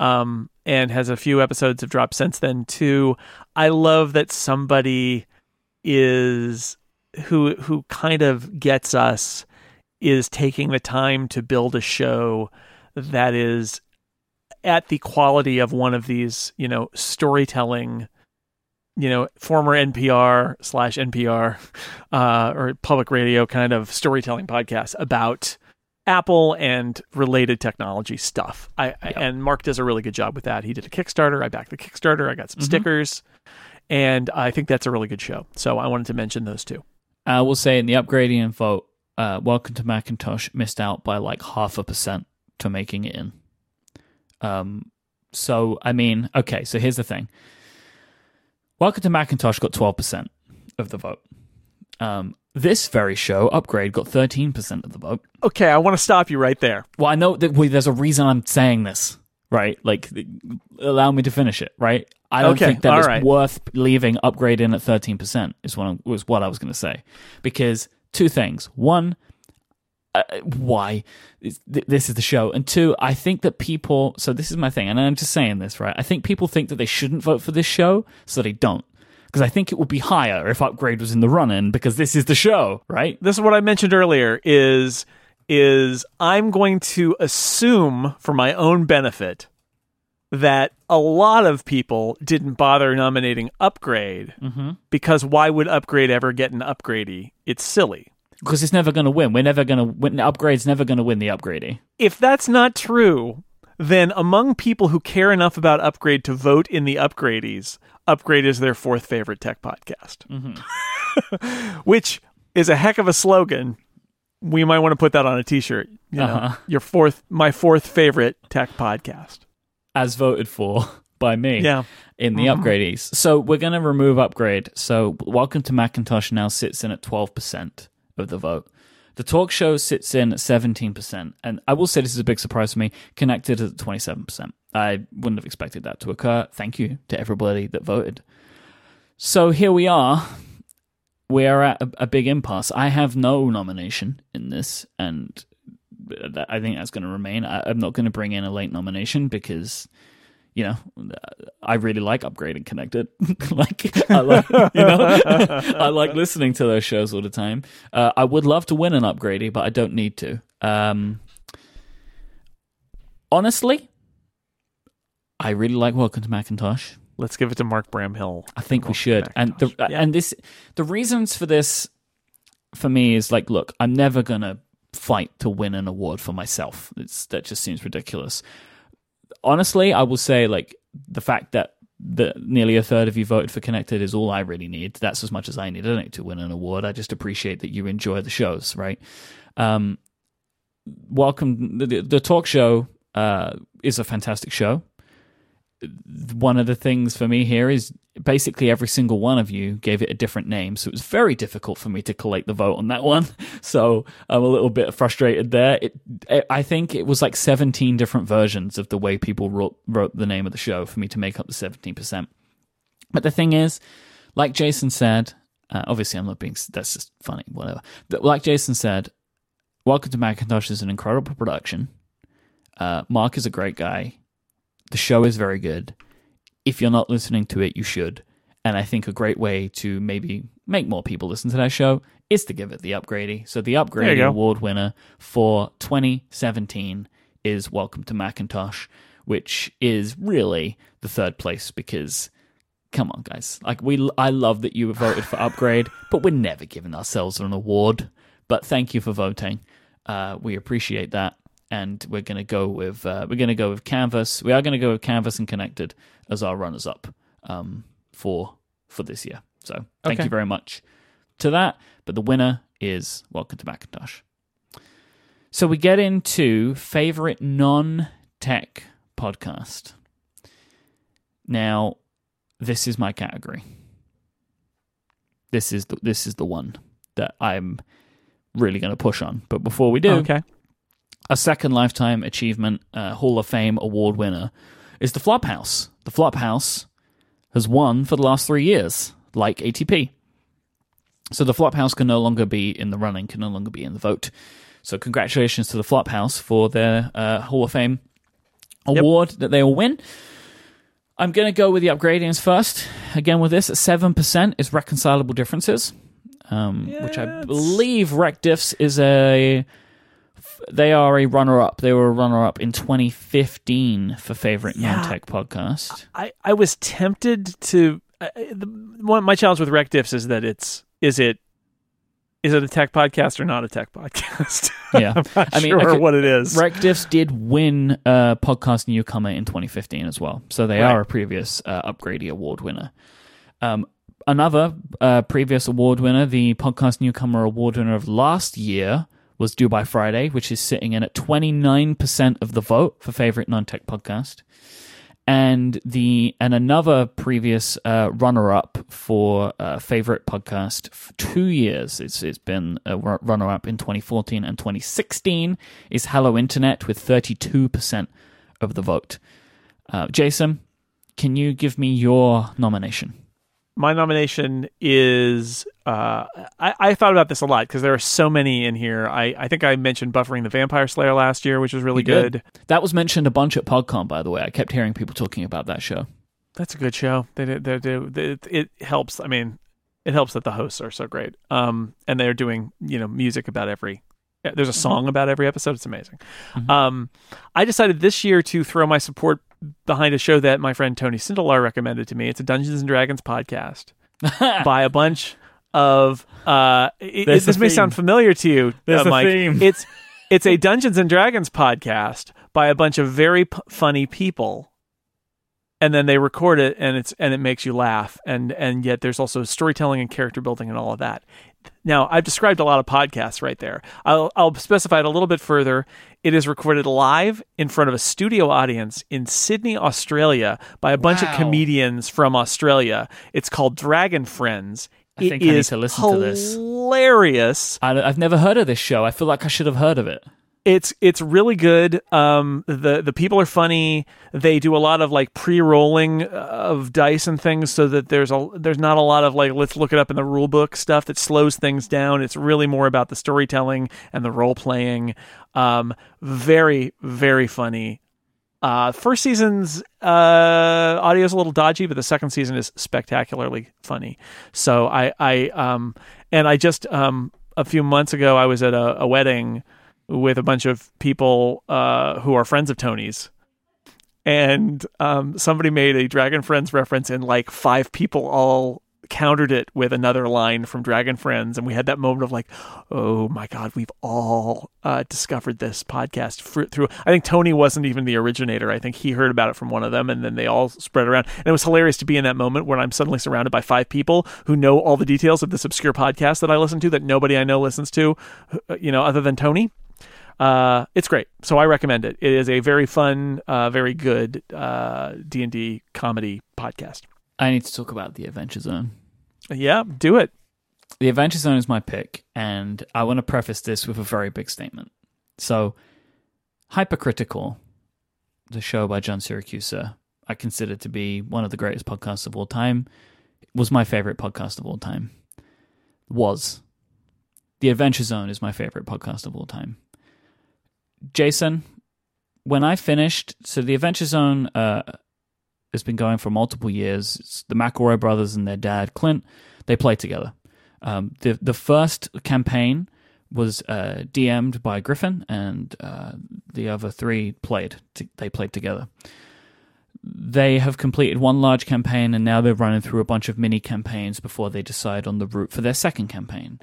Um, and has a few episodes have dropped since then too. I love that somebody is who who kind of gets us is taking the time to build a show that is at the quality of one of these, you know, storytelling, you know, former NPR slash NPR uh, or public radio kind of storytelling podcasts about Apple and related technology stuff. I, I and Mark does a really good job with that. He did a Kickstarter. I backed the Kickstarter. I got some Mhm. stickers, and I think that's a really good show. So I wanted to mention those two. I will say in the upgradie vote, uh, Welcome to Macintosh missed out by like half a percent to making it in. Um, so I mean, okay, so here's the thing. Welcome to Macintosh got twelve percent of the vote. Um, this very show, Upgrade, got thirteen percent of the vote. Okay, I want to stop you right there. Well, I know that there's a reason I'm saying this, right? Like, allow me to finish it, right? I don't Okay, think that it's right. worth leaving upgrade in at 13%, is what, I, was what I was going to say. Because two things. One, uh, why? Th- This is the show. And two, I think that people, so this is my thing, and I'm just saying this, right? I think people think that they shouldn't vote for this show, so they don't. Because I think it would be higher if upgrade was in the run in, because this is the show, right? this is what I mentioned earlier is is I'm going to assume for my own benefit that a lot of people didn't bother nominating upgrade Mm-hmm. because why would upgrade ever get an upgradey? It's silly. Because it's never going to win. We're never going to win. Upgrade's never going to win the upgradey. If that's not true, then among people who care enough about upgrade to vote in the upgradies, upgrade is their fourth favorite tech podcast. Which is a heck of a slogan. We might want to put that on a t-shirt. You know, Uh-huh. your fourth my fourth favorite tech podcast. as voted for by me Yeah. in the upgradies. So we're going to remove upgrade. So welcome to Macintosh now sits in at 12% of the vote. The talk show sits in at 17%. And I will say this is a big surprise for me. Connected at 27%. I wouldn't have expected that to occur. Thank you to everybody that voted. So here we are. We are at a, a big impasse. I have no nomination in this, and I think that's going to remain. I, I'm not going to bring in a late nomination because, you know, I really like upgrading connected. like, I like, you know, I like listening to those shows all the time. Uh, I would love to win an upgradie, but I don't need to. Um, honestly, I really like Welcome to Macintosh. Let's give it to Mark Bramhill. I think we should. And the Yeah. and this the reasons for this for me is like, look, I'm never gonna fight to win an award for myself. It's that just seems ridiculous. Honestly, I will say like the fact that the nearly a third of you voted for Connected is all I really need. That's as much as I need. I don't need to win an award. I just appreciate that you enjoy the shows, right? Um, welcome. The, the talk show uh, is a fantastic show one of the things for me here is basically every single one of you gave it a different name. So it was very difficult for me to collate the vote on that one. So I'm a little bit frustrated there. It, I think it was like 17 different versions of the way people wrote, wrote the name of the show for me to make up the 17%. But the thing is, like Jason said, uh, obviously I'm not being, that's just funny, whatever. But like Jason said, Welcome to Macintosh is an incredible production. Uh, Mark is a great guy. The show is very good. If you're not listening to it, you should. And I think a great way to maybe make more people listen to that show is to give it the upgradey. So the upgradey award winner for 2017 is Welcome to Macintosh, which is really the third place because come on guys. Like we I love that you voted for upgrade, but we're never giving ourselves an award. But thank you for voting. Uh, we appreciate that and we're going to go with uh, we're going to go with Canvas. We are going to go with Canvas and Connected as our runners up um, for for this year. So thank Okay. you very much to that. But the winner is Welcome to Macintosh. So we get into favorite non-tech podcast. Now, this is my category. This is the, this is the one that I'm really going to push on. But before we do, Okay. A second lifetime achievement uh, Hall of Fame award winner is the Flophouse. The Flophouse has won for the last three years, like ATP. So the Flophouse can no longer be in the running, can no longer be in the vote. So congratulations to the Flophouse for their uh, Hall of Fame award that they will win. I'm going to go with the upgradians first. Again, with this, 7% is reconcilable differences, um, which I Yeah, believe RecDiffs is a they are a runner up. They were a runner up in 2015 for favorite Yeah. non tech podcast. I, I was tempted to. Uh, the, one, my challenge with Rec Diffs is that it's is it is it a tech podcast or not a tech podcast? Yeah. I'm not I mean, sure okay, what it is. RecDiffs did win a podcast newcomer in 2015 as well, so they Right. are a previous uh, Upgradie Award winner. Um, another uh, previous award winner, the podcast newcomer award winner of last year, was Due by Friday, which is sitting in at 29% of the vote for favorite non-tech podcast. And the and another previous uh, runner-up for uh, favorite podcast for two years. It's it's been a runner-up in 2014 and 2016. Is Hello Internet with 32% of the vote. Uh, Jason, can you give me your nomination? My nomination is uh, I, I thought about this a lot because there are so many in here. I, I think I mentioned Buffering the Vampire Slayer last year, which was really good. That was mentioned a bunch at PodCon, by the way. I kept hearing people talking about that show. That's a good show. They, they, they, they, it, it helps. I mean, it helps that the hosts are so great. Um, and they're doing you know music about every. There's a song about every episode. It's amazing. Mhm. Um, I decided this year to throw my support behind a show that my friend Tony Sindelar recommended to me. It's a Dungeons and Dragons podcast by a bunch of. Uh, it- this may sound familiar to you, uh, Myke. theme. It's it's a Dungeons and Dragons podcast by a bunch of very p- funny people, and then they record it, and it's and it makes you laugh, and and yet there's also storytelling and character building and all of that. Now, I've described a lot of podcasts right there. I'll, I'll specify it a little bit further. It is recorded live in front of a studio audience in Sydney, Australia, by a bunch of comedians from Australia. It's called Dragon Friends. I It think I need to listen to this. Hilarious. I, I've never heard of this show. I feel like I should have heard of it. It's it's really good. Um, the the people are funny. They do a lot of like pre rolling of dice and things, so that there's a there's not a lot of like let's look it up in the rule book stuff that slows things down. It's really more about the storytelling and the role playing. Um, very very funny. Uh, first season's uh, audio is a little dodgy, but the second season is spectacularly funny. So I, I, um, and I just um, a few months ago I was at a, a wedding with a bunch of people uh, who are friends of Tony's, and um, somebody made a Dragon Friends reference, and like five people all countered it with another line from Dragon Friends, and we had that moment of like, oh my god, we've all uh, discovered this podcast through. I think Tony wasn't even the originator. I think he heard about it from one of them, and then they all spread around. And it was hilarious to be in that moment when I'm suddenly surrounded by five people who know all the details of this obscure podcast that I listen to that nobody I know listens to, uh, you know, other than Tony. Uh, it's great, so I recommend it. It is a very fun, uh, very good D and D comedy podcast. I need to talk about the Adventure Zone. Yeah, do it. The Adventure Zone is my pick, and I want to preface this with a very big statement. So, Hypercritical, the show by John Siracusa, I consider to be one of the greatest podcasts of all time, was my favorite podcast of all time. Was. The Adventure Zone is my favorite podcast of all time. Jason, when I finished, so the Adventure Zone uh, has been going for multiple years. It's the McElroy brothers and their dad, Clint, they play together. Um, the the first campaign was uh, DM'd by Griffin, and uh, the other three played. T- they played together. They have completed one large campaign, and now they're running through a bunch of mini campaigns before they decide on the route for their second campaign.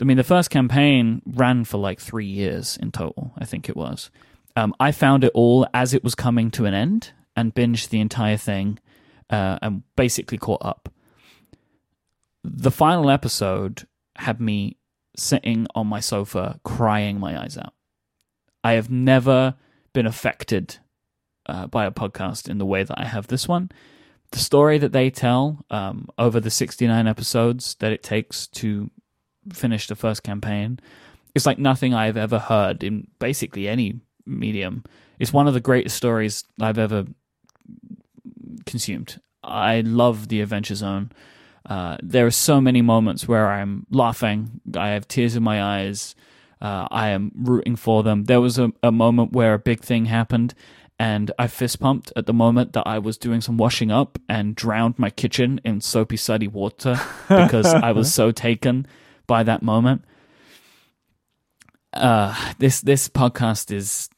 I mean, the first campaign ran for like three years in total. I think it was. Um, I found it all as it was coming to an end and binged the entire thing uh, and basically caught up. The final episode had me sitting on my sofa crying my eyes out. I have never been affected uh, by a podcast in the way that I have this one. The story that they tell um, over the 69 episodes that it takes to finish the first campaign It's like nothing I've ever heard in basically any medium. It's one of the greatest stories I've ever consumed. I love the Adventure Zone. Uh, there are so many moments where I'm laughing. I have tears in my eyes. Uh, I am rooting for them. There was a, a moment where a big thing happened, and I fist pumped at the moment that I was doing some washing up and drowned my kitchen in soapy, suddy water because I was so taken by that moment. uh, this this podcast is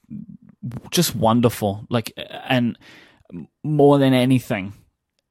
just wonderful. Like, and more than anything,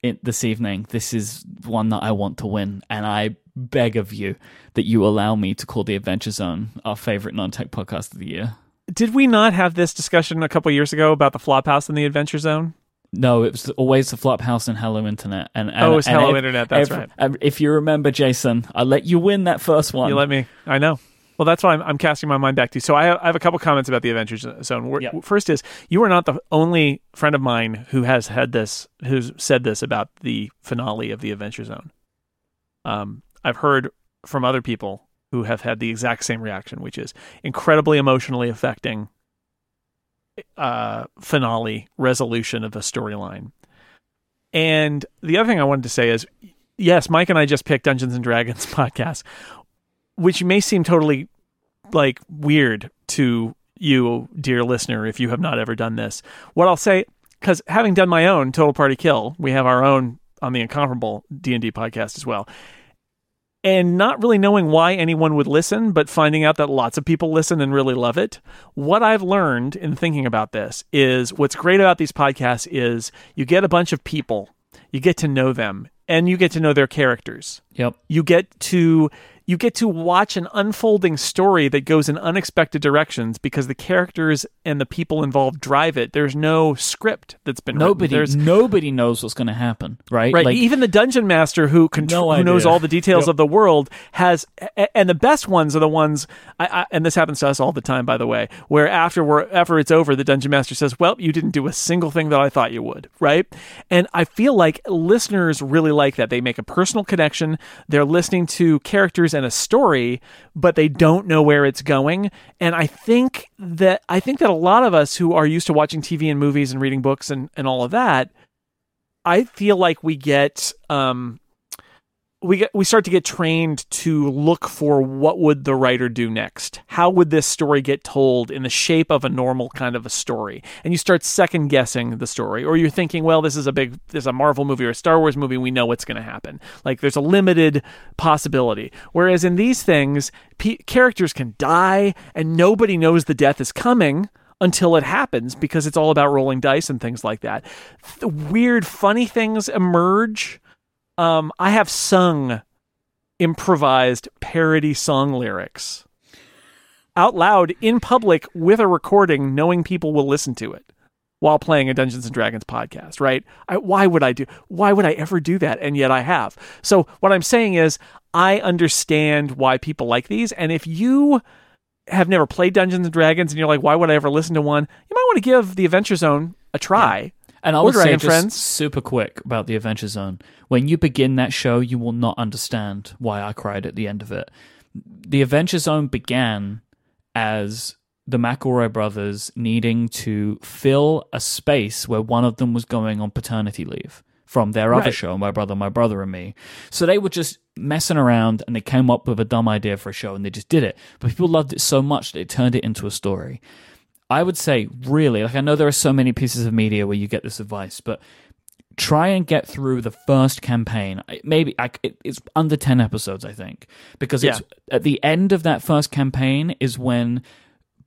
it, this evening, this is one that I want to win, and I beg of you that you allow me to call the Adventure Zone our favorite non-tech podcast of the year. Did we not have this discussion a couple years ago about the Flophouse and the Adventure Zone? No, it was always the Flophouse and Hello Internet. And, and oh, it was and Hello if- Internet. That's if, right. If you remember, Jason, I let you win that first one. You let me. I know. Well, that's why I'm, I'm casting my mind back to you. So I have, I have a couple comments about the Adventure Zone. Yep. First is you are not the only friend of mine who has had this, who's said this about the finale of the Adventure Zone. Um, I've heard from other people who have had the exact same reaction, which is incredibly emotionally affecting uh, finale resolution of a storyline. And the other thing I wanted to say is, yes, Myke and I just picked Dungeons and Dragons podcast, which may seem totally like weird to you, dear listener, if you have not ever done this. What I'll say, because having done my own Total Party Kill, we have our own on the Incomparable D and D podcast as well. And not really knowing why anyone would listen, but finding out that lots of people listen and really love it. What I've learned in thinking about this is what's great about these podcasts is you get a bunch of people, you get to know them, and you get to know their characters Yep. you get to you get to watch an unfolding story that goes in unexpected directions because the characters and the people involved drive it. There's no script that's been written. Nobody, nobody knows what's going to happen, right? Right. Like, Even the dungeon master who contr- No who knows all the details Yep. of the world has, and the best ones are the ones. I, I, and this happens to us all the time, by the way. Where after we're after it's over, the dungeon master says, "Well, you didn't do a single thing that I thought you would." Right. And I feel like listeners really like that. They make a personal connection. They're listening to characters a story, but they don't know where it's going. And I think that I think that a lot of us who are used to watching TV and movies and reading books and, and all of that I feel like we get um we get we start to get trained to look for what would the writer do next. How would this story get told in the shape of a normal kind of a story? And you start second guessing the story or you're thinking, well, this is a big this is a Marvel movie or a Star Wars movie, we know what's going to happen. Like there's a limited possibility. Whereas in these things, pe characters can die and nobody knows the death is coming until it happens because it's all about rolling dice and things like that. The weird, funny things emerge. Um, I have sung improvised parody song lyrics out loud in public with a recording, knowing people will listen to it while playing a Dungeons and Dragons podcast, right? I, why would I do? Why would I ever do that? And yet I have. So what I'm saying is, I understand why people like these, and if you have never played Dungeons and Dragons and you're like, why would I ever listen to one? You might want to give the Adventure Zone a try. And I would say Dragon just Friends. super quick about the Adventure Zone. When you begin that show, you will not understand why I cried at the end of it. The Adventure Zone began as the McElroy brothers needing to fill a space where one of them was going on paternity leave from their other Right. show, My Brother, My Brother and Me. So they were just messing around and they came up with a dumb idea for a show and they just did it. But people loved it so much that they turned it into a story. I would say, really, like I know there are so many pieces of media where you get this advice, but try and get through the first campaign. Maybe I, it, it's under ten episodes, I think, because it's at the end of that first campaign is when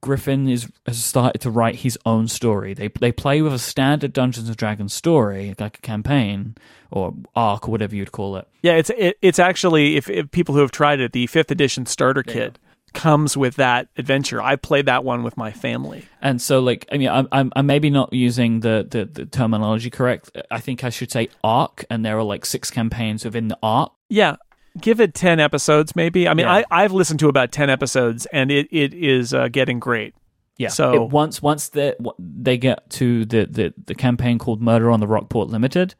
Griffin is has started to write his own story. They they play with a standard Dungeons and Dragons story, like a campaign or arc or whatever you'd call it. Yeah, it's it, it's actually if, if people who have tried it, the fifth edition starter kit comes with that adventure. I played that one with my family. And so, like, I mean, I'm, I'm, I'm maybe not using the, the, the terminology correct. I think I should say arc, and there are like six campaigns within the arc. Yeah, give it ten episodes, maybe. I mean, Yeah. I I've listened to about ten episodes, and it it is uh, getting great. Yeah. So- it, once once they they get to the, the the campaign called Murder on the Rockport Limited,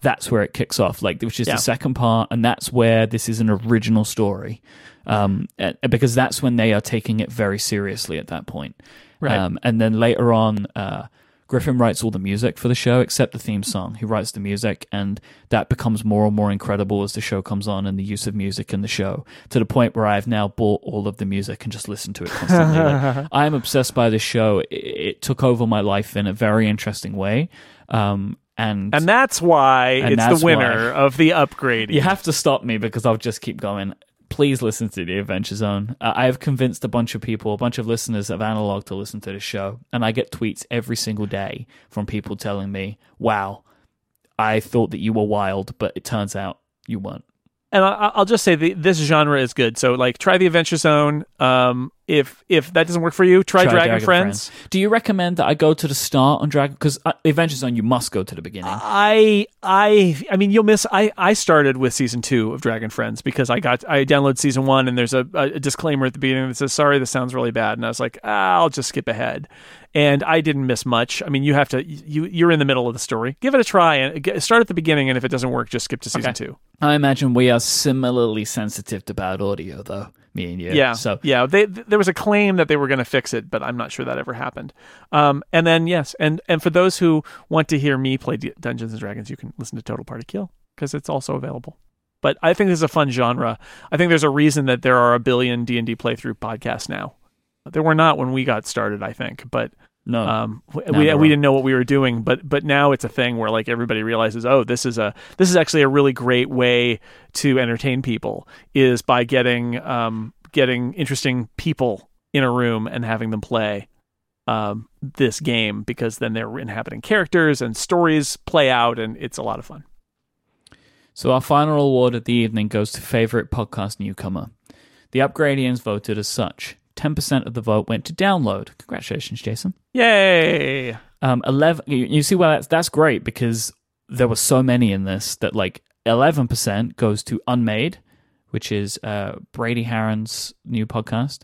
that's where it kicks off. Like, which is Yeah. the second part, and that's where this is an original story. Um, because that's when they are taking it very seriously at that point. Right. Um, and then later on, uh, Griffin writes all the music for the show except the theme song. He writes the music, and that becomes more and more incredible as the show comes on and the use of music in the show to the point where I've now bought all of the music and just listen to it constantly. Like, I am obsessed by this show. It, it took over my life in a very interesting way. Um, and And that's why And it's that's the winner of the upgrade. you have to stop me because I'll just keep going. Please listen to the Adventure Zone. Uh, I have convinced a bunch of people, a bunch of listeners of Analog to listen to the show, and I get tweets every single day from people telling me, "Wow, I thought that you were wild, but it turns out you weren't." and I, will just say the, this genre is good. So like, try the Adventure Zone. Um, if if that doesn't work for you, try, try Dragon, Dragon Friends. Friends. Do you recommend that I go to the start on Dragon? Because uh, Adventure Zone, you must go to the beginning. I I I mean, you'll miss. I I started with season two of Dragon Friends because I got I downloaded season one and there's a, a disclaimer at the beginning that says sorry, this sounds really bad, and I was like, ah, I'll just skip ahead. And I didn't miss much. I mean, you have to you you're in the middle of the story. Give it a try and start at the beginning, and if it doesn't work, just skip to season okay. two. I imagine we are similarly sensitive to bad audio, though me and you. Yeah. So yeah, they, there was a claim that they were going to fix it, but I'm not sure that ever happened. Um, and then yes, and and for those who want to hear me play D- Dungeons and Dragons, you can listen to Total Party Kill because it's also available. But I think this is a fun genre. I think there's a reason that there are a billion D and D playthrough podcasts now. There were not when we got started, I think, but no, um, we we didn't know what we were doing, but but now it's a thing where like everybody realizes, oh, this is a this is actually a really great way to entertain people is by getting um getting interesting people in a room and having them play um this game because then they're inhabiting characters and stories play out and it's a lot of fun. So our final award of the evening goes to favorite podcast newcomer. The Upgradians voted as such. 10% of the vote went to download. Congratulations, Jason. Yay! Um, 11, you, you see, well, that's, that's great because there were so many in this that like 11% goes to Unmade, which is uh, Brady Haran's new podcast.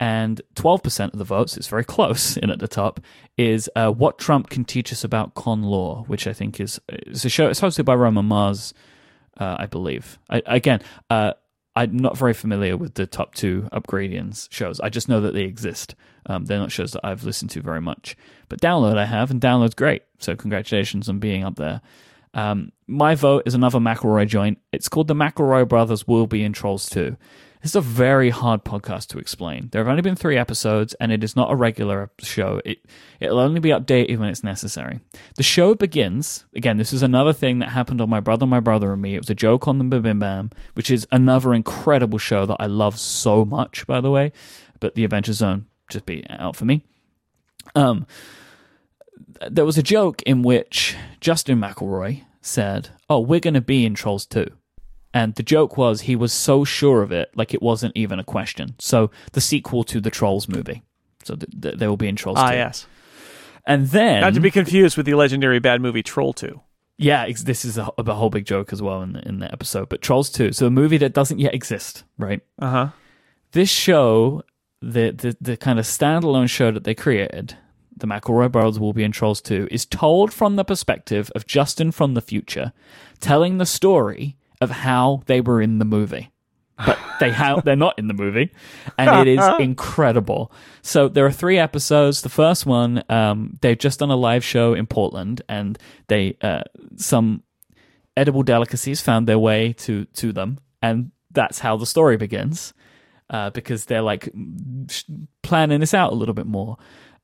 And 12% of the votes, it's very close in at the top, is uh, What Trump Can Teach Us About Con Law, which I think is, it's a show. It's hosted by Roman Mars, uh, I believe. I, again, uh, I'm not very familiar with the top two Upgradians shows. I just know that they exist. Um, they're not shows that I've listened to very much. But Download I have, and Download's great. So congratulations on being up there. Um, my vote is another McElroy joint. It's called The McElroy Brothers Will Be in Trolls 2. It's a very hard podcast to explain. There have only been three episodes, and it is not a regular show. It it'll only be updated when it's necessary. The show begins again. This is another thing that happened on my brother, my brother, and me. It was a joke on the Bim Bam, which is another incredible show that I love so much. By the way, but the Adventure Zone just be out for me. Um, there was a joke in which Justin McElroy said, "Oh, we're going to be in Trolls 2." And the joke was he was so sure of it, like it wasn't even a question. So the sequel to the Trolls movie. So th- th- they will be in Trolls ah, 2. yes. And then. Not to be confused with the legendary bad movie Troll 2. Yeah, this is a, a whole big joke as well in the, in the episode. But Trolls 2, so a movie that doesn't yet exist, right? Uh huh. This show, the, the, the kind of standalone show that they created, the McElroy Brothers will be in Trolls 2, is told from the perspective of Justin from the future, telling the story of how they were in the movie. But they ha- they're not in the movie, and it is incredible. So there are three episodes. The first one, um, they've just done a live show in Portland, and they uh, some edible delicacies found their way to to them, and that's how the story begins. Uh, because they're like planning this out a little bit more.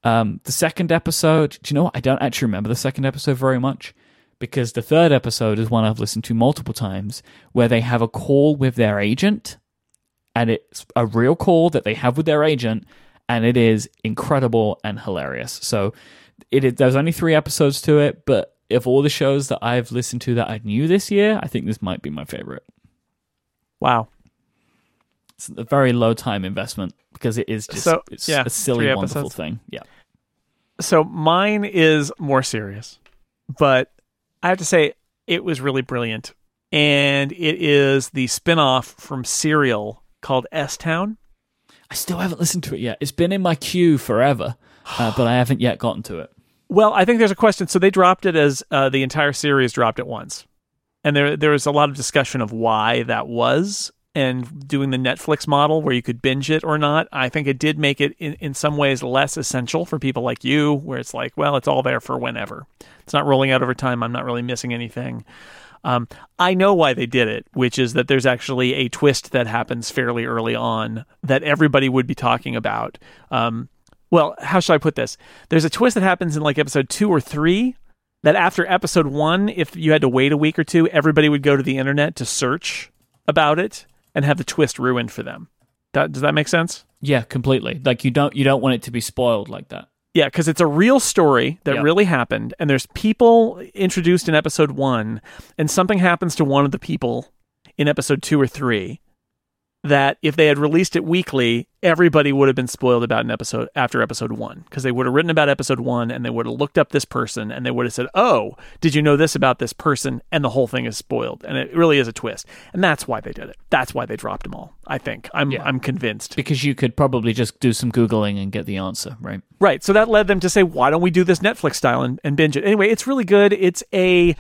Um, the second episode, do you know what? I don't actually remember the second episode very much because the third episode is one I've listened to multiple times where they have a call with their agent and it's a real call that they have with their agent and it is incredible and hilarious. So it is, there's only 3 episodes to it, but of all the shows that I've listened to that I knew this year, I think this might be my favorite. Wow. It's a very low time investment because it is just so, it's yeah, a silly wonderful thing. Yeah. So mine is more serious. But I have to say, it was really brilliant. And it is the spin-off from Serial called S Town. I still haven't listened to it yet. It's been in my queue forever, uh, but I haven't yet gotten to it. Well, I think there's a question. So they dropped it as uh, the entire series dropped at once, and there there was a lot of discussion of why that was and doing the Netflix model where you could binge it or not, I think it did make it in, in some ways less essential for people like you, where it's like, well, it's all there for whenever. It's not rolling out over time. I'm not really missing anything. Um, I know why they did it, which is that there's actually a twist that happens fairly early on that everybody would be talking about. Um, well, how should I put this? There's a twist that happens in like episode two or three that after episode one, if you had to wait a week or two, everybody would go to the internet to search about it and have the twist ruined for them. That, does that make sense? Yeah, completely. Like you don't you don't want it to be spoiled like that. Yeah, because it's a real story that Yep. really happened, and there's people introduced in episode one, and something happens to one of the people in episode two or three that if they had released it weekly, everybody would have been spoiled about an episode after episode one because they would have written about episode one and they would have looked up this person and they would have said, "Oh, did you know this about this person?" And the whole thing is spoiled, and it really is a twist, and that's why they did it. That's why they dropped them all. I think I'm Yeah. I'm convinced. Because you could probably just do some googling and get the answer, right? Right. So that led them to say, why don't we do this Netflix style and, and binge it? Anyway, it's really good. It's a,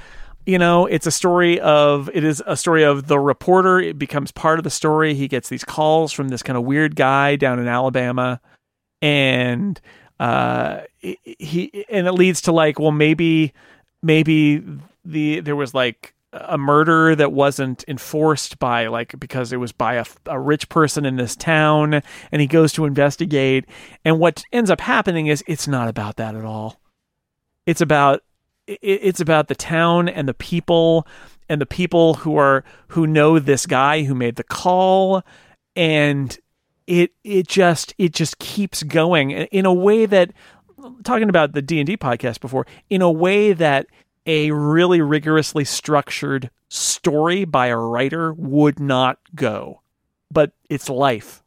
you know, it's a story of, it is a story of the reporter. It becomes part of the story. He gets these calls from this kind of weird guy down in Alabama. And, uh, he, and it leads to like, well, maybe, maybe the, there was like, a murder that wasn't enforced by like because it was by a, a rich person in this town and he goes to investigate and what ends up happening is it's not about that at all it's about it's about the town and the people and the people who are who know this guy who made the call. And it it just it just keeps going in a way that talking about the D&D podcast before in a way that a really rigorously structured story by a writer would not go. But it's life.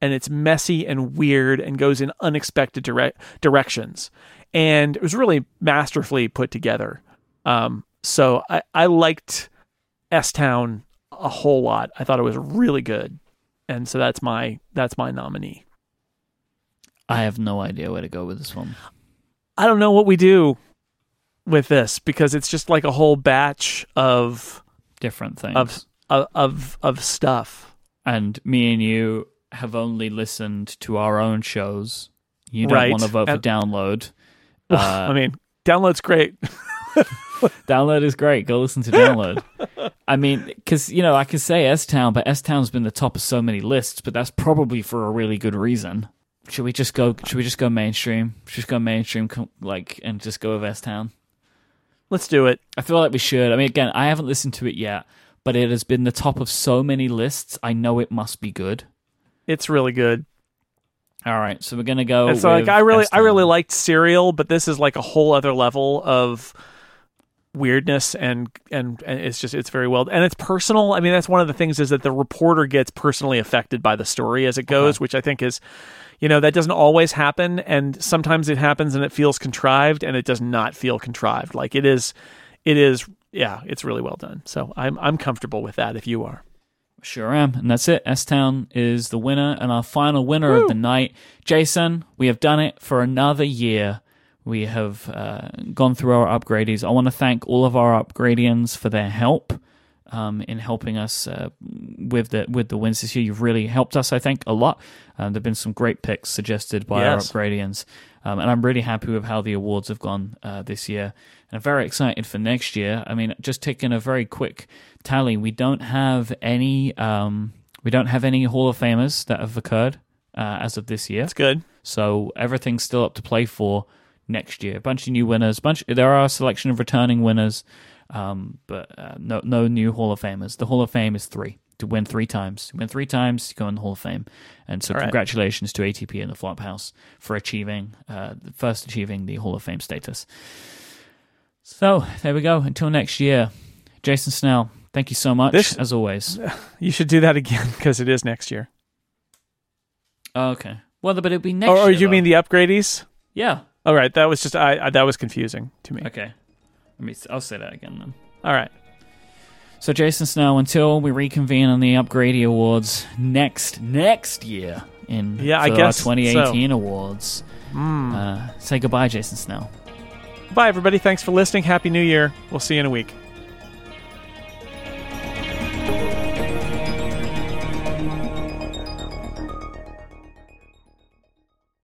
And it's messy and weird and goes in unexpected dire- directions and it was really masterfully put together um, so I, I liked s-town a whole lot i thought it was really good and so that's my that's my nominee I have no idea where to go with this one. I don't know what we do with this because it's just like a whole batch of Different things. of of of, of stuff. and me and you have only listened to our own shows. You don't Right. want to vote for And- download. Well, Uh, I mean, download's great. Download is great. Go listen to Download. I mean, because you know, I could say S Town, but S Town's been the top of so many lists, but that's probably for a really good reason. Should we just go? Should we just go mainstream? Should we just go mainstream, like, and just go with S Town? Let's do it. I feel like we should. I mean, again, I haven't listened to it yet, but it has been the top of so many lists. I know it must be good. It's really good. All right, so we're gonna go. and so like I really I really liked Serial, but this is like a whole other level of weirdness and, and and it's just it's very well and it's personal. I mean, that's one of the things is that the reporter gets personally affected by the story as it goes, which I think is you know, that doesn't always happen and sometimes it happens and it feels contrived and it does not feel contrived. Like it is it is yeah, it's really well done. So I'm I'm comfortable with that if you are. Sure am. And that's it. S Town is the winner and our final winner of the night. Jason, we have done it for another year. We have uh, gone through our upgradies. I want to thank all of our upgradians for their help um, in helping us uh, with the with the wins this year. You've really helped us, I think, a lot. Um, there've been some great picks suggested by Yes. our upgradians, um, and I'm really happy with how the awards have gone uh, this year. And I'm very excited for next year. I mean, just taking a very quick tally, we don't have any um, we don't have any Hall of Famers that have occurred uh, as of this year. It's good. So everything's still up to play for next year. A bunch of new winners. Bunch. There are a selection of returning winners, um, but uh, no no new Hall of Famers. The Hall of Fame is three. To win three times, you win three times, you go in the Hall of Fame. And so, All right. congratulations to ATP and the Flophouse for achieving uh, first achieving the Hall of Fame status. So there we go. Until next year, Jason Snell. Thank you so much, This- as always. You should do that again because it is next year. Oh, okay. Well, but it'll be next. Or, or year, you mean the upgradies? Yeah. All right, that was just I, I that was confusing to me. Okay. Let me. I'll say that again then. All right. So Jason Snell, until we reconvene on the Upgradie Awards next next year in Yeah, I guess our 2018 awards, uh, say goodbye, Jason Snell. Bye everybody. Thanks for listening. Happy New Year. We'll see you in a week.